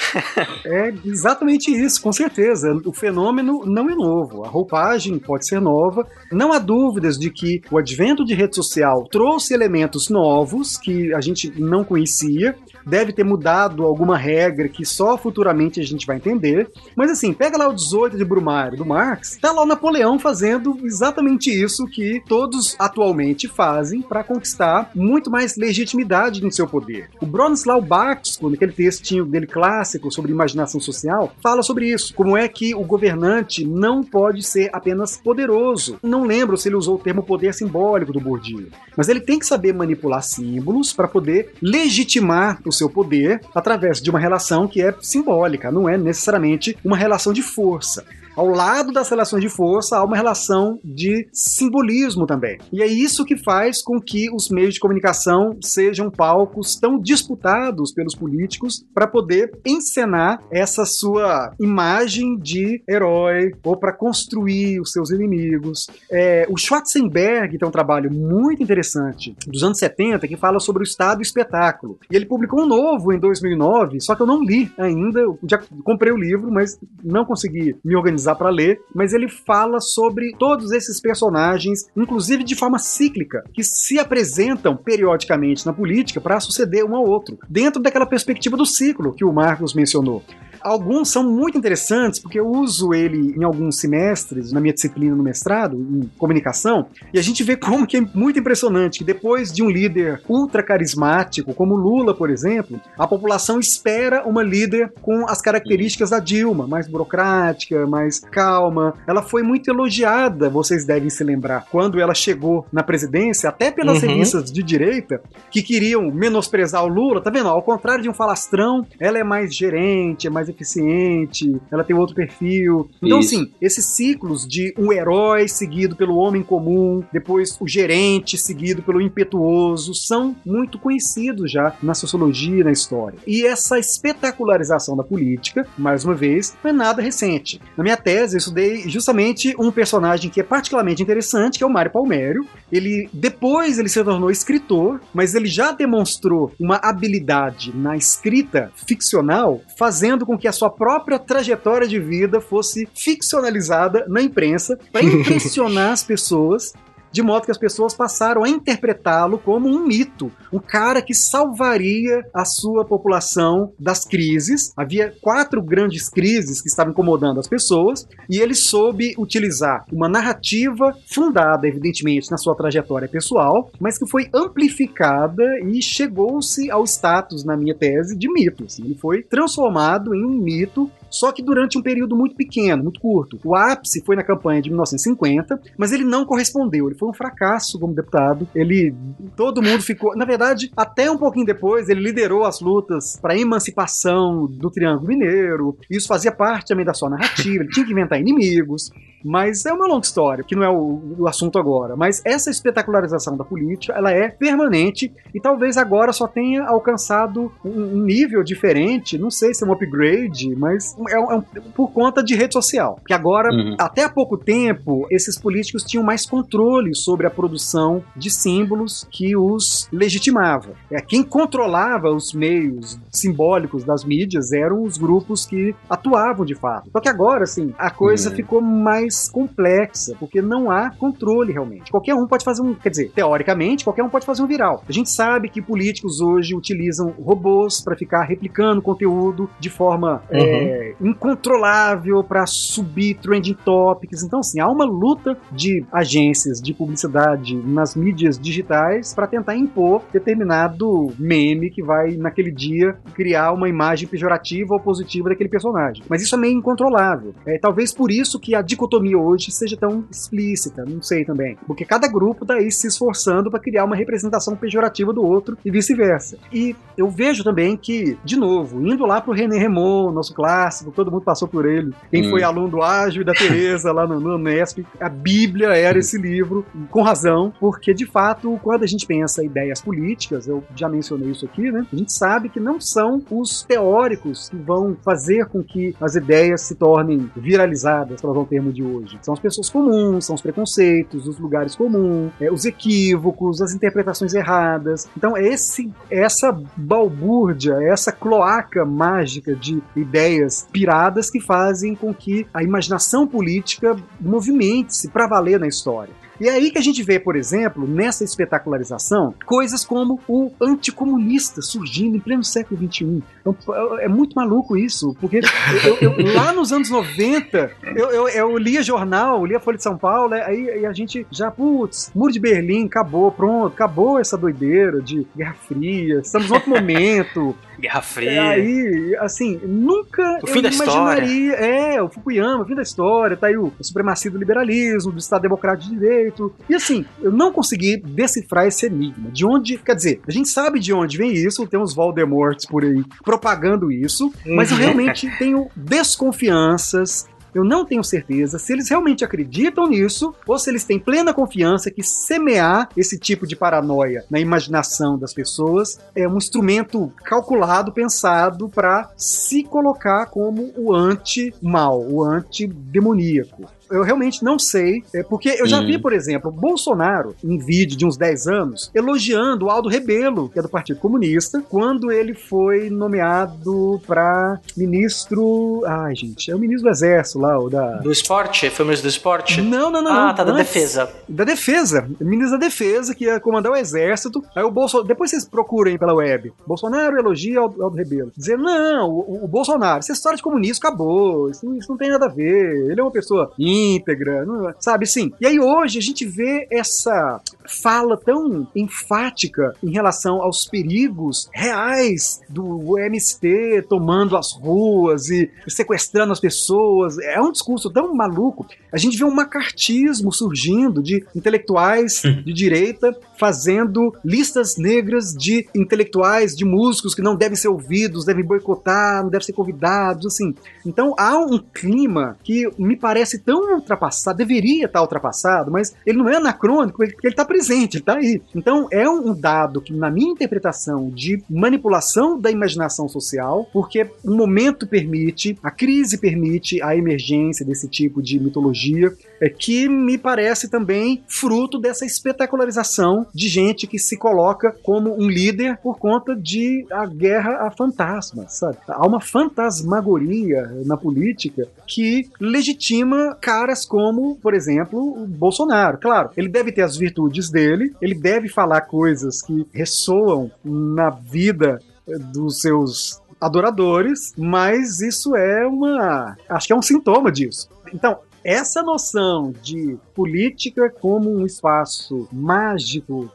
É exatamente isso, com certeza. O fenômeno não é novo. A roupagem pode ser nova. Não há dúvidas de que o advento de rede social trouxe elementos novos que a gente não conhecia. Deve ter mudado alguma regra que só futuramente a gente vai entender. Mas assim, pega lá o 18 de Brumário do Marx, tá lá o Napoleão fazendo exatamente isso que todos atualmente fazem para conquistar muito mais legitimidade no seu poder. O Bronislaw Baxco, naquele textinho dele clássico sobre imaginação social, fala sobre isso. Como é que o governante não pode ser apenas poderoso. Não lembro se ele usou o termo poder simbólico do Bourdieu, mas ele tem que saber manipular símbolos para poder legitimar o seu poder através de uma relação que é simbólica, não é necessariamente uma relação de força. Ao lado das relações de força, há uma relação de simbolismo também. E é isso que faz com que os meios de comunicação sejam palcos tão disputados pelos políticos para poder encenar essa sua imagem de herói ou para construir os seus inimigos. É, o Schwarzenberg tem um trabalho muito interessante dos anos 70 que fala sobre o Estado espetáculo. E ele publicou um novo em 2009, só que eu não li ainda. Eu já comprei o livro, mas não consegui me organizar economizar para ler, mas ele fala sobre todos esses personagens, inclusive de forma cíclica, que se apresentam periodicamente na política para suceder um ao outro, dentro daquela perspectiva do ciclo que o Marcos mencionou. Alguns são muito interessantes, porque eu uso ele em alguns semestres, na minha disciplina no mestrado, em comunicação, e a gente vê como que é muito impressionante que depois de um líder ultra carismático, como Lula, por exemplo, a população espera uma líder com as características da Dilma, mais burocrática, mais calma. Ela foi muito elogiada, vocês devem se lembrar, quando ela chegou na presidência, até pelas Uhum. revistas de direita, que queriam menosprezar o Lula, tá vendo? Ao contrário de um falastrão, ela é mais gerente, é mais eficiente, ela tem outro perfil. Então, Isso. assim, esses ciclos de um herói seguido pelo homem comum, depois o gerente seguido pelo impetuoso, são muito conhecidos já na sociologia e na história. E essa espetacularização da política, mais uma vez, não é nada recente. Na minha tese, eu estudei justamente um personagem que é particularmente interessante, que é o Mário Palmério. Ele, depois, ele se tornou escritor, mas ele já demonstrou uma habilidade na escrita ficcional, fazendo com que a sua própria trajetória de vida fosse ficcionalizada na imprensa para impressionar as pessoas de modo que as pessoas passaram a interpretá-lo como um mito, um cara que salvaria a sua população das crises. Havia quatro grandes crises que estavam incomodando as pessoas, e ele soube utilizar uma narrativa fundada, evidentemente, na sua trajetória pessoal, mas que foi amplificada e chegou-se ao status, na minha tese, de mito. Ele foi transformado em um mito só que durante um período muito pequeno, muito curto. O ápice foi na campanha de 1950, mas ele não correspondeu. Ele foi um fracasso como deputado. Ele, todo mundo ficou, na verdade, até um pouquinho depois, ele liderou as lutas para a emancipação do Triângulo Mineiro. Isso fazia parte também da sua narrativa. Ele tinha que inventar inimigos. Mas é uma longa história, que não é o, o assunto agora. Mas essa espetacularização da política, ela é permanente e talvez agora só tenha alcançado um, um nível diferente, não sei se é um upgrade, mas é, um- é um- por conta de rede social. Que agora, Uhum. até há pouco tempo, esses políticos tinham mais controle sobre a produção de símbolos que os legitimava. É, quem controlava os meios simbólicos das mídias eram os grupos que atuavam de fato. Só que agora, assim, a coisa Uhum. ficou mais complexa, porque não há controle realmente. Qualquer um pode fazer um, quer dizer, teoricamente, qualquer um pode fazer um viral. A gente sabe que políticos hoje utilizam robôs para ficar replicando conteúdo de forma Uhum. é, incontrolável para subir trending topics. Então, assim, há uma luta de agências de publicidade nas mídias digitais para tentar impor determinado meme que vai, naquele dia, criar uma imagem pejorativa ou positiva daquele personagem. Mas isso é meio incontrolável. É, talvez por isso que a dicotomia hoje seja tão explícita, não sei também. Porque cada grupo tá aí se esforçando para criar uma representação pejorativa do outro e vice-versa. E eu vejo também que, de novo, indo lá pro René Remon, nosso clássico, todo mundo passou por ele. Quem Hum. foi aluno do Ágil e da Teresa lá no, no Unesp, a Bíblia era esse livro, com razão, porque de fato, quando a gente pensa em ideias políticas, eu já mencionei isso aqui, né? A gente sabe que não são os teóricos que vão fazer com que as ideias se tornem viralizadas, para usar o termo de hoje. São as pessoas comuns, são os preconceitos, os lugares comuns, é, os equívocos, as interpretações erradas. Então, é esse, essa balbúrdia, essa cloaca mágica de ideias piradas que fazem com que a imaginação política movimente-se para valer na história. E é aí que a gente vê, por exemplo, nessa espetacularização, coisas como o anticomunista surgindo em pleno século XXI. Então, é muito maluco isso, porque eu- eu- lá nos anos 90, eu, eu, lia jornal, lia Folha de São Paulo, aí a gente já, putz, Muro de Berlim, acabou, pronto, acabou essa doideira de Guerra Fria, estamos em outro momento. Guerra É, Fria. aí, assim, nunca O eu fim da imaginaria. É, o Fukuyama, o fim da história, tá aí o, a supremacia do liberalismo, do Estado Democrático de Direito. E assim, eu não consegui decifrar esse enigma. De onde. Quer dizer, a gente sabe de onde vem isso, tem uns Voldemorts por aí propagando isso, mas eu realmente tenho desconfianças. Eu não tenho certeza se eles realmente acreditam nisso ou se eles têm plena confiança que semear esse tipo de paranoia na imaginação das pessoas é um instrumento calculado, pensado para se colocar como o anti-mal, o anti-demoníaco. Eu realmente não sei, é, porque eu já Hum. vi, por exemplo, o Bolsonaro, em vídeo de uns 10 anos, elogiando o Aldo Rebelo, que é do Partido Comunista, quando ele foi nomeado para ministro. Ai, gente, é o ministro do Exército lá, o da. Do esporte? Filmes do esporte? Não, não, não. Ah, não, tá da defesa. Da defesa. Ministro da defesa, que ia comandar o exército. Aí o Bolsonaro. Depois vocês procurem pela web. Bolsonaro elogia Aldo, Aldo Rebelo. Dizendo, não, o, o Bolsonaro, essa história de comunismo acabou. Isso, isso não tem nada a ver. Ele é uma pessoa íntegra, não- sabe? Sim. E aí hoje a gente vê essa fala tão enfática em relação aos perigos reais do MST tomando as ruas e sequestrando as pessoas. É um discurso tão maluco. A gente vê um macartismo surgindo de intelectuais de direita fazendo listas negras de intelectuais, de músicos que não devem ser ouvidos, devem boicotar, não devem ser convidados, assim. Então há um clima que me parece tão ultrapassado, deveria estar ultrapassado, mas ele não é anacrônico, ele está presente, ele está aí. Então é um dado que, na minha interpretação de manipulação da imaginação social, porque o momento permite, a crise permite a emergência desse tipo de mitologia, é que me parece também fruto dessa espetacularização de gente que se coloca como um líder por conta de a guerra a fantasmas, sabe? Há uma fantasmagoria na política que legitima caras como, por exemplo, o Bolsonaro. Claro, ele deve ter as virtudes dele, ele deve falar coisas que ressoam na vida eh, dos seus adoradores, mas isso é uma. Acho que é um sintoma disso. Então, essa noção de política como um espaço mágico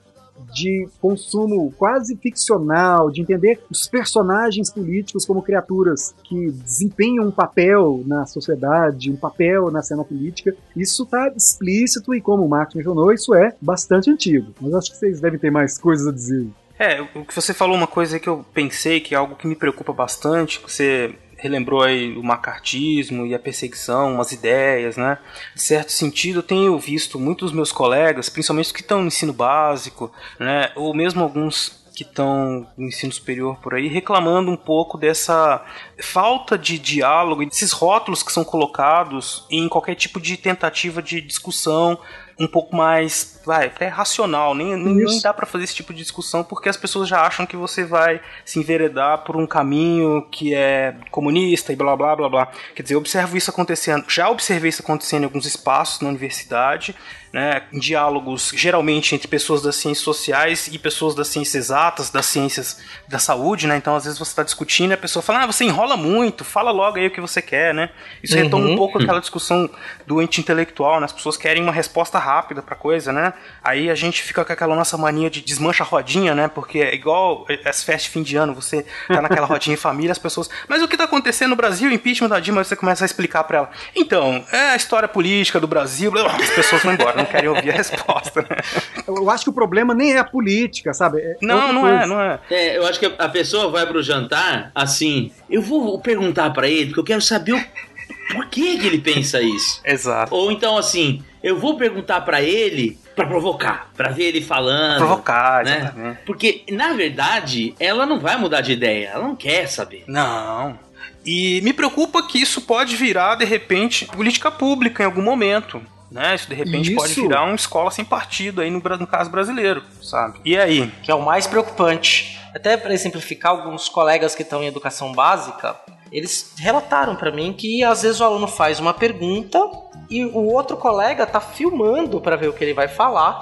de consumo quase ficcional, de entender os personagens políticos como criaturas que desempenham um papel na sociedade, um papel na cena política, isso está explícito e como o Marx mencionou, isso é bastante antigo. Mas acho que vocês devem ter mais coisas a dizer. É, o que você falou uma coisa que eu pensei que é algo que me preocupa bastante, você relembrou aí o macartismo e a perseguição, umas ideias, né? De certo sentido, eu tenho visto muitos meus colegas, principalmente os que estão no ensino básico, né? Ou mesmo alguns que estão no ensino superior por aí, reclamando um pouco dessa falta de diálogo desses rótulos que são colocados em qualquer tipo de tentativa de discussão um pouco mais, vai, até racional, nem, nem, nem dá para fazer esse tipo de discussão porque as pessoas já acham que você vai se enveredar por um caminho que é comunista e blá blá blá blá. Quer dizer, eu observo isso acontecendo, já observei isso acontecendo em alguns espaços na universidade, né, em diálogos geralmente entre pessoas das ciências sociais e pessoas das ciências exatas, das ciências da saúde, né? Então às vezes você está discutindo e a pessoa fala: "Ah, você enrola muito, fala logo aí o que você quer", né? Isso Uhum. retoma um pouco aquela discussão do anti-intelectual, né? As pessoas querem uma resposta rápida pra coisa, né? Aí a gente fica com aquela nossa mania de desmancha a rodinha, né? Porque é igual as festas de fim de ano, você tá naquela rodinha em família, as pessoas, mas o que tá acontecendo no Brasil, impeachment da Dilma, você começa a explicar pra ela. Então, é a história política do Brasil, as pessoas vão embora, não querem ouvir a resposta, né? Eu acho que o problema nem é a política, sabe? É Não, não coisa. é, não é. É, eu acho que a pessoa vai pro jantar assim. Eu vou perguntar pra ele, porque eu quero saber o por que, que ele pensa isso. Exato. Ou então assim, eu vou perguntar pra ele pra provocar, pra ver ele falando. Provocar, né? exatamente. Porque, na verdade, ela não vai mudar de ideia, ela não quer saber. Não. E me preocupa que isso pode virar, de repente, política pública em algum momento. Né? Isso de repente pode Isso. virar uma escola sem partido aí no, no caso brasileiro, sabe? E aí? que é o mais preocupante. Até para exemplificar, alguns colegas que estão em educação básica, eles relataram para mim que às vezes o aluno faz uma pergunta e o outro colega tá filmando para ver o que ele vai falar,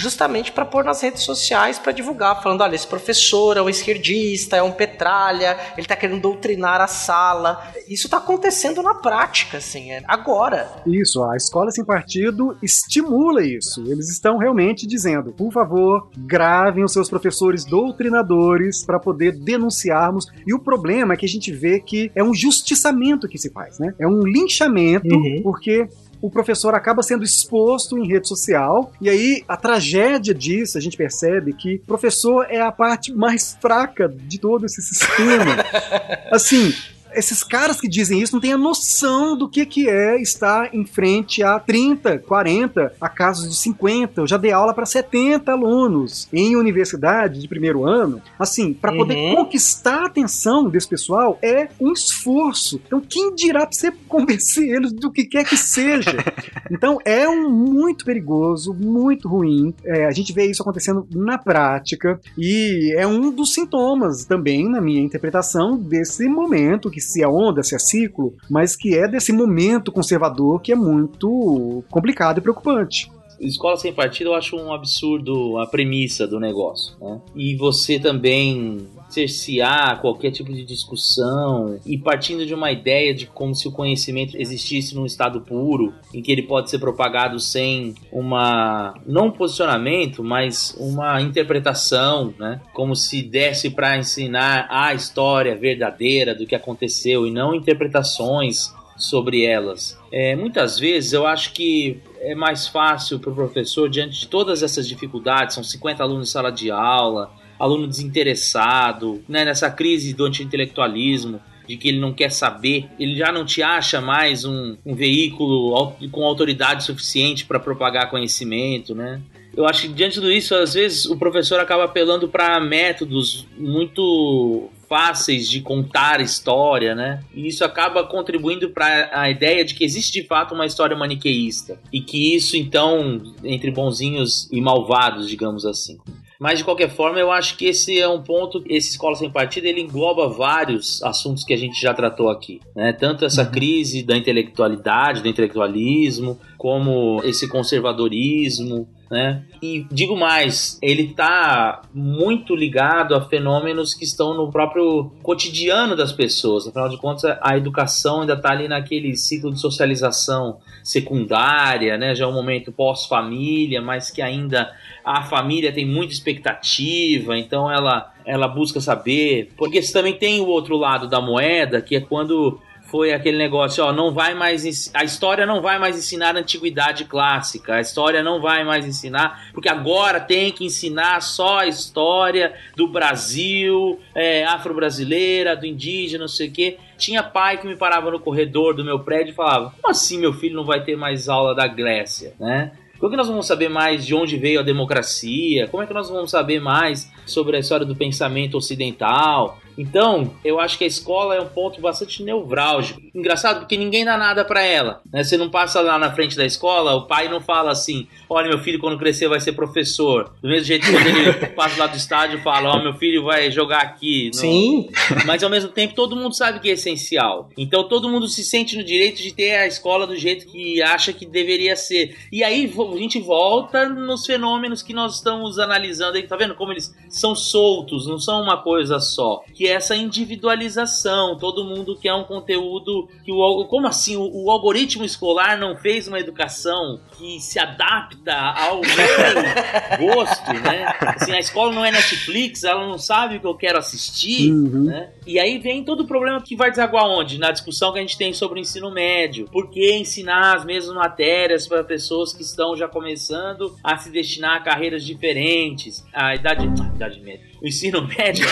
justamente para pôr nas redes sociais para divulgar, falando, olha, esse professor é um esquerdista, é um petralha, ele tá querendo doutrinar a sala. Isso tá acontecendo na prática, assim, é agora. Isso, a escola sem partido estimula isso. Eles estão realmente dizendo, por favor, gravem os seus professores doutrinadores para poder denunciarmos. E o problema é que a gente vê que é um justiçamento que se faz, né? É um linchamento, Uhum. porque o professor acaba sendo exposto em rede social, e aí a tragédia disso, a gente percebe que o professor é a parte mais fraca de todo esse sistema. assim, esses caras que dizem isso não têm a noção do que, que é estar em frente a 30, 40, a casos de 50. Eu já dei aula para 70 alunos em universidade de primeiro ano. Assim, para poder Uhum. conquistar a atenção desse pessoal é um esforço. Então, quem dirá para você convencer eles do que quer que seja? Então, é um muito perigoso, muito ruim. É, a gente vê isso acontecendo na prática e é um dos sintomas também, na minha interpretação, desse momento que que se é onda, se é ciclo, mas que é desse momento conservador que é muito complicado e preocupante. Escola sem partido eu acho um absurdo a premissa do negócio, né? E você também cercear qualquer tipo de discussão e partindo de uma ideia de como se o conhecimento existisse num estado puro, em que ele pode ser propagado sem uma não um posicionamento, mas uma interpretação, né? Como se desse para ensinar a história verdadeira do que aconteceu e não interpretações sobre elas. É, muitas vezes eu acho que é mais fácil para o professor, diante de todas essas dificuldades, são 50 alunos em sala de aula, aluno desinteressado, né, nessa crise do anti-intelectualismo, de que ele não quer saber, ele já não te acha mais um, um veículo com autoridade suficiente para propagar conhecimento, né? Eu acho que diante de tudo isso, às vezes o professor acaba apelando para métodos muito fáceis de contar história, né? E isso acaba contribuindo para a ideia de que existe de fato uma história maniqueísta e que isso então entre bonzinhos e malvados, digamos assim. Mas de qualquer forma, eu acho que esse é um ponto, esse escola sem partido, ele engloba vários assuntos que a gente já tratou aqui, né? Tanto essa crise da intelectualidade, do intelectualismo, como esse conservadorismo, né? E digo mais, ele está muito ligado a fenômenos que estão no próprio cotidiano das pessoas. Afinal de contas, a educação ainda está ali naquele ciclo de socialização secundária, né? Já é um momento pós-família, mas que ainda a família tem muita expectativa, então ela ela busca saber, porque também tem o outro lado da moeda, que é quando foi aquele negócio, ó, não vai mais a história não vai mais ensinar a antiguidade clássica, a história não vai mais ensinar, porque agora tem que ensinar só a história do Brasil, é, afro-brasileira, do indígena, não sei o quê. Tinha pai que me parava no corredor do meu prédio e falava: "Como assim meu filho não vai ter mais aula da Grécia, né?" Como é que nós vamos saber mais de onde veio a democracia? Como é que nós vamos saber mais sobre a história do pensamento ocidental? Então, eu acho que a escola é um ponto bastante nevrálgico. Engraçado porque ninguém dá nada pra ela. Né? Você não passa lá na frente da escola, o pai não fala assim: olha, meu filho quando crescer vai ser professor. Do mesmo jeito que quando ele passa lá do estádio fala: ó, meu filho vai jogar aqui. no- Sim. mas ao mesmo tempo todo mundo sabe que é essencial. Então todo mundo se sente no direito de ter a escola do jeito que acha que deveria ser. E aí a gente volta nos fenômenos que nós estamos analisando aí, tá vendo como eles são soltos, não são uma coisa só. Que é essa individualização, todo mundo quer um conteúdo que o como assim o, o algoritmo escolar não fez uma educação que se adapta ao meu gosto, né? Assim, a escola não é Netflix, ela não sabe o que eu quero assistir, Uhum. né? E aí vem todo o problema que vai desaguar onde? Na discussão que a gente tem sobre o ensino médio. Por que ensinar as mesmas matérias para pessoas que estão já começando a se destinar a carreiras diferentes? A idade, a idade média. O ensino médio.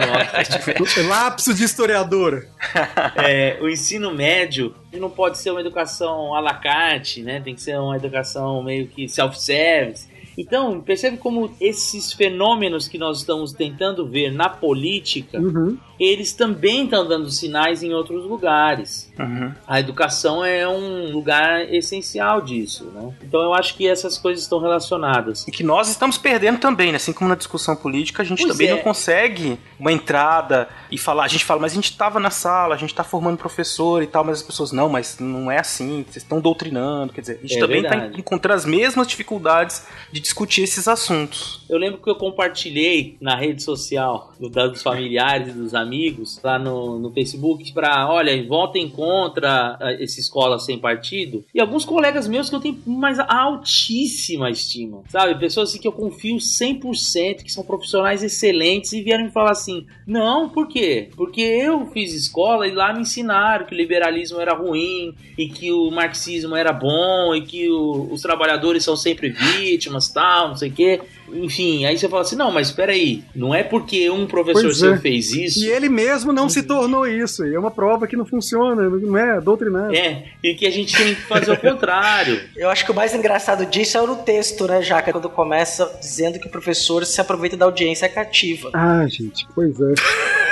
Lapso de historiador. É, o ensino médio não pode ser uma educação à la carte, né? Tem que ser uma educação meio que self-service. Então, percebe como esses fenômenos que nós estamos tentando ver na política, Uhum. eles também estão dando sinais em outros lugares. Uhum. A educação é um lugar essencial disso, né? Então eu acho que essas coisas estão relacionadas. E que nós estamos perdendo também, né? assim como na discussão política, a gente Pois também é. não consegue uma entrada e falar. A gente fala, mas a gente estava na sala, a gente está formando professor e tal, mas as pessoas, não, mas não é assim, vocês estão doutrinando. Quer dizer, a gente É também está encontrando as mesmas dificuldades de discutir esses assuntos. Eu lembro que eu compartilhei na rede social dos familiares e dos amigos lá no, no Facebook para, olha, votem contra ah, essa escola sem partido. E alguns colegas meus que eu tenho mais altíssima estima, sabe? Pessoas assim que eu confio 100%, que são profissionais excelentes e vieram me falar assim: "Não, por quê? Porque eu fiz escola e lá me ensinaram que o liberalismo era ruim e que o marxismo era bom e que o- os trabalhadores são sempre vítimas, tal, não sei o quê. Enfim, aí você fala assim: não, mas espera aí, não é porque um professor Pois seu é. fez isso. E ele mesmo não se tornou isso. E é uma prova que não funciona, não é doutrinado. É, e que a gente tem que fazer o contrário. Eu acho que o mais engraçado disso é no texto, né, Jaca? Quando começa dizendo que o professor se aproveita da audiência cativa. Ah, gente, pois é.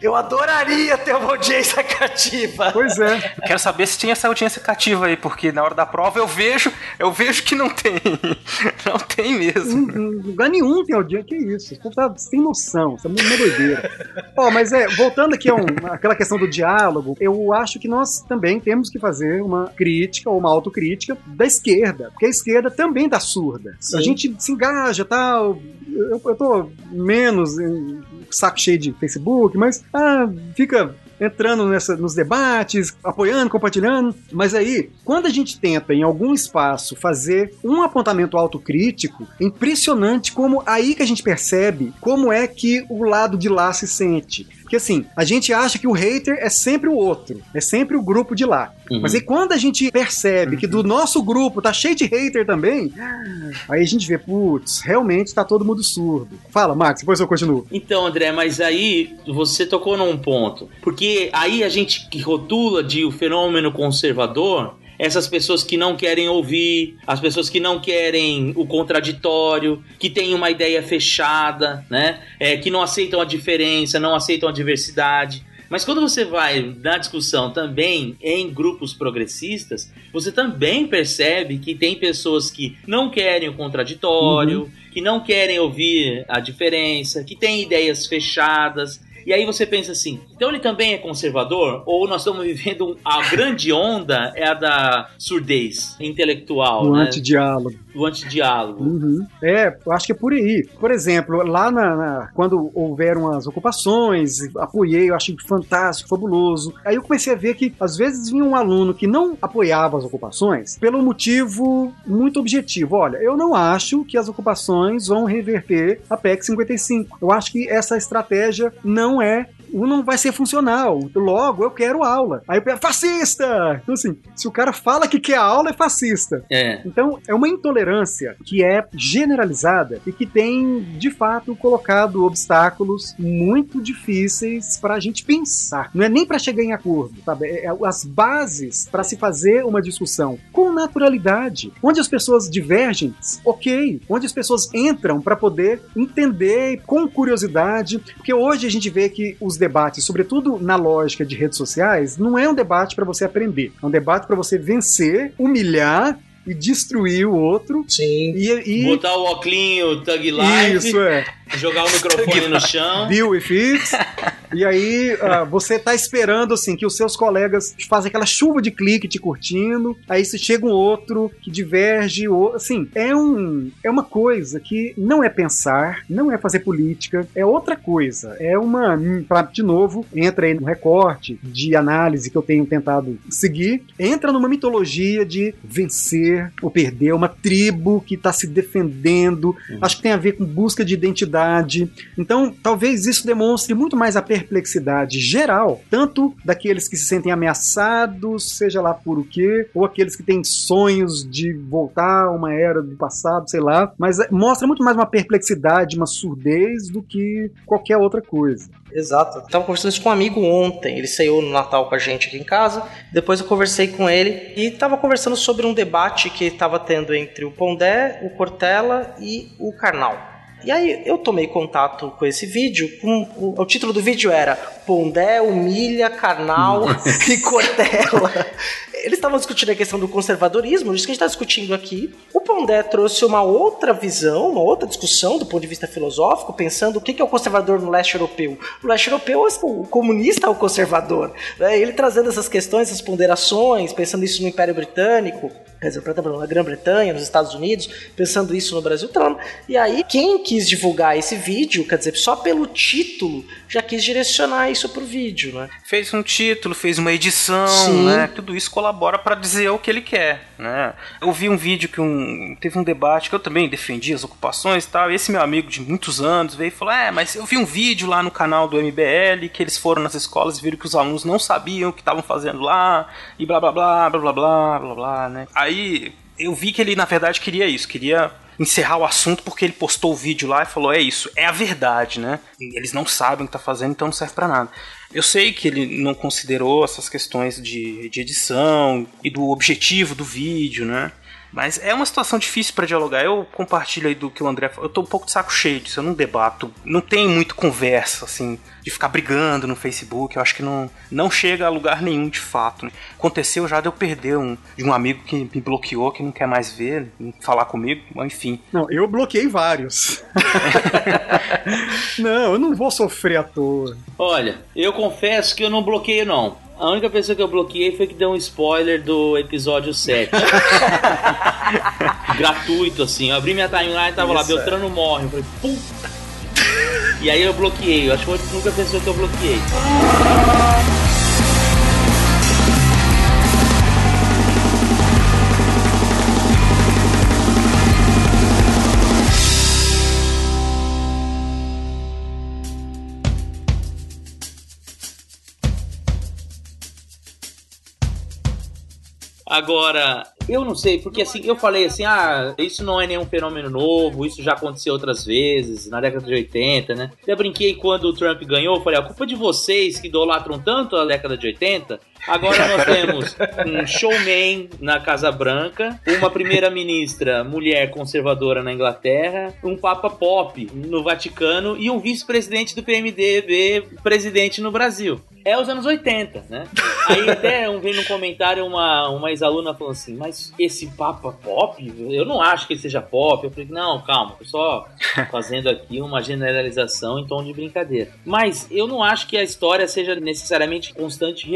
Eu adoraria ter uma audiência cativa. Pois é. Eu quero saber se tinha essa audiência cativa aí, porque na hora da prova eu vejo, eu vejo que não tem. Não tem mesmo. Em lugar nenhum tem audiência. Que isso? Você tá sem noção. Isso é muito uma doideira. Ó, mas é, voltando aqui a um, aquela questão do diálogo, eu acho que nós também temos que fazer uma crítica ou uma autocrítica da esquerda. Porque a esquerda também tá surda. A gente se engaja tal. Eu, eu tô menos em saco cheio de Facebook, mas ah, fica entrando nessa, nos debates, apoiando, compartilhando. Mas aí, quando a gente tenta, em algum espaço, fazer um apontamento autocrítico, é impressionante como aí que a gente percebe como é que o lado de lá se sente. Porque assim, a gente acha que o hater é sempre o outro, é sempre o grupo de lá. Uhum. Mas aí quando a gente percebe que do nosso grupo tá cheio de hater também, aí a gente vê, putz, realmente tá todo mundo surdo. Fala, Max, depois eu continuo. Então, André, mas aí você tocou num ponto. Porque aí a gente que rotula de o fenômeno conservador essas pessoas que não querem ouvir, as pessoas que não querem o contraditório, que têm uma ideia fechada, né? É, que não aceitam a diferença, não aceitam a diversidade. Mas quando você vai na discussão também em grupos progressistas, você também percebe que tem pessoas que não querem o contraditório, que não querem ouvir a diferença, que têm ideias fechadas. E aí você pensa assim, então ele também é conservador? Ou nós estamos vivendo a grande onda é a da surdez intelectual, O né? antidiálogo. do antidiálogo. Uhum. É, eu acho que é por aí. Por exemplo, lá na, na- quando houveram as ocupações, apoiei, eu achei fantástico, fabuloso. Aí eu comecei a ver que às vezes vinha um aluno que não apoiava as ocupações pelo motivo muito objetivo. Olha, eu não acho que as ocupações vão reverter a PEC 55. Eu acho que essa estratégia não não é não vai ser funcional. Logo, eu quero aula. Aí eu fascista! Então, assim, se o cara fala que quer aula, é fascista. É. Então, é uma intolerância que é generalizada e que tem, de fato, colocado obstáculos muito difíceis para a gente pensar. Não é nem para chegar em acordo, sabe? É é as bases para se fazer uma discussão com naturalidade, onde as pessoas divergem, ok. Onde as pessoas entram para poder entender com curiosidade, porque hoje a gente vê que os debates, sobretudo na lógica de redes sociais, não é um debate para você aprender, é um debate para você vencer, humilhar e destruir o outro. Sim. E, e- Botar o óculinho, Tug Life, isso é. jogar o microfone no chão. Deal with it. E aí ah, você tá esperando assim que os seus colegas fazem aquela chuva de clique te curtindo, aí se chega um outro que diverge, assim, é um é uma coisa que não é pensar, não é fazer política, é outra coisa. É uma, hum, pra, de novo, entra aí no recorte de análise que eu tenho tentado seguir, entra numa mitologia de vencer ou perder, uma tribo que tá se defendendo, acho que tem a ver com busca de identidade, então, talvez isso demonstre muito mais a perplexidade geral, tanto daqueles que se sentem ameaçados, seja lá por o quê, ou aqueles que têm sonhos de voltar a uma era do passado, sei lá, mas é, mostra muito mais uma perplexidade, uma surdez do que qualquer outra coisa. Exato. Tava conversando isso com um amigo ontem. Ele saiu no Natal com a gente aqui em casa. Depois eu conversei com ele e tava conversando sobre um debate que tava tendo entre o Pondé, o Cortella e o Karnal. E aí eu tomei contato com esse vídeo. Com, o, o título do vídeo era Pondé humilha Karnal e Cortella. Eles estavam discutindo a questão do conservadorismo, isso que a gente está discutindo aqui. O Pondé trouxe uma outra visão, uma outra discussão do ponto de vista filosófico, pensando o que é o conservador no leste europeu. No leste europeu, o comunista é o conservador. né? Ele trazendo essas questões, essas ponderações, pensando isso no Império Britânico, quer dizer, na Grã-Bretanha, nos Estados Unidos, pensando isso no Brasil, trama. E aí, quem quis divulgar esse vídeo, quer dizer, só pelo título, já quis direcionar isso pro vídeo, né? Fez um título, fez uma edição, Sim. né? Tudo isso colabora para dizer o que ele quer, né? Eu vi um vídeo que um, teve um debate que eu também defendi as ocupações e tal, e esse meu amigo de muitos anos veio e falou, é, mas eu vi um vídeo lá no canal do MBL que eles foram nas escolas e viram que os alunos não sabiam o que estavam fazendo lá, e blá blá blá, blá blá blá, blá blá, né? Aí eu vi que ele, na verdade, queria isso, queria encerrar o assunto porque ele postou o vídeo lá e falou: é isso, é a verdade, né? Eles não sabem o que tá fazendo, então não serve para nada. Eu sei que ele não considerou essas questões de, de edição e do objetivo do vídeo, né? Mas é uma situação difícil para dialogar. Eu compartilho aí do que o André falou. Eu tô um pouco de saco cheio disso. Eu não debato. Não tem muito conversa, assim, de ficar brigando no Facebook. Eu acho que não, não chega a lugar nenhum de fato. né? Aconteceu já de eu perder um, de um amigo que me bloqueou, que não quer mais ver, falar comigo. Enfim. Não, eu bloqueei vários. não, eu não vou sofrer à toa. Olha, eu confesso que eu não bloqueio, não. A única pessoa que eu bloqueei foi que deu um spoiler do episódio 7. Gratuito, assim. Eu abri minha timeline e tava lá, Isso, é. Beltrano morre. Eu falei, puta. E aí eu bloqueei. Eu acho que foi a única pessoa que eu bloqueei. Agora, eu não sei, porque assim, eu falei assim, ah, isso não é nenhum fenômeno novo, isso já aconteceu outras vezes, na década de 80, né? Eu brinquei quando o Trump ganhou, falei, a culpa é de vocês que idolatram tanto a década de 80. Agora nós temos um showman na Casa Branca, uma primeira-ministra mulher conservadora na Inglaterra, um papa pop no Vaticano e um vice-presidente do PMDB presidente no Brasil. É os anos 80, né? Aí até um, veio no comentário uma, uma ex-aluna falou assim, mas esse Papa pop? Eu não acho que ele seja pop. Eu falei, não, calma, tô só fazendo aqui uma generalização em tom de brincadeira. Mas eu não acho que a história seja necessariamente constante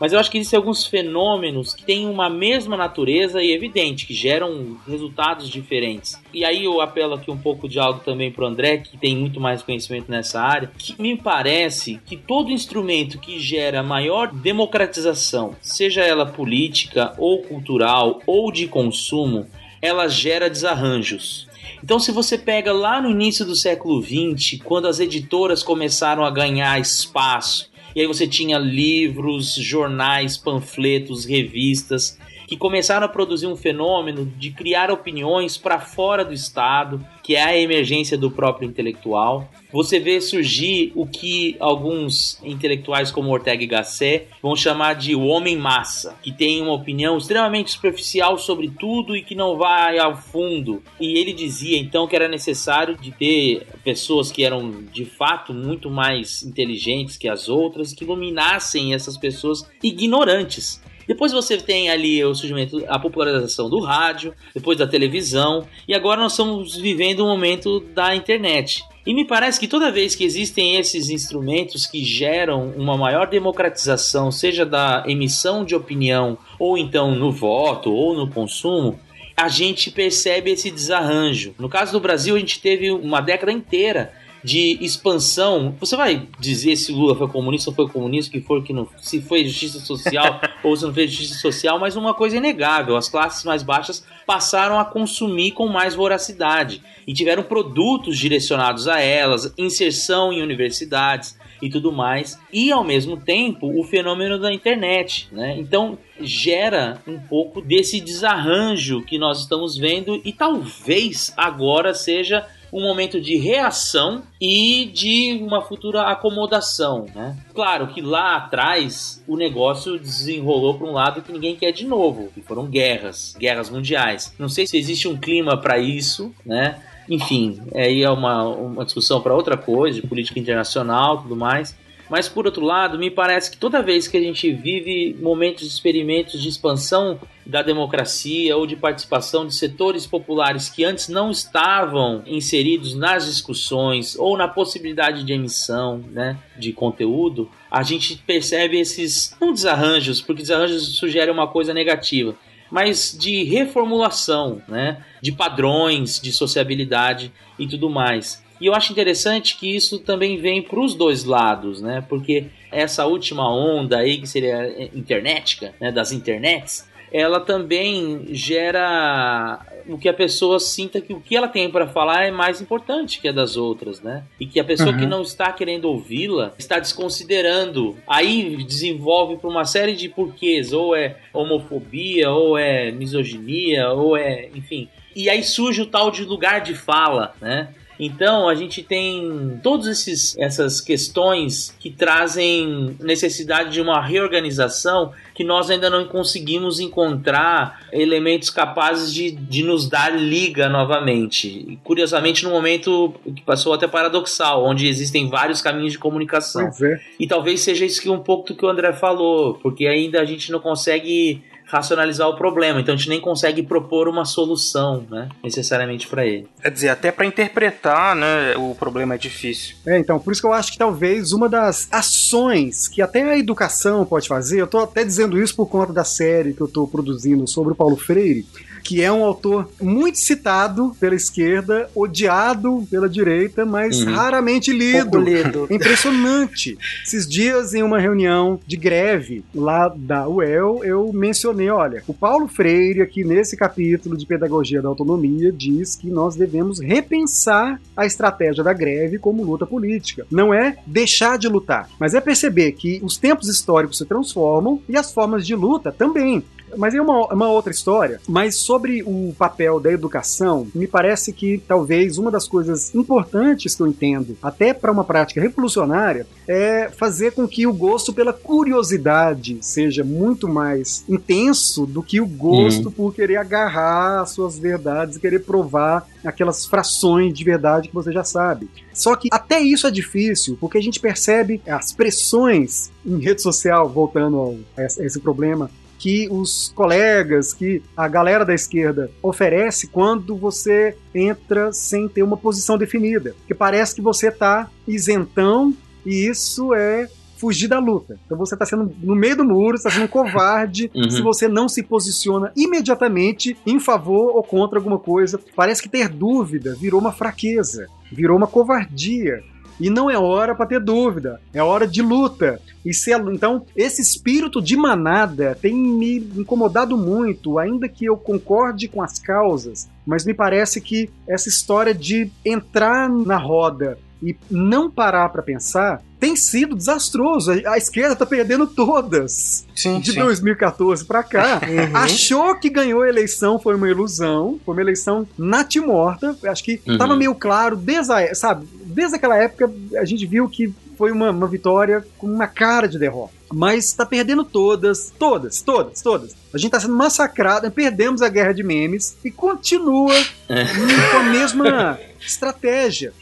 Mas eu acho que existem alguns fenômenos que têm uma mesma natureza e evidente, que geram resultados diferentes. E aí eu apelo aqui um pouco de algo também pro André, que tem muito mais conhecimento nessa área, que me parece que todo instrumento que gera maior democratização, seja ela política ou cultural ou de consumo, ela gera desarranjos. Então, se você pega lá no início do século XX, quando as editoras começaram a ganhar espaço, e aí você tinha livros, jornais, panfletos, revistas, que começaram a produzir um fenômeno de criar opiniões para fora do Estado, que é a emergência do próprio intelectual. Você vê surgir o que alguns intelectuais como Ortega y Gasset vão chamar de o homem massa, que tem uma opinião extremamente superficial sobre tudo e que não vai ao fundo. E ele dizia então que era necessário de ter pessoas que eram de fato muito mais inteligentes que as outras, que iluminassem essas pessoas ignorantes. Depois você tem ali o surgimento, a popularização do rádio, depois da televisão, e agora nós estamos vivendo um momento da internet. E me parece que toda vez que existem esses instrumentos que geram uma maior democratização, seja da emissão de opinião, ou então no voto, ou no consumo, a gente percebe esse desarranjo. No caso do Brasil, a gente teve uma década inteira de expansão. Você vai dizer se o Lula foi comunista ou foi comunista, que for que não, se foi justiça social ou se não fez justiça social, mas uma coisa é inegável, as classes mais baixas passaram a consumir com mais voracidade e tiveram produtos direcionados a elas, inserção em universidades e tudo mais, e ao mesmo tempo o fenômeno da internet, né? Então gera um pouco desse desarranjo que nós estamos vendo e talvez agora seja um momento de reação e de uma futura acomodação, né? Claro que lá atrás o negócio desenrolou para um lado que ninguém quer de novo, que foram guerras, guerras mundiais. Não sei se existe um clima para isso, né? Enfim, aí é uma, uma discussão para outra coisa, de política internacional, tudo mais. Mas por outro lado, me parece que toda vez que a gente vive momentos de experimentos de expansão da democracia ou de participação de setores populares que antes não estavam inseridos nas discussões ou na possibilidade de emissão né, de conteúdo, a gente percebe esses não desarranjos, porque desarranjos sugerem uma coisa negativa, mas de reformulação, né, de padrões de sociabilidade e tudo mais. E eu acho interessante que isso também vem para os dois lados, né? Porque essa última onda aí, que seria internetica, né, das internets, ela também gera o que a pessoa sinta que o que ela tem para falar é mais importante que a das outras, né? E que a pessoa Uhum. que não está querendo ouvi-la está desconsiderando. Aí desenvolve para uma série de porquês, ou é homofobia, ou é misoginia, ou é, enfim. E aí surge o tal de lugar de fala, né? Então a gente tem todas esses, essas questões que trazem necessidade de uma reorganização que nós ainda não conseguimos encontrar elementos capazes de, de nos dar liga novamente. E, Curiosamente, num momento que passou até paradoxal, onde existem vários caminhos de comunicação. É. E talvez seja isso que um pouco do que o André falou, porque ainda a gente não consegue racionalizar o problema, então a gente nem consegue propor uma solução, né, necessariamente para ele. Quer dizer, até pra interpretar, né, o problema é difícil. É, então, por isso que eu acho que talvez uma das ações que até a educação pode fazer, eu tô até dizendo isso por conta da série que eu tô produzindo sobre o Paulo Freire, que é um autor muito citado pela esquerda, odiado pela direita, mas Uhum. raramente lido. lido. Impressionante. Esses dias, em uma reunião de greve lá da UEL, eu mencionei: olha, o Paulo Freire, aqui nesse capítulo de Pedagogia da Autonomia, diz que nós devemos repensar a estratégia da greve como luta política. Não é deixar de lutar, mas é perceber que os tempos históricos se transformam e as formas de luta também. Mas é uma, uma outra história. Mas sobre o papel da educação, me parece que talvez uma das coisas importantes que eu entendo, até para uma prática revolucionária, é fazer com que o gosto pela curiosidade seja muito mais intenso do que o gosto por querer agarrar as suas verdades e querer provar aquelas frações de verdade que você já sabe. Só que até isso é difícil, porque a gente percebe as pressões em rede social, voltando ao, a esse problema, que os colegas, que a galera da esquerda oferece quando você entra sem ter uma posição definida. Porque parece que você está isentão e isso é fugir da luta. Então você está sendo no meio do muro, está sendo um covarde Uhum. se você não se posiciona imediatamente em favor ou contra alguma coisa. Parece que ter dúvida virou uma fraqueza, virou uma covardia. E não é hora para ter dúvida, é hora de luta. E se então, esse espírito de manada tem me incomodado muito, ainda que eu concorde com as causas, mas me parece que essa história de entrar na roda e não parar para pensar tem sido desastroso. A a esquerda tá perdendo todas Sim, de sim. 2014 para cá. Achou que ganhou a eleição, foi uma ilusão, foi uma eleição natimorta. Acho que Uhum. tava meio claro desde a, sabe, desde aquela época a gente viu que foi uma, uma vitória com uma cara de derrota. Mas tá perdendo todas, todas, todas, todas. A gente tá sendo massacrado, perdemos a guerra de memes e continua com a mesma estratégia.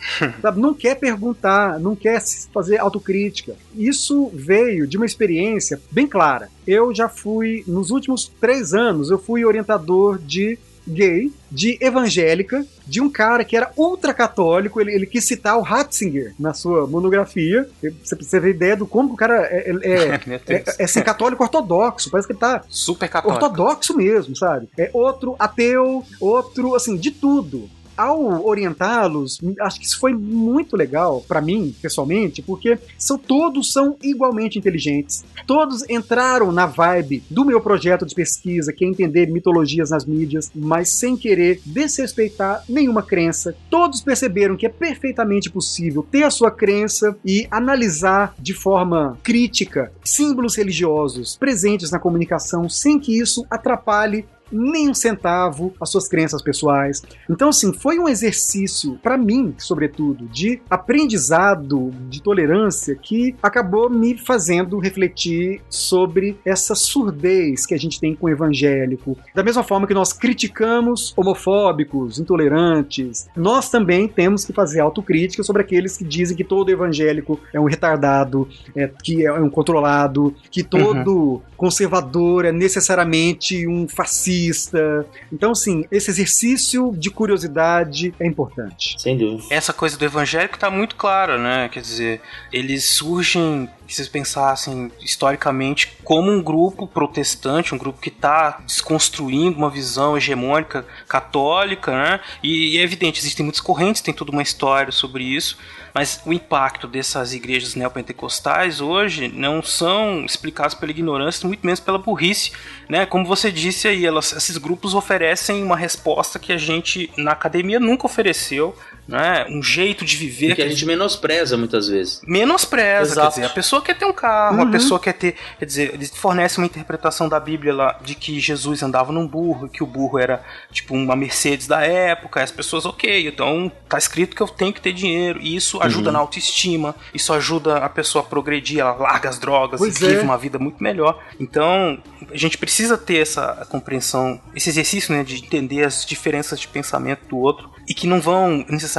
sabe? Não quer perguntar, não quer fazer autocrítica. Isso veio de uma experiência bem clara. Eu já fui, nos últimos três anos, eu fui orientador de gay, de evangélica, de um cara que era ultracatólico, ele, ele quis citar o Ratzinger na sua monografia. Você precisa ter ideia do como o cara é, é, é, é, ser católico ortodoxo, parece que ele tá Super católico. ortodoxo mesmo, sabe? É outro ateu, outro, assim, de tudo. Ao orientá-los, acho que isso foi muito legal pra mim, pessoalmente, porque são todos são igualmente inteligentes. Todos entraram na vibe do meu projeto de pesquisa, que é entender mitologias nas mídias, mas sem querer desrespeitar nenhuma crença. Todos perceberam que é perfeitamente possível ter a sua crença e analisar de forma crítica símbolos religiosos presentes na comunicação sem que isso atrapalhe nem um centavo as suas crenças pessoais. Então, assim, foi um exercício, para mim, sobretudo, de aprendizado, de tolerância, que acabou me fazendo refletir sobre essa surdez que a gente tem com o evangélico. Da mesma forma que nós criticamos homofóbicos, intolerantes, nós também temos que fazer autocrítica sobre aqueles que dizem que todo evangélico é um retardado, é, que é um controlado, que todo conservador é necessariamente um fascista assista. Então, assim, esse exercício de curiosidade é importante. Sem dúvida. Essa coisa do evangélico tá muito clara, né? Quer dizer, eles surgem, se vocês pensassem historicamente, como um grupo protestante, um grupo que está desconstruindo uma visão hegemônica católica, né? E, e é evidente, existem muitas correntes, tem toda uma história sobre isso. Mas o impacto dessas igrejas neopentecostais hoje não são explicados pela ignorância, muito menos pela burrice, né? Como você disse aí, elas, esses grupos oferecem uma resposta que a gente na academia nunca ofereceu, né? Um jeito de viver Que a gente menospreza muitas vezes. menospreza, Exato. quer dizer, a pessoa quer ter um carro, Uhum. a pessoa quer ter, quer dizer, eles fornecem uma interpretação da Bíblia lá de que Jesus andava num burro, que o burro era tipo uma Mercedes da época, e as pessoas, ok, então tá escrito que eu tenho que ter dinheiro, e isso ajuda na autoestima, isso ajuda a pessoa a progredir, ela larga as drogas Pois e é. vive uma vida muito melhor. Então, a gente precisa ter essa compreensão, esse exercício, né, de entender as diferenças de pensamento do outro e que não vão necessariamente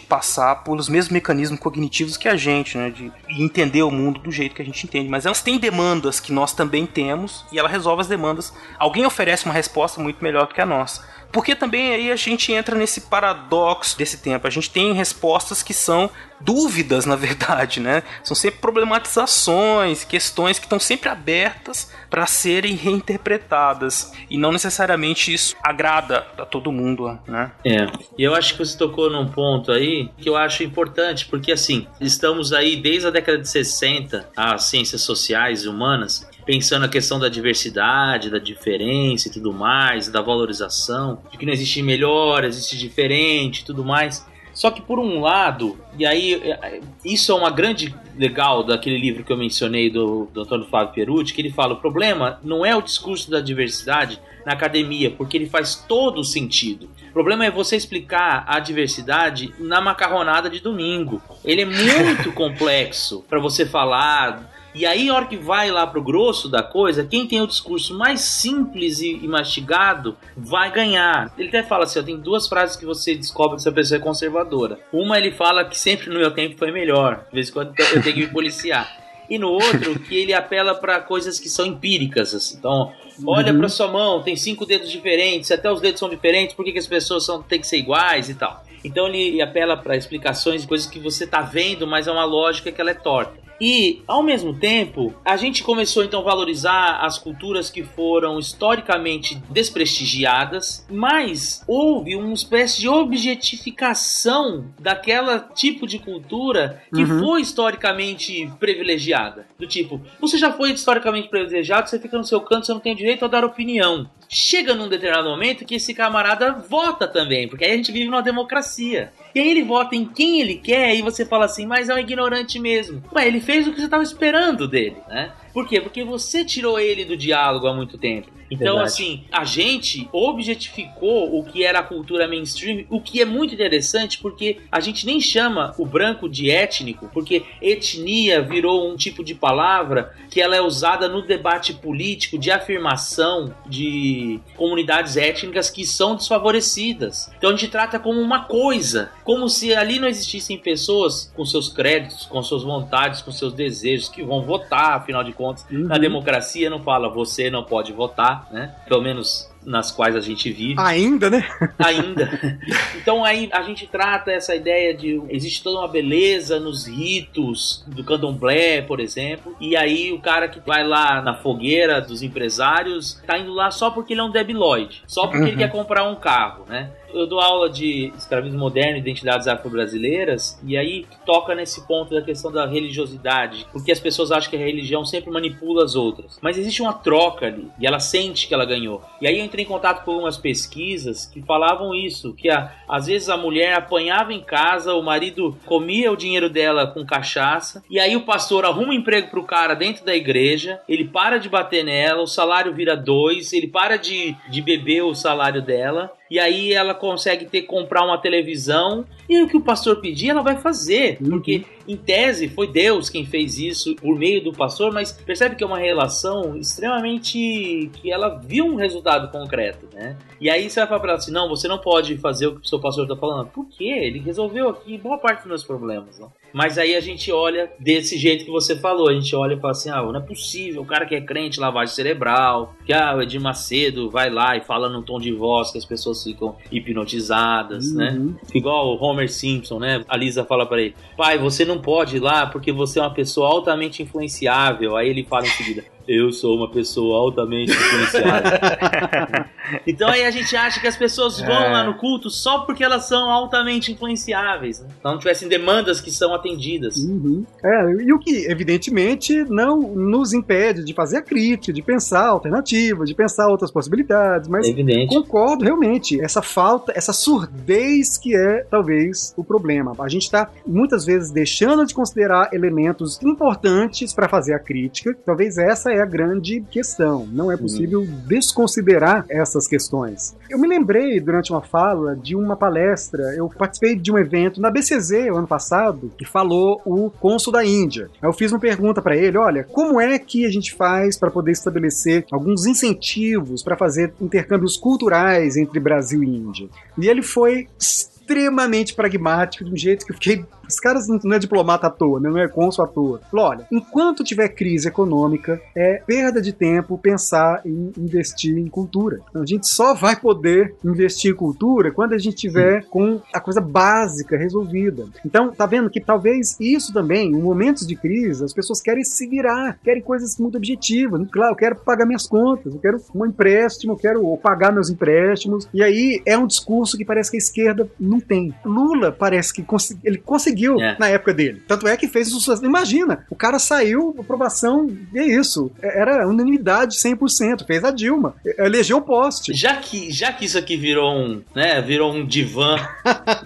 passar pelos mesmos mecanismos cognitivos que a gente, né, de entender o mundo do jeito que a gente entende. Mas elas têm demandas que nós também temos e ela resolve as demandas. Alguém oferece uma resposta muito melhor do que a nossa. Porque também aí a gente entra nesse paradoxo desse tempo. A gente tem respostas que são dúvidas, na verdade, né? São sempre problematizações, questões que estão sempre abertas para serem reinterpretadas. E não necessariamente isso agrada a todo mundo, né? É. E eu acho que você tocou num ponto aí que eu acho importante, porque assim, estamos aí desde a década de 60, as ciências sociais e humanas, pensando a questão da diversidade, da diferença e tudo mais, da valorização, de que não existe melhor, existe diferente e tudo mais. Só que por um lado, e aí é, isso é uma grande legal daquele livro que eu mencionei do, do Antônio Fábio Perucci, que ele fala: o problema não é o discurso da diversidade na academia, porque ele faz todo sentido. O problema é você explicar a diversidade na macarronada de domingo. Ele é muito complexo para você falar. E aí, a hora que vai lá pro grosso da coisa, quem tem o discurso mais simples e, e mastigado vai ganhar. Ele até fala assim: ó, tem duas frases que você descobre se a pessoa é conservadora. Uma, ele fala que sempre no meu tempo foi melhor. De vez em quando eu tenho que me policiar. E no outro, que ele apela para coisas que são empíricas. Assim. Então, olha pra sua mão, tem cinco dedos diferentes, até os dedos são diferentes, por que, que as pessoas são, têm que ser iguais e tal? Então ele apela para explicações de coisas que você tá vendo, mas é uma lógica que ela é torta. E, ao mesmo tempo, a gente começou então a valorizar as culturas que foram historicamente desprestigiadas, mas houve uma espécie de objetificação daquela tipo de cultura que Uhum. foi historicamente privilegiada. Do tipo, você já foi historicamente privilegiado, você fica no seu canto, você não tem direito a dar opinião. Chega num determinado momento que esse camarada vota também, porque aí a gente vive numa democracia. E aí ele vota em quem ele quer e você fala assim, mas é um ignorante mesmo. Mas ele fez o que você estava esperando dele, né? Por quê? Porque você tirou ele do diálogo há muito tempo. Então, Verdade. assim, a gente objetificou o que era a cultura mainstream, o que é muito interessante porque a gente nem chama o branco de étnico, porque etnia virou um tipo de palavra que ela é usada no debate político de afirmação de comunidades étnicas que são desfavorecidas. Então a gente trata como uma coisa, como se ali não existissem pessoas com seus créditos, com suas vontades, com seus desejos, que vão votar, afinal de contas. Na democracia não fala você não pode votar, né? Pelo menos nas quais a gente vive Ainda, né? ainda. Então aí a gente trata essa ideia de existe toda uma beleza nos ritos do candomblé, por exemplo, e aí o cara que vai lá na fogueira dos empresários tá indo lá só porque ele é um debilóide, só porque ele quer comprar um carro, né? Eu dou aula de escravismo moderno e identidades afro-brasileiras, e aí toca nesse ponto da questão da religiosidade, porque as pessoas acham que a religião sempre manipula as outras. Mas existe uma troca ali, e ela sente que ela ganhou. E aí entrei em contato com algumas pesquisas que falavam isso, que a- às vezes a mulher apanhava em casa, o marido comia o dinheiro dela com cachaça, e aí o pastor arruma um emprego pro cara dentro da igreja, ele para de bater nela, o salário vira dois, ele para de, de beber o salário dela, e aí ela consegue ter comprar uma televisão e o que o pastor pedir ela vai fazer, porque em tese foi Deus quem fez isso por meio do pastor, mas percebe que é uma relação extremamente que ela viu um resultado concreto, né? E aí você vai falar pra ela assim, não, você não pode fazer o que o seu pastor tá falando. Por quê? Ele resolveu aqui boa parte dos meus problemas, não? Mas aí a gente olha desse jeito que você falou. A gente olha e fala assim: ah, não é possível. O cara que é crente, lavagem cerebral. Que ah, o Edir Macedo vai lá e fala num tom de voz que as pessoas ficam hipnotizadas, né? Uhum. Igual o Homer Simpson, né? A Lisa fala pra ele: pai, você não pode ir lá porque você é uma pessoa altamente influenciável. Aí ele fala em seguida: eu sou uma pessoa altamente influenciável. então aí a gente acha que as pessoas vão É. lá no culto só porque elas são altamente influenciáveis. Né? Então não tivessem demandas que são atendidas. Uhum. É, e o que, evidentemente, não nos impede de fazer a crítica, de pensar alternativas, de pensar outras possibilidades, mas É concordo realmente. Essa falta, essa surdez que é talvez o problema. A gente está muitas vezes deixando de considerar elementos importantes para fazer a crítica. Talvez essa é a grande questão. Não é possível desconsiderar essas questões. Eu me lembrei durante uma fala de uma palestra. Eu participei de um evento na BCZ ano passado que falou o cônsul da Índia. Eu fiz uma pergunta para ele: olha, como é que a gente faz para poder estabelecer alguns incentivos para fazer intercâmbios culturais entre Brasil e Índia? E ele foi extremamente pragmático, de um jeito que eu fiquei. Os caras não é diplomata à toa, né? não é cônsul à toa. Falou: olha, enquanto tiver crise econômica, é perda de tempo pensar em investir em cultura. Então, a gente só vai poder investir em cultura quando a gente tiver com a coisa básica resolvida. Então, tá vendo que talvez isso também, em momentos de crise, as pessoas querem se virar, querem coisas muito objetivas. Claro, eu quero pagar minhas contas, eu quero um empréstimo, eu quero pagar meus empréstimos. E aí é um discurso que parece que a esquerda não tem. Lula parece que ele conseguiu É. na época dele. Tanto é que fez o sucesso. Imagina, o cara saiu, aprovação, e é isso. É- Era unanimidade 100%. Fez a Dilma. Elegeu o poste. Já que, já que isso aqui virou um, né, virou um divã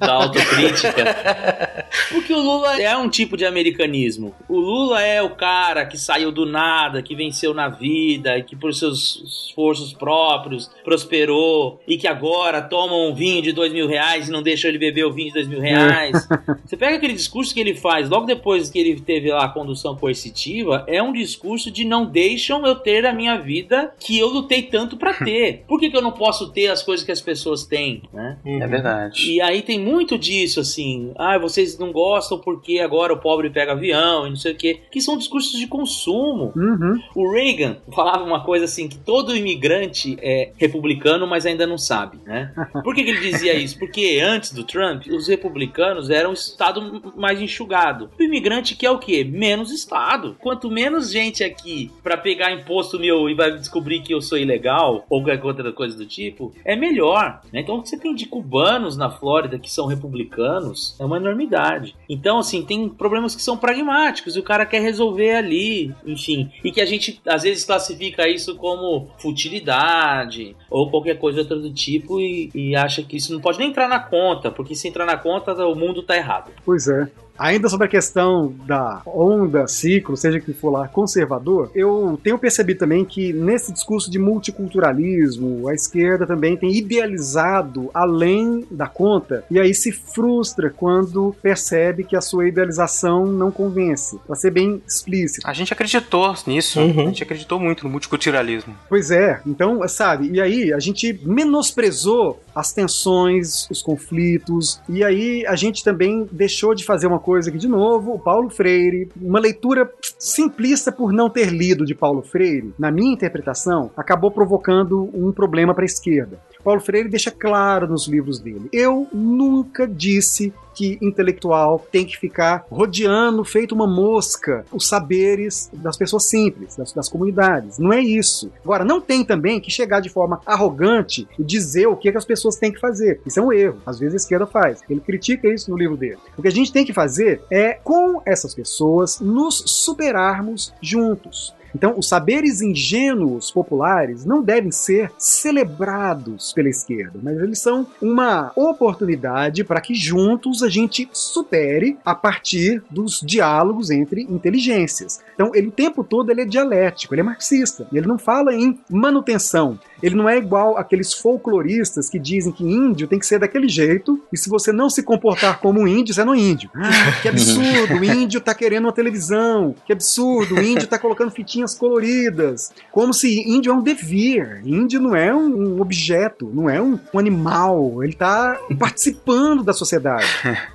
da autocrítica, porque o Lula é um tipo de americanismo. O Lula é o cara que saiu do nada, que venceu na vida e que por seus esforços próprios prosperou e que agora toma um vinho de dois mil reais e não deixa ele beber o vinho de dois mil reais. Você pega aquele discurso que ele faz logo depois que ele teve lá a condução coercitiva, é um discurso de não deixam eu ter a minha vida que eu lutei tanto pra ter. Por que, que eu não posso ter as coisas que as pessoas têm, né? É verdade. E aí tem muito disso, assim. Ah, vocês não gostam porque agora o pobre pega avião e não sei o quê. Que são discursos de consumo. Uhum. O Reagan falava uma coisa assim, que todo imigrante é republicano, mas ainda não sabe, né? Por que, que ele dizia isso? Porque antes do Trump, os republicanos eram o estado mais enxugado. O imigrante quer o quê? Menos estado. Quanto menos gente aqui pra pegar imposto meu e vai descobrir que eu sou ilegal ou qualquer outra coisa do tipo, é melhor. né? Então o que você tem de cubanos na Flórida que são republicanos é uma enormidade. Então, assim, tem problemas que são pragmáticos e o cara quer resolver ali, enfim. E que a gente às vezes classifica isso como futilidade ou qualquer coisa outra do tipo e, e acha que isso não pode nem entrar na conta, porque se entrar na conta o mundo tá errado. Pois é. Ainda sobre a questão da onda, ciclo, seja que for lá, conservador, eu tenho percebido também que nesse discurso de multiculturalismo, a esquerda também tem idealizado além da conta e aí se frustra quando percebe que a sua idealização não convence. Pra ser bem explícito. A gente acreditou nisso. Uhum. A gente acreditou muito no multiculturalismo. Pois é, então, sabe, e aí a gente menosprezou as tensões, os conflitos, e aí a gente também deixou de fazer uma coisa que, de novo, o Paulo Freire, uma leitura simplista por não ter lido de Paulo Freire, na minha interpretação, acabou provocando um problema para a esquerda. Paulo Freire deixa claro nos livros dele: eu nunca disse que intelectual tem que ficar rodeando, feito uma mosca, os saberes das pessoas simples, das, das comunidades. Não é isso. Agora, não tem também que chegar de forma arrogante e dizer o que, que as pessoas têm que fazer. Isso é um erro. Às vezes a esquerda faz. Ele critica isso no livro dele. O que a gente tem que fazer é, com essas pessoas, nos superarmos juntos. Então, os saberes ingênuos populares não devem ser celebrados pela esquerda, mas eles são uma oportunidade para que juntos a gente supere a partir dos diálogos entre inteligências. Então, ele o tempo todo ele é dialético, ele é marxista, ele não fala em manutenção. Ele não é igual aqueles folcloristas que dizem que índio tem que ser daquele jeito, e se você não se comportar como um índio, você não é índio. Ah, que absurdo, o índio tá querendo uma televisão, que absurdo, o índio tá colocando fitinhas coloridas. Como se índio é um devir, índio não é um, um objeto, não é um, um animal, ele tá participando da sociedade.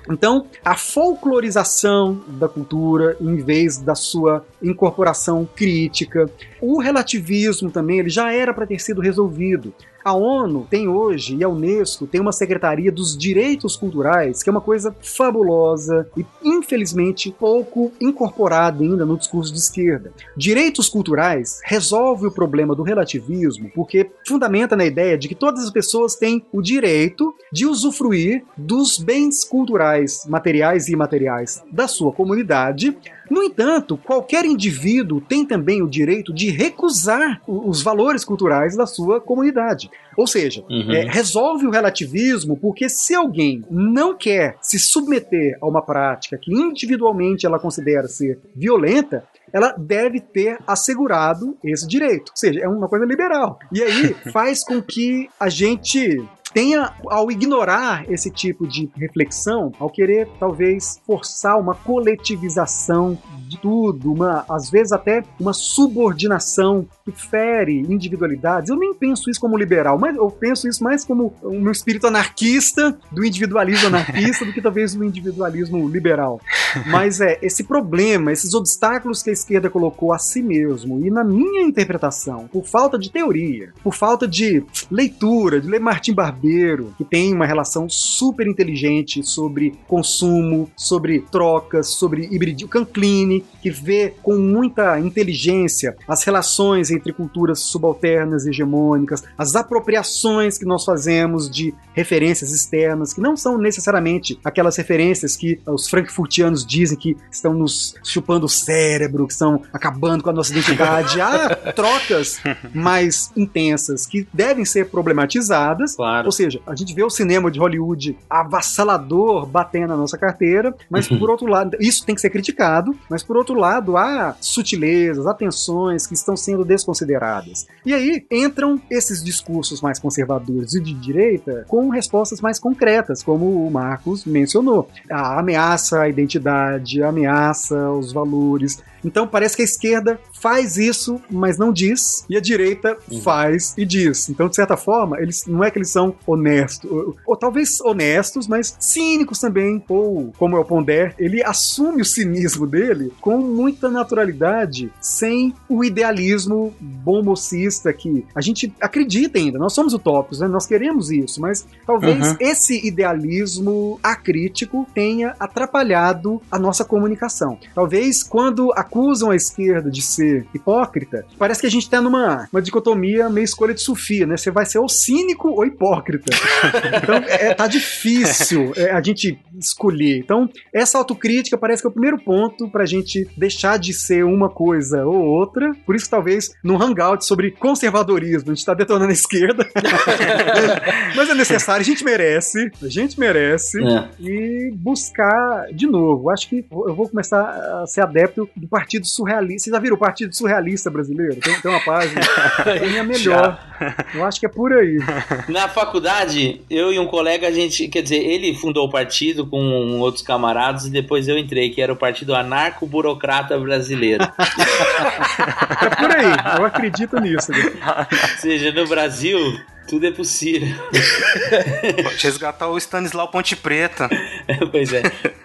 Então, a folclorização da cultura, em vez da sua incorporação crítica, o relativismo também, ele já era para ter sido resolvido. A ONU tem hoje, e a Unesco tem uma Secretaria dos Direitos Culturais, que é uma coisa fabulosa e, infelizmente, pouco incorporada ainda no discurso de esquerda. Direitos culturais resolve o problema do relativismo porque fundamenta na ideia de que todas as pessoas têm o direito de usufruir dos bens culturais, materiais e imateriais da sua comunidade no entanto, qualquer indivíduo tem também o direito de recusar os valores culturais da sua comunidade. Ou seja, Uhum. é, resolve o relativismo porque se alguém não quer se submeter a uma prática que individualmente ela considera ser violenta, ela deve ter assegurado esse direito. Ou seja, é uma coisa liberal. E aí faz com que a gente tenha, ao ignorar esse tipo de reflexão, ao querer talvez forçar uma coletivização de tudo, uma, às vezes até uma subordinação que fere individualidades. Eu nem penso isso como liberal, mas eu penso isso mais como o meu espírito anarquista, do individualismo anarquista, do que talvez do individualismo liberal. Mas é esse problema, esses obstáculos que a esquerda colocou a si mesmo, e na minha interpretação, por falta de teoria, por falta de leitura, de ler Martim Barbeiro, que tem uma relação super inteligente sobre consumo, sobre trocas, sobre hibridismo, Canclini, que vê com muita inteligência as relações entre culturas subalternas e hegemônicas, as apropriações que nós fazemos de referências externas, que não são necessariamente aquelas referências que os frankfurtianos dizem que estão nos chupando o cérebro, que estão acabando com a nossa identidade. Há trocas mais intensas que devem ser problematizadas. Claro. Ou seja, a gente vê o cinema de Hollywood avassalador batendo na nossa carteira, mas por outro lado, isso tem que ser criticado, mas por outro lado, há sutilezas, há tensões que estão sendo desconsideradas. E aí entram esses discursos mais conservadores e de direita com respostas mais concretas, como o Marcos mencionou. A ameaça à identidade, a ameaça aos valores. Então parece que a esquerda faz isso, mas não diz, e a direita faz e diz. Então, de certa forma, eles não é que eles são honestos, ou, ou talvez honestos, mas cínicos também, ou como é o Ponder, ele assume o cinismo dele com muita naturalidade, sem o idealismo bombocista que a gente acredita ainda. Nós somos utópicos, né? nós queremos isso, mas talvez Uhum. esse idealismo acrítico tenha atrapalhado a nossa comunicação. Talvez quando acusam a esquerda de ser hipócrita, parece que a gente tá numa uma dicotomia meio escolha de Sofia, né? Você vai ser ou cínico ou hipócrita. Então, é, tá difícil é, a gente escolher. Então, essa autocrítica parece que é o primeiro ponto pra gente deixar de ser uma coisa ou outra. Por isso, talvez, num hangout sobre conservadorismo, a gente tá detonando a esquerda. Mas é necessário, a gente merece, a gente merece. É. E buscar de novo. Acho que eu vou começar a ser adepto do Partido Surrealista. Vocês já viram o Partido Surrealista Brasileiro? Tem, tem uma página. Pra mim é melhor. Eu acho que é por aí. Na faculdade, eu e um colega, a gente, quer dizer, ele fundou o partido com outros camaradas e depois eu entrei, que era o Partido Anarco Burocrata Brasileiro. É por aí. Eu acredito nisso. Ou seja, no Brasil, tudo é possível. Pode resgatar o Stanislau Ponte Preta. pois é.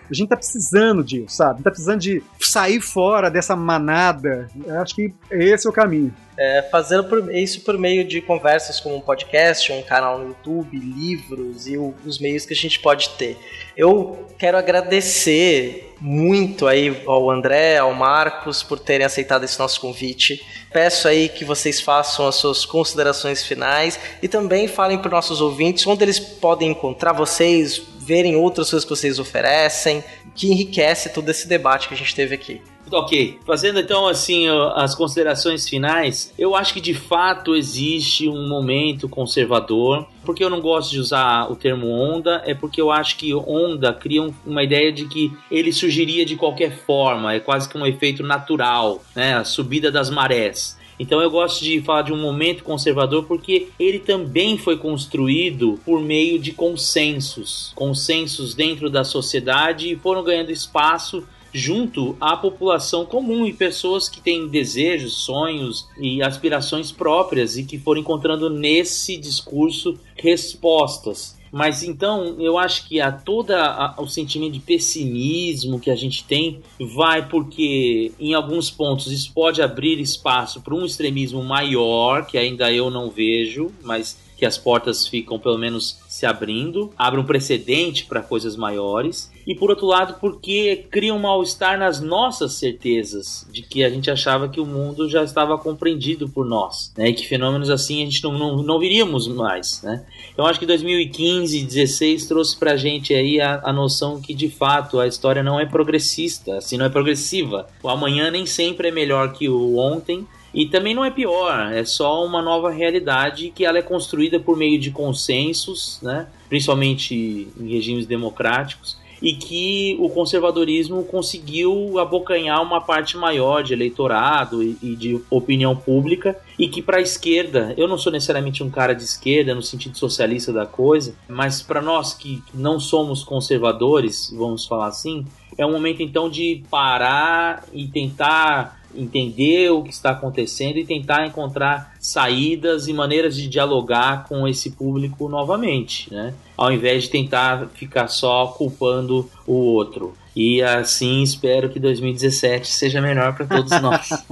A gente tá precisando disso, sabe? Tá precisando de sair fora dessa manada. Eu acho que esse é o caminho. É, fazendo por- isso por meio de conversas como um podcast, um canal no YouTube, livros e o- os meios que a gente pode ter. Eu quero agradecer muito aí ao André, ao Marcos por terem aceitado esse nosso convite. Peço aí que vocês façam as suas considerações finais e também falem para os nossos ouvintes onde eles podem encontrar vocês, verem outras coisas que vocês oferecem, que enriquece todo esse debate que a gente teve aqui. Ok, fazendo então assim as considerações finais, eu acho que de fato existe um momento conservador. Porque eu não gosto de usar o termo onda, é porque eu acho que onda cria um- uma ideia de que ele surgiria de qualquer forma, é quase que um efeito natural, né? A subida das marés. Então eu gosto de falar de um momento conservador porque ele também foi construído por meio de consensos, consensos dentro da sociedade e foram ganhando espaço junto à população comum e pessoas que têm desejos, sonhos e aspirações próprias e que foram encontrando nesse discurso respostas. Mas então eu acho que a toda a- o sentimento de pessimismo que a gente tem vai porque em alguns pontos isso pode abrir espaço para um extremismo maior que ainda eu não vejo, mas que as portas ficam pelo menos se abrindo, abre um precedente para coisas maiores, e por outro lado, porque cria um mal-estar nas nossas certezas de que a gente achava que o mundo já estava compreendido por nós, né? E que fenômenos assim a gente não, não, não viríamos mais, né? Então acho que 2015, 16 trouxe pra gente aí a, a noção que de fato a história não é progressista, assim, não é progressiva. O amanhã nem sempre é melhor que o ontem, e também não é pior, é só uma nova realidade que ela é construída por meio de consensos, né? principalmente em regimes democráticos, e que o conservadorismo conseguiu abocanhar uma parte maior de eleitorado e, e de opinião pública, e que para a esquerda, eu não sou necessariamente um cara de esquerda no sentido socialista da coisa, mas para nós que não somos conservadores, vamos falar assim, é um momento então de parar e tentar entender o que está acontecendo e tentar encontrar saídas e maneiras de dialogar com esse público novamente, né? Ao invés de tentar ficar só culpando o outro. E assim espero que 2017 seja melhor para todos nós.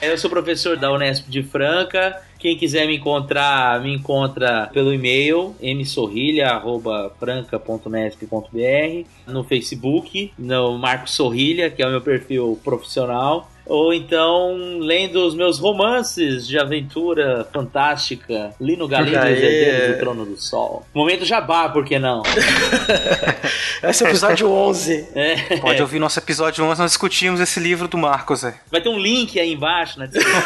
Eu sou professor da Unesp de Franca. Quem quiser me encontrar, me encontra pelo e-mail msorrilha.franca.unesp.br no Facebook, no Marco Sorrilha, que é o meu perfil profissional. Ou então, lendo os meus romances de aventura fantástica, Lino Galindo, Aê. Os Herdeiros do Trono do Sol. Momento jabá, por que não? Esse é o episódio 11. É. Pode ouvir nosso episódio 11, nós discutimos esse livro do Marcos. É. Vai ter um link aí embaixo na descrição.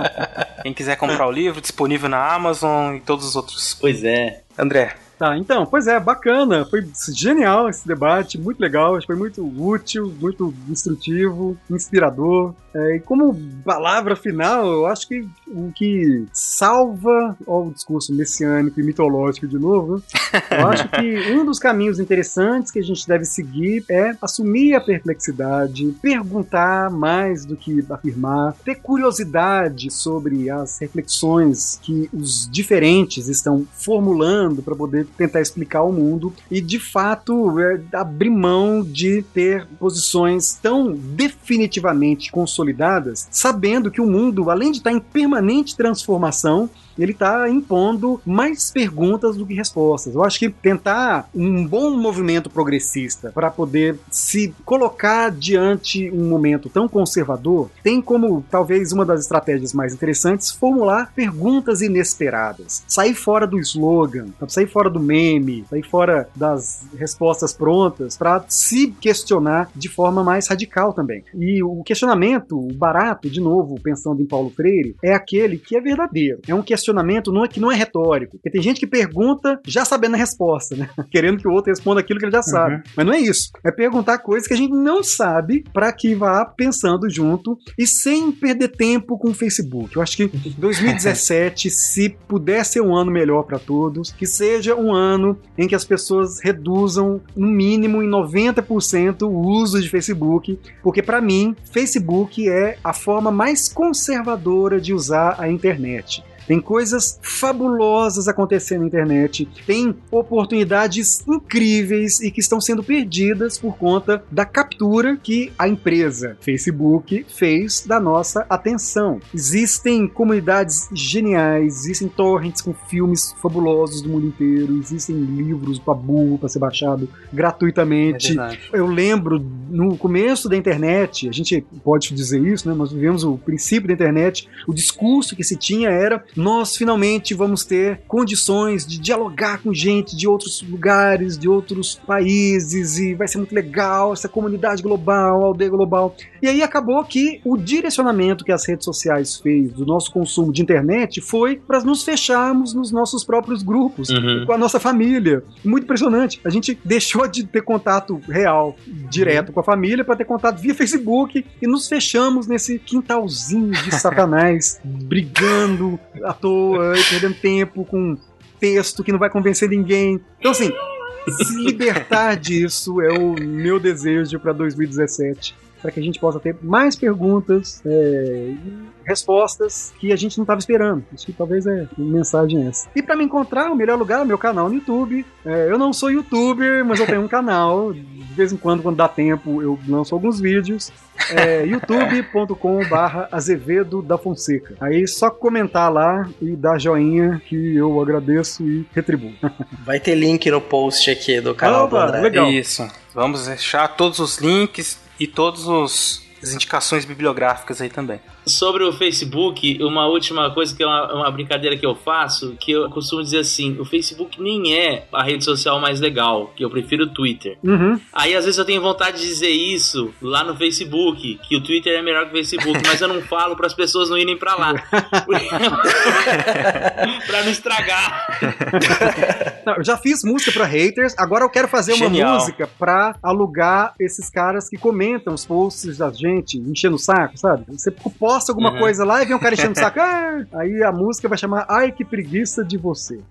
Quem quiser comprar o livro, disponível na Amazon e todos os outros. Pois é. André, Tá, então, pois é, bacana. Foi genial esse debate, muito legal. Foi muito útil, muito instrutivo, inspirador. É, e como palavra final, eu acho que o que salva ó, o discurso messiânico e mitológico de novo, eu acho que um dos caminhos interessantes que a gente deve seguir é assumir a perplexidade, perguntar mais do que afirmar, ter curiosidade sobre as reflexões que os diferentes estão formulando para poder tentar explicar o mundo e de fato é, abrir mão de ter posições tão definitivamente consolidadas, sabendo que o mundo, além de estar em permanente transformação, ele está impondo mais perguntas do que respostas. Eu acho que tentar um bom movimento progressista para poder se colocar diante um momento tão conservador tem como talvez uma das estratégias mais interessantes formular perguntas inesperadas, sair fora do slogan, sair fora do meme, sair fora das respostas prontas para se questionar de forma mais radical também. E o questionamento, o barato, de novo, pensando em Paulo Freire, é aquele que é verdadeiro. É um questionamento não é, que não é retórico. Porque tem gente que pergunta já sabendo a resposta, né? Querendo que o outro responda aquilo que ele já sabe. Mas não é isso. É perguntar coisas que a gente não sabe para que vá pensando junto e sem perder tempo com o Facebook. Eu acho que 2017, se puder ser um ano melhor para todos, que seja um ano em que as pessoas reduzam no mínimo em 90% o uso de Facebook, porque para mim, Facebook é a forma mais conservadora de usar a internet. Tem coisas fabulosas acontecendo na internet, tem oportunidades incríveis e que estão sendo perdidas por conta da captura que a empresa Facebook fez da nossa atenção. Existem comunidades geniais, existem torrents com filmes fabulosos do mundo inteiro, existem livros para burro para ser baixado gratuitamente. Eu lembro no começo da internet, a gente pode dizer isso, né? Nós vivemos o princípio da internet, o discurso que se tinha era nós finalmente vamos ter condições de dialogar com gente de outros lugares, de outros países, e vai ser muito legal essa comunidade global, aldeia global. E aí acabou que o direcionamento que as redes sociais fez do nosso consumo de internet foi para nos fecharmos nos nossos próprios grupos, Uhum. com a nossa família. Muito impressionante. A gente deixou de ter contato real, direto com a família, para ter contato via Facebook e nos fechamos nesse quintalzinho de satanás, brigando à toa, e perdendo tempo com texto que não vai convencer ninguém. Então, assim, se libertar disso é o meu desejo para 2017, para que a gente possa ter mais perguntas é, e respostas que a gente não estava esperando. Acho que talvez é a mensagem essa. E para me encontrar, o melhor lugar é o meu canal no YouTube. É, eu não sou youtuber, mas eu tenho um canal. De vez em quando, quando dá tempo, eu lanço alguns vídeos. É, youtube.com/barra Azevedo da Fonseca. Aí só comentar lá e dar joinha que eu agradeço e retribuo. Vai ter link no post aqui do canal do Opa, André. legal. Isso. Vamos deixar todos os links e todas as indicações bibliográficas aí também. Sobre o Facebook, uma última coisa que é uma, uma brincadeira que eu faço, que eu costumo dizer assim, o Facebook nem é a rede social mais legal, que eu prefiro o Twitter. Uhum. Aí às vezes eu tenho vontade de dizer isso lá no Facebook, que o Twitter é melhor que o Facebook, mas eu não falo para as pessoas não irem para lá. pra não estragar. Não, eu já fiz música pra haters, agora eu quero fazer uma Genial. música pra alugar esses caras que comentam os posts da gente, enchendo o saco, sabe? Você posta alguma Uhum. coisa lá e vem um cara enchendo o saco, ah! aí a música vai chamar Ai que preguiça de você.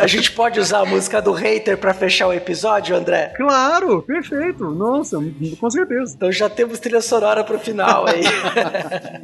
A gente pode usar a música do hater pra fechar o episódio, André? Claro, perfeito, nossa, com certeza. Então já temos trilha sonora pro final aí.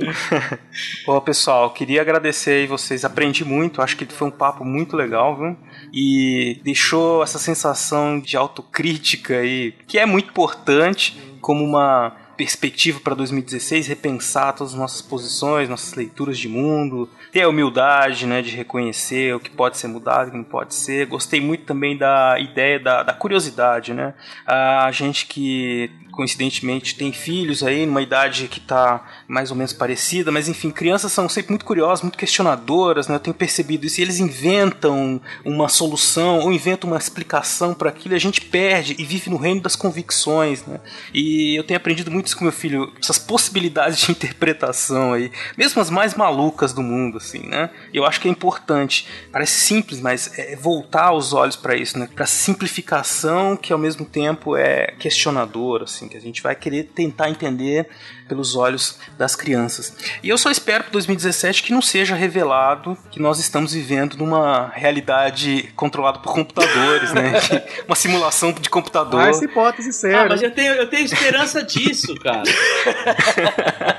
Bom, pessoal, queria agradecer aí vocês. Aprendi muito, acho que foi um papo muito legal, viu? E deixou essa sensação de autocrítica aí, que é muito importante como uma perspectiva para 2016, repensar todas as nossas posições, nossas leituras de mundo, ter a humildade, né, de reconhecer o que pode ser mudado, o que não pode ser. Gostei muito também da ideia da, da curiosidade, né? A gente que coincidentemente tem filhos aí numa idade que tá mais ou menos parecida, mas enfim, crianças são sempre muito curiosas, muito questionadoras, né? Eu tenho percebido isso. E eles inventam uma solução ou inventam uma explicação para aquilo, e a gente perde e vive no reino das convicções, né? E eu tenho aprendido muito isso com meu filho, essas possibilidades de interpretação aí, mesmo as mais malucas do mundo, assim, né? Eu acho que é importante. Parece simples, mas é voltar os olhos para isso, né? Para simplificação que ao mesmo tempo é questionadora, assim, que a gente vai querer tentar entender pelos olhos das crianças. E eu só espero para 2017 que não seja revelado que nós estamos vivendo numa realidade controlada por computadores, né? Uma simulação de computador. Ah, essa hipótese Ah, séria. mas eu tenho, eu tenho esperança disso, cara.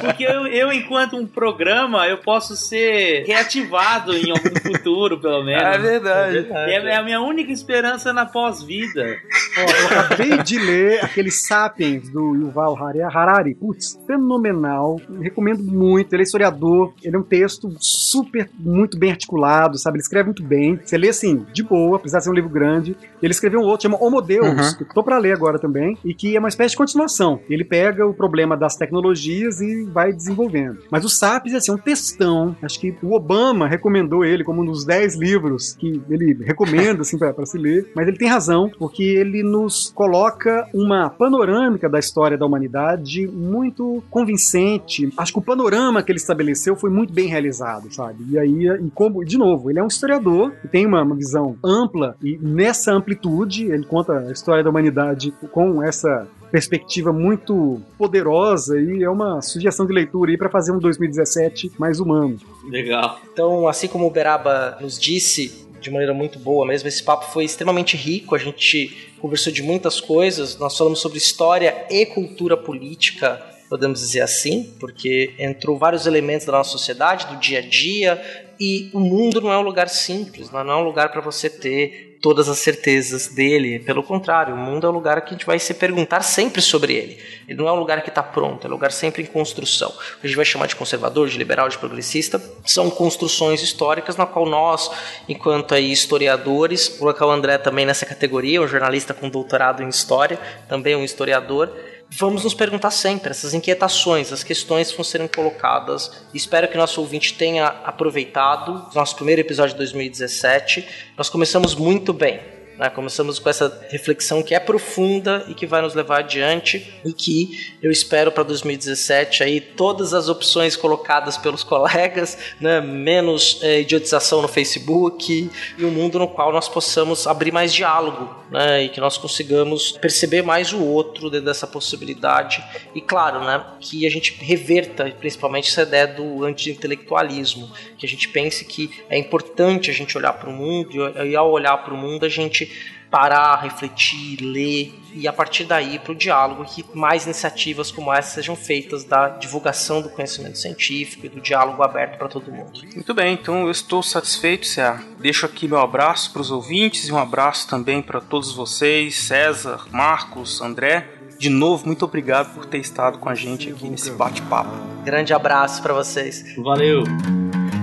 Porque eu, eu, enquanto um programa, eu posso ser reativado em algum futuro, pelo menos. É verdade. É, é a minha única esperança na pós-vida. Eu acabei de ler aquele Sapiens do Yuval Harari. Harari. Putz, fenomenal. Recomendo muito. Ele é historiador. Ele é um texto super, muito bem articulado, sabe? Ele escreve muito bem. Você lê assim, de boa, apesar de ser um livro grande. Ele escreveu um outro, chama Homo Deus, Uhum. que eu tô pra ler agora também, e que é uma espécie de continuação. Ele pega o problema das tecnologias e vai desenvolvendo. Mas o Sapiens, assim, é um textão. Acho que o Obama recomendou ele como um dos 10 livros que ele recomenda, assim, pra se ler. Mas ele tem razão, porque ele nos coloca uma panorâmica da história da humanidade muito convincente. Acho que o panorama que ele estabeleceu foi muito bem realizado, sabe? E aí, e como, de novo, ele é um historiador que tem uma, uma visão ampla e nessa amplitude ele conta a história da humanidade com essa perspectiva muito poderosa e é uma sugestão de leitura aí para fazer um 2017 mais humano. Legal. Então, assim como o Beraba nos disse de maneira muito boa mesmo, esse papo foi extremamente rico. A gente conversou de muitas coisas. Nós falamos sobre história e cultura política, podemos dizer assim, porque entrou vários elementos da nossa sociedade, do dia a dia. E o mundo não é um lugar simples, não é um lugar para você ter todas as certezas dele. Pelo contrário, o mundo é um lugar que a gente vai se perguntar sempre sobre ele. Ele não é um lugar que está pronto, é um lugar sempre em construção. O que a gente vai chamar de conservador, de liberal, de progressista, são construções históricas na qual nós, enquanto aí historiadores, colocar o André também nessa categoria, um jornalista com doutorado em história, também um historiador, vamos nos perguntar sempre essas inquietações, as questões que vão serem colocadas. Espero que nosso ouvinte tenha aproveitado nosso primeiro episódio de 2017. Nós começamos muito bem. Né? Começamos com essa reflexão que é profunda e que vai nos levar adiante e que eu espero para 2017 aí todas as opções colocadas pelos colegas, né? menos eh, idiotização no Facebook e um mundo no qual nós possamos abrir mais diálogo né? e que nós consigamos perceber mais o outro dentro dessa possibilidade e claro, né? que a gente reverta principalmente essa ideia do anti-intelectualismo, que a gente pense que é importante a gente olhar para o mundo e ao olhar para o mundo a gente parar, refletir, ler e a partir daí para o diálogo que mais iniciativas como essa sejam feitas da divulgação do conhecimento científico e do diálogo aberto para todo mundo. Muito bem, então eu estou satisfeito, Cé. Deixo aqui meu abraço para os ouvintes e um abraço também para todos vocês, César, Marcos, André. De novo, muito obrigado por ter estado com a gente aqui nesse bate-papo. Grande abraço para vocês. Valeu.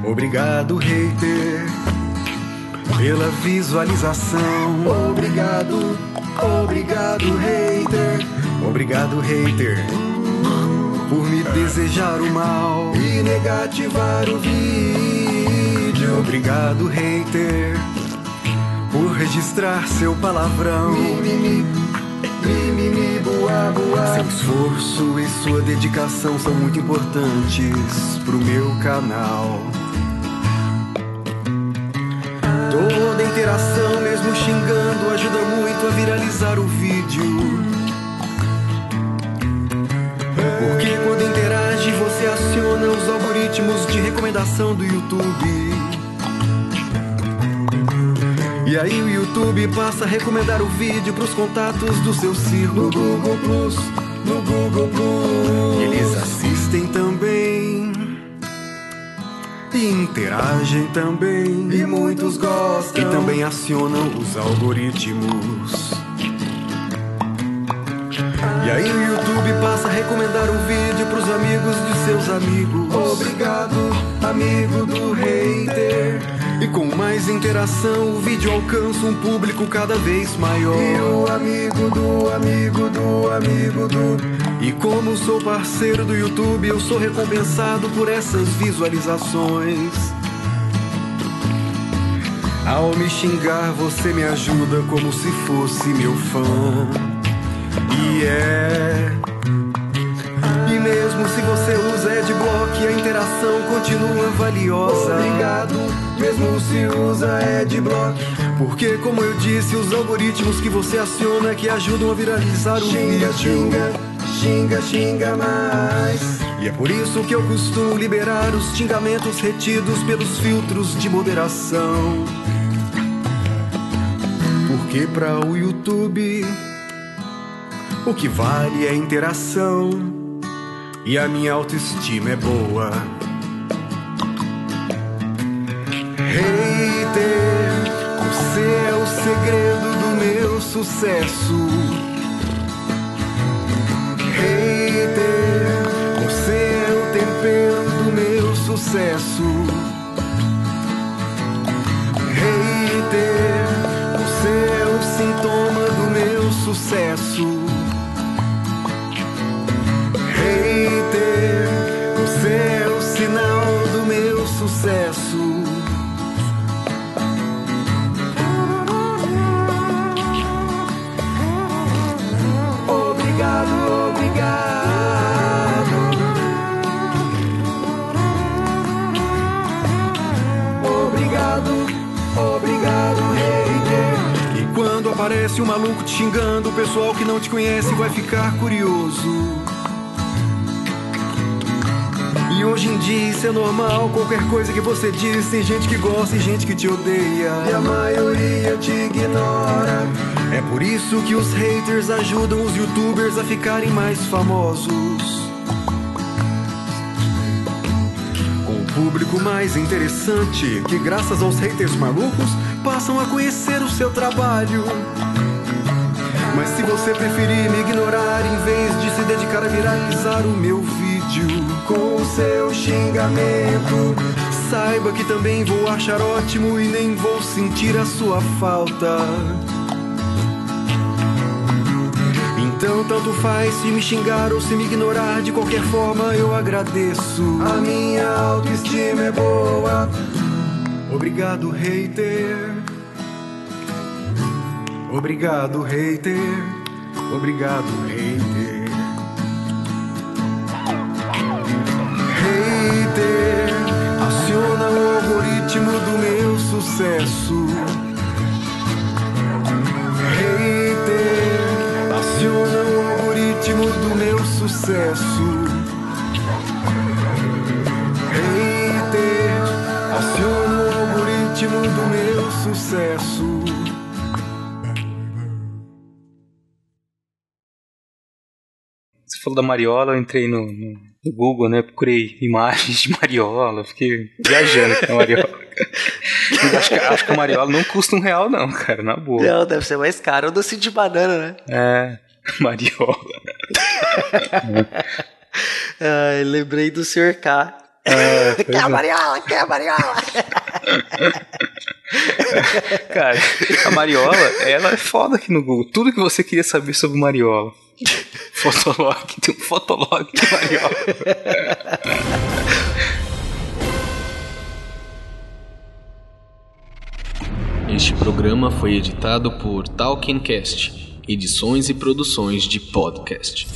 Obrigado, hater, pela visualização. Obrigado, obrigado, hater. Obrigado, hater, por me desejar o mal e negativar o vídeo. Obrigado, hater, por registrar seu palavrão. Mimimi, mimimi, boa, boa. Seu esforço e sua dedicação são muito importantes pro meu canal. Toda interação, mesmo xingando, ajuda muito a viralizar o vídeo. Porque quando interage, você aciona os algoritmos de recomendação do YouTube. E aí o YouTube passa a recomendar o vídeo pros contatos do seu círculo. No Google Plus, no Google Plus. Eles assistem também. E interagem também. E muitos gostam. E também acionam os algoritmos. E aí o YouTube passa a recomendar o vídeo pros amigos de seus amigos. Obrigado, amigo do hater. E com mais interação, o vídeo alcança um público cada vez maior. E o amigo do amigo do amigo do. E como sou parceiro do YouTube, eu sou recompensado por essas visualizações. Ao me xingar, você me ajuda como se fosse meu fã. E é. E mesmo se você usa Adblock, a interação continua valiosa. Obrigado, mesmo se usa Adblock. Porque, como eu disse, os algoritmos que você aciona que ajudam a viralizar o Xinga, vídeo. xinga, xinga, xinga mais. E é por isso que eu costumo liberar os xingamentos retidos pelos filtros de moderação. Porque para o YouTube, o que vale é interação. E a minha autoestima é boa. Hater, você é o segredo do meu sucesso. Sucesso. É o sintoma do meu sucesso. Aparece um maluco te xingando, o pessoal que não te conhece vai ficar curioso. E hoje em dia isso é normal, qualquer coisa que você diz, tem gente que gosta e gente que te odeia. E a maioria te ignora. É por isso que os haters ajudam os youtubers a ficarem mais famosos. Com o público mais interessante, que graças aos haters malucos passam a conhecer o seu trabalho. Mas se você preferir me ignorar em vez de se dedicar a viralizar o meu vídeo com o seu xingamento, saiba que também vou achar ótimo e nem vou sentir a sua falta. Então tanto faz se me xingar ou se me ignorar, de qualquer forma eu agradeço. A minha autoestima é boa. Obrigado, hater. Obrigado, hater. Obrigado, hater. Hater, aciona o algoritmo do meu sucesso. Hater, aciona o algoritmo do meu sucesso. Hater, aciona o algoritmo do meu sucesso. Falou da Mariola, eu entrei no, no- no Google, né? Procurei imagens de Mariola, fiquei viajando com a Mariola. Acho, que, acho que a Mariola não custa um real, não, cara, na boa. Não, deve ser mais caro. O doce de banana, né? É, Mariola. Ai, lembrei do Sr. K. É, quer a é. Mariola, quer a Mariola. Cara, a Mariola, ela é foda aqui no Google. Tudo que você queria saber sobre Mariola. Fotolog, tem um fotolog de. Este programa foi editado por Talkincast, edições e produções de podcast.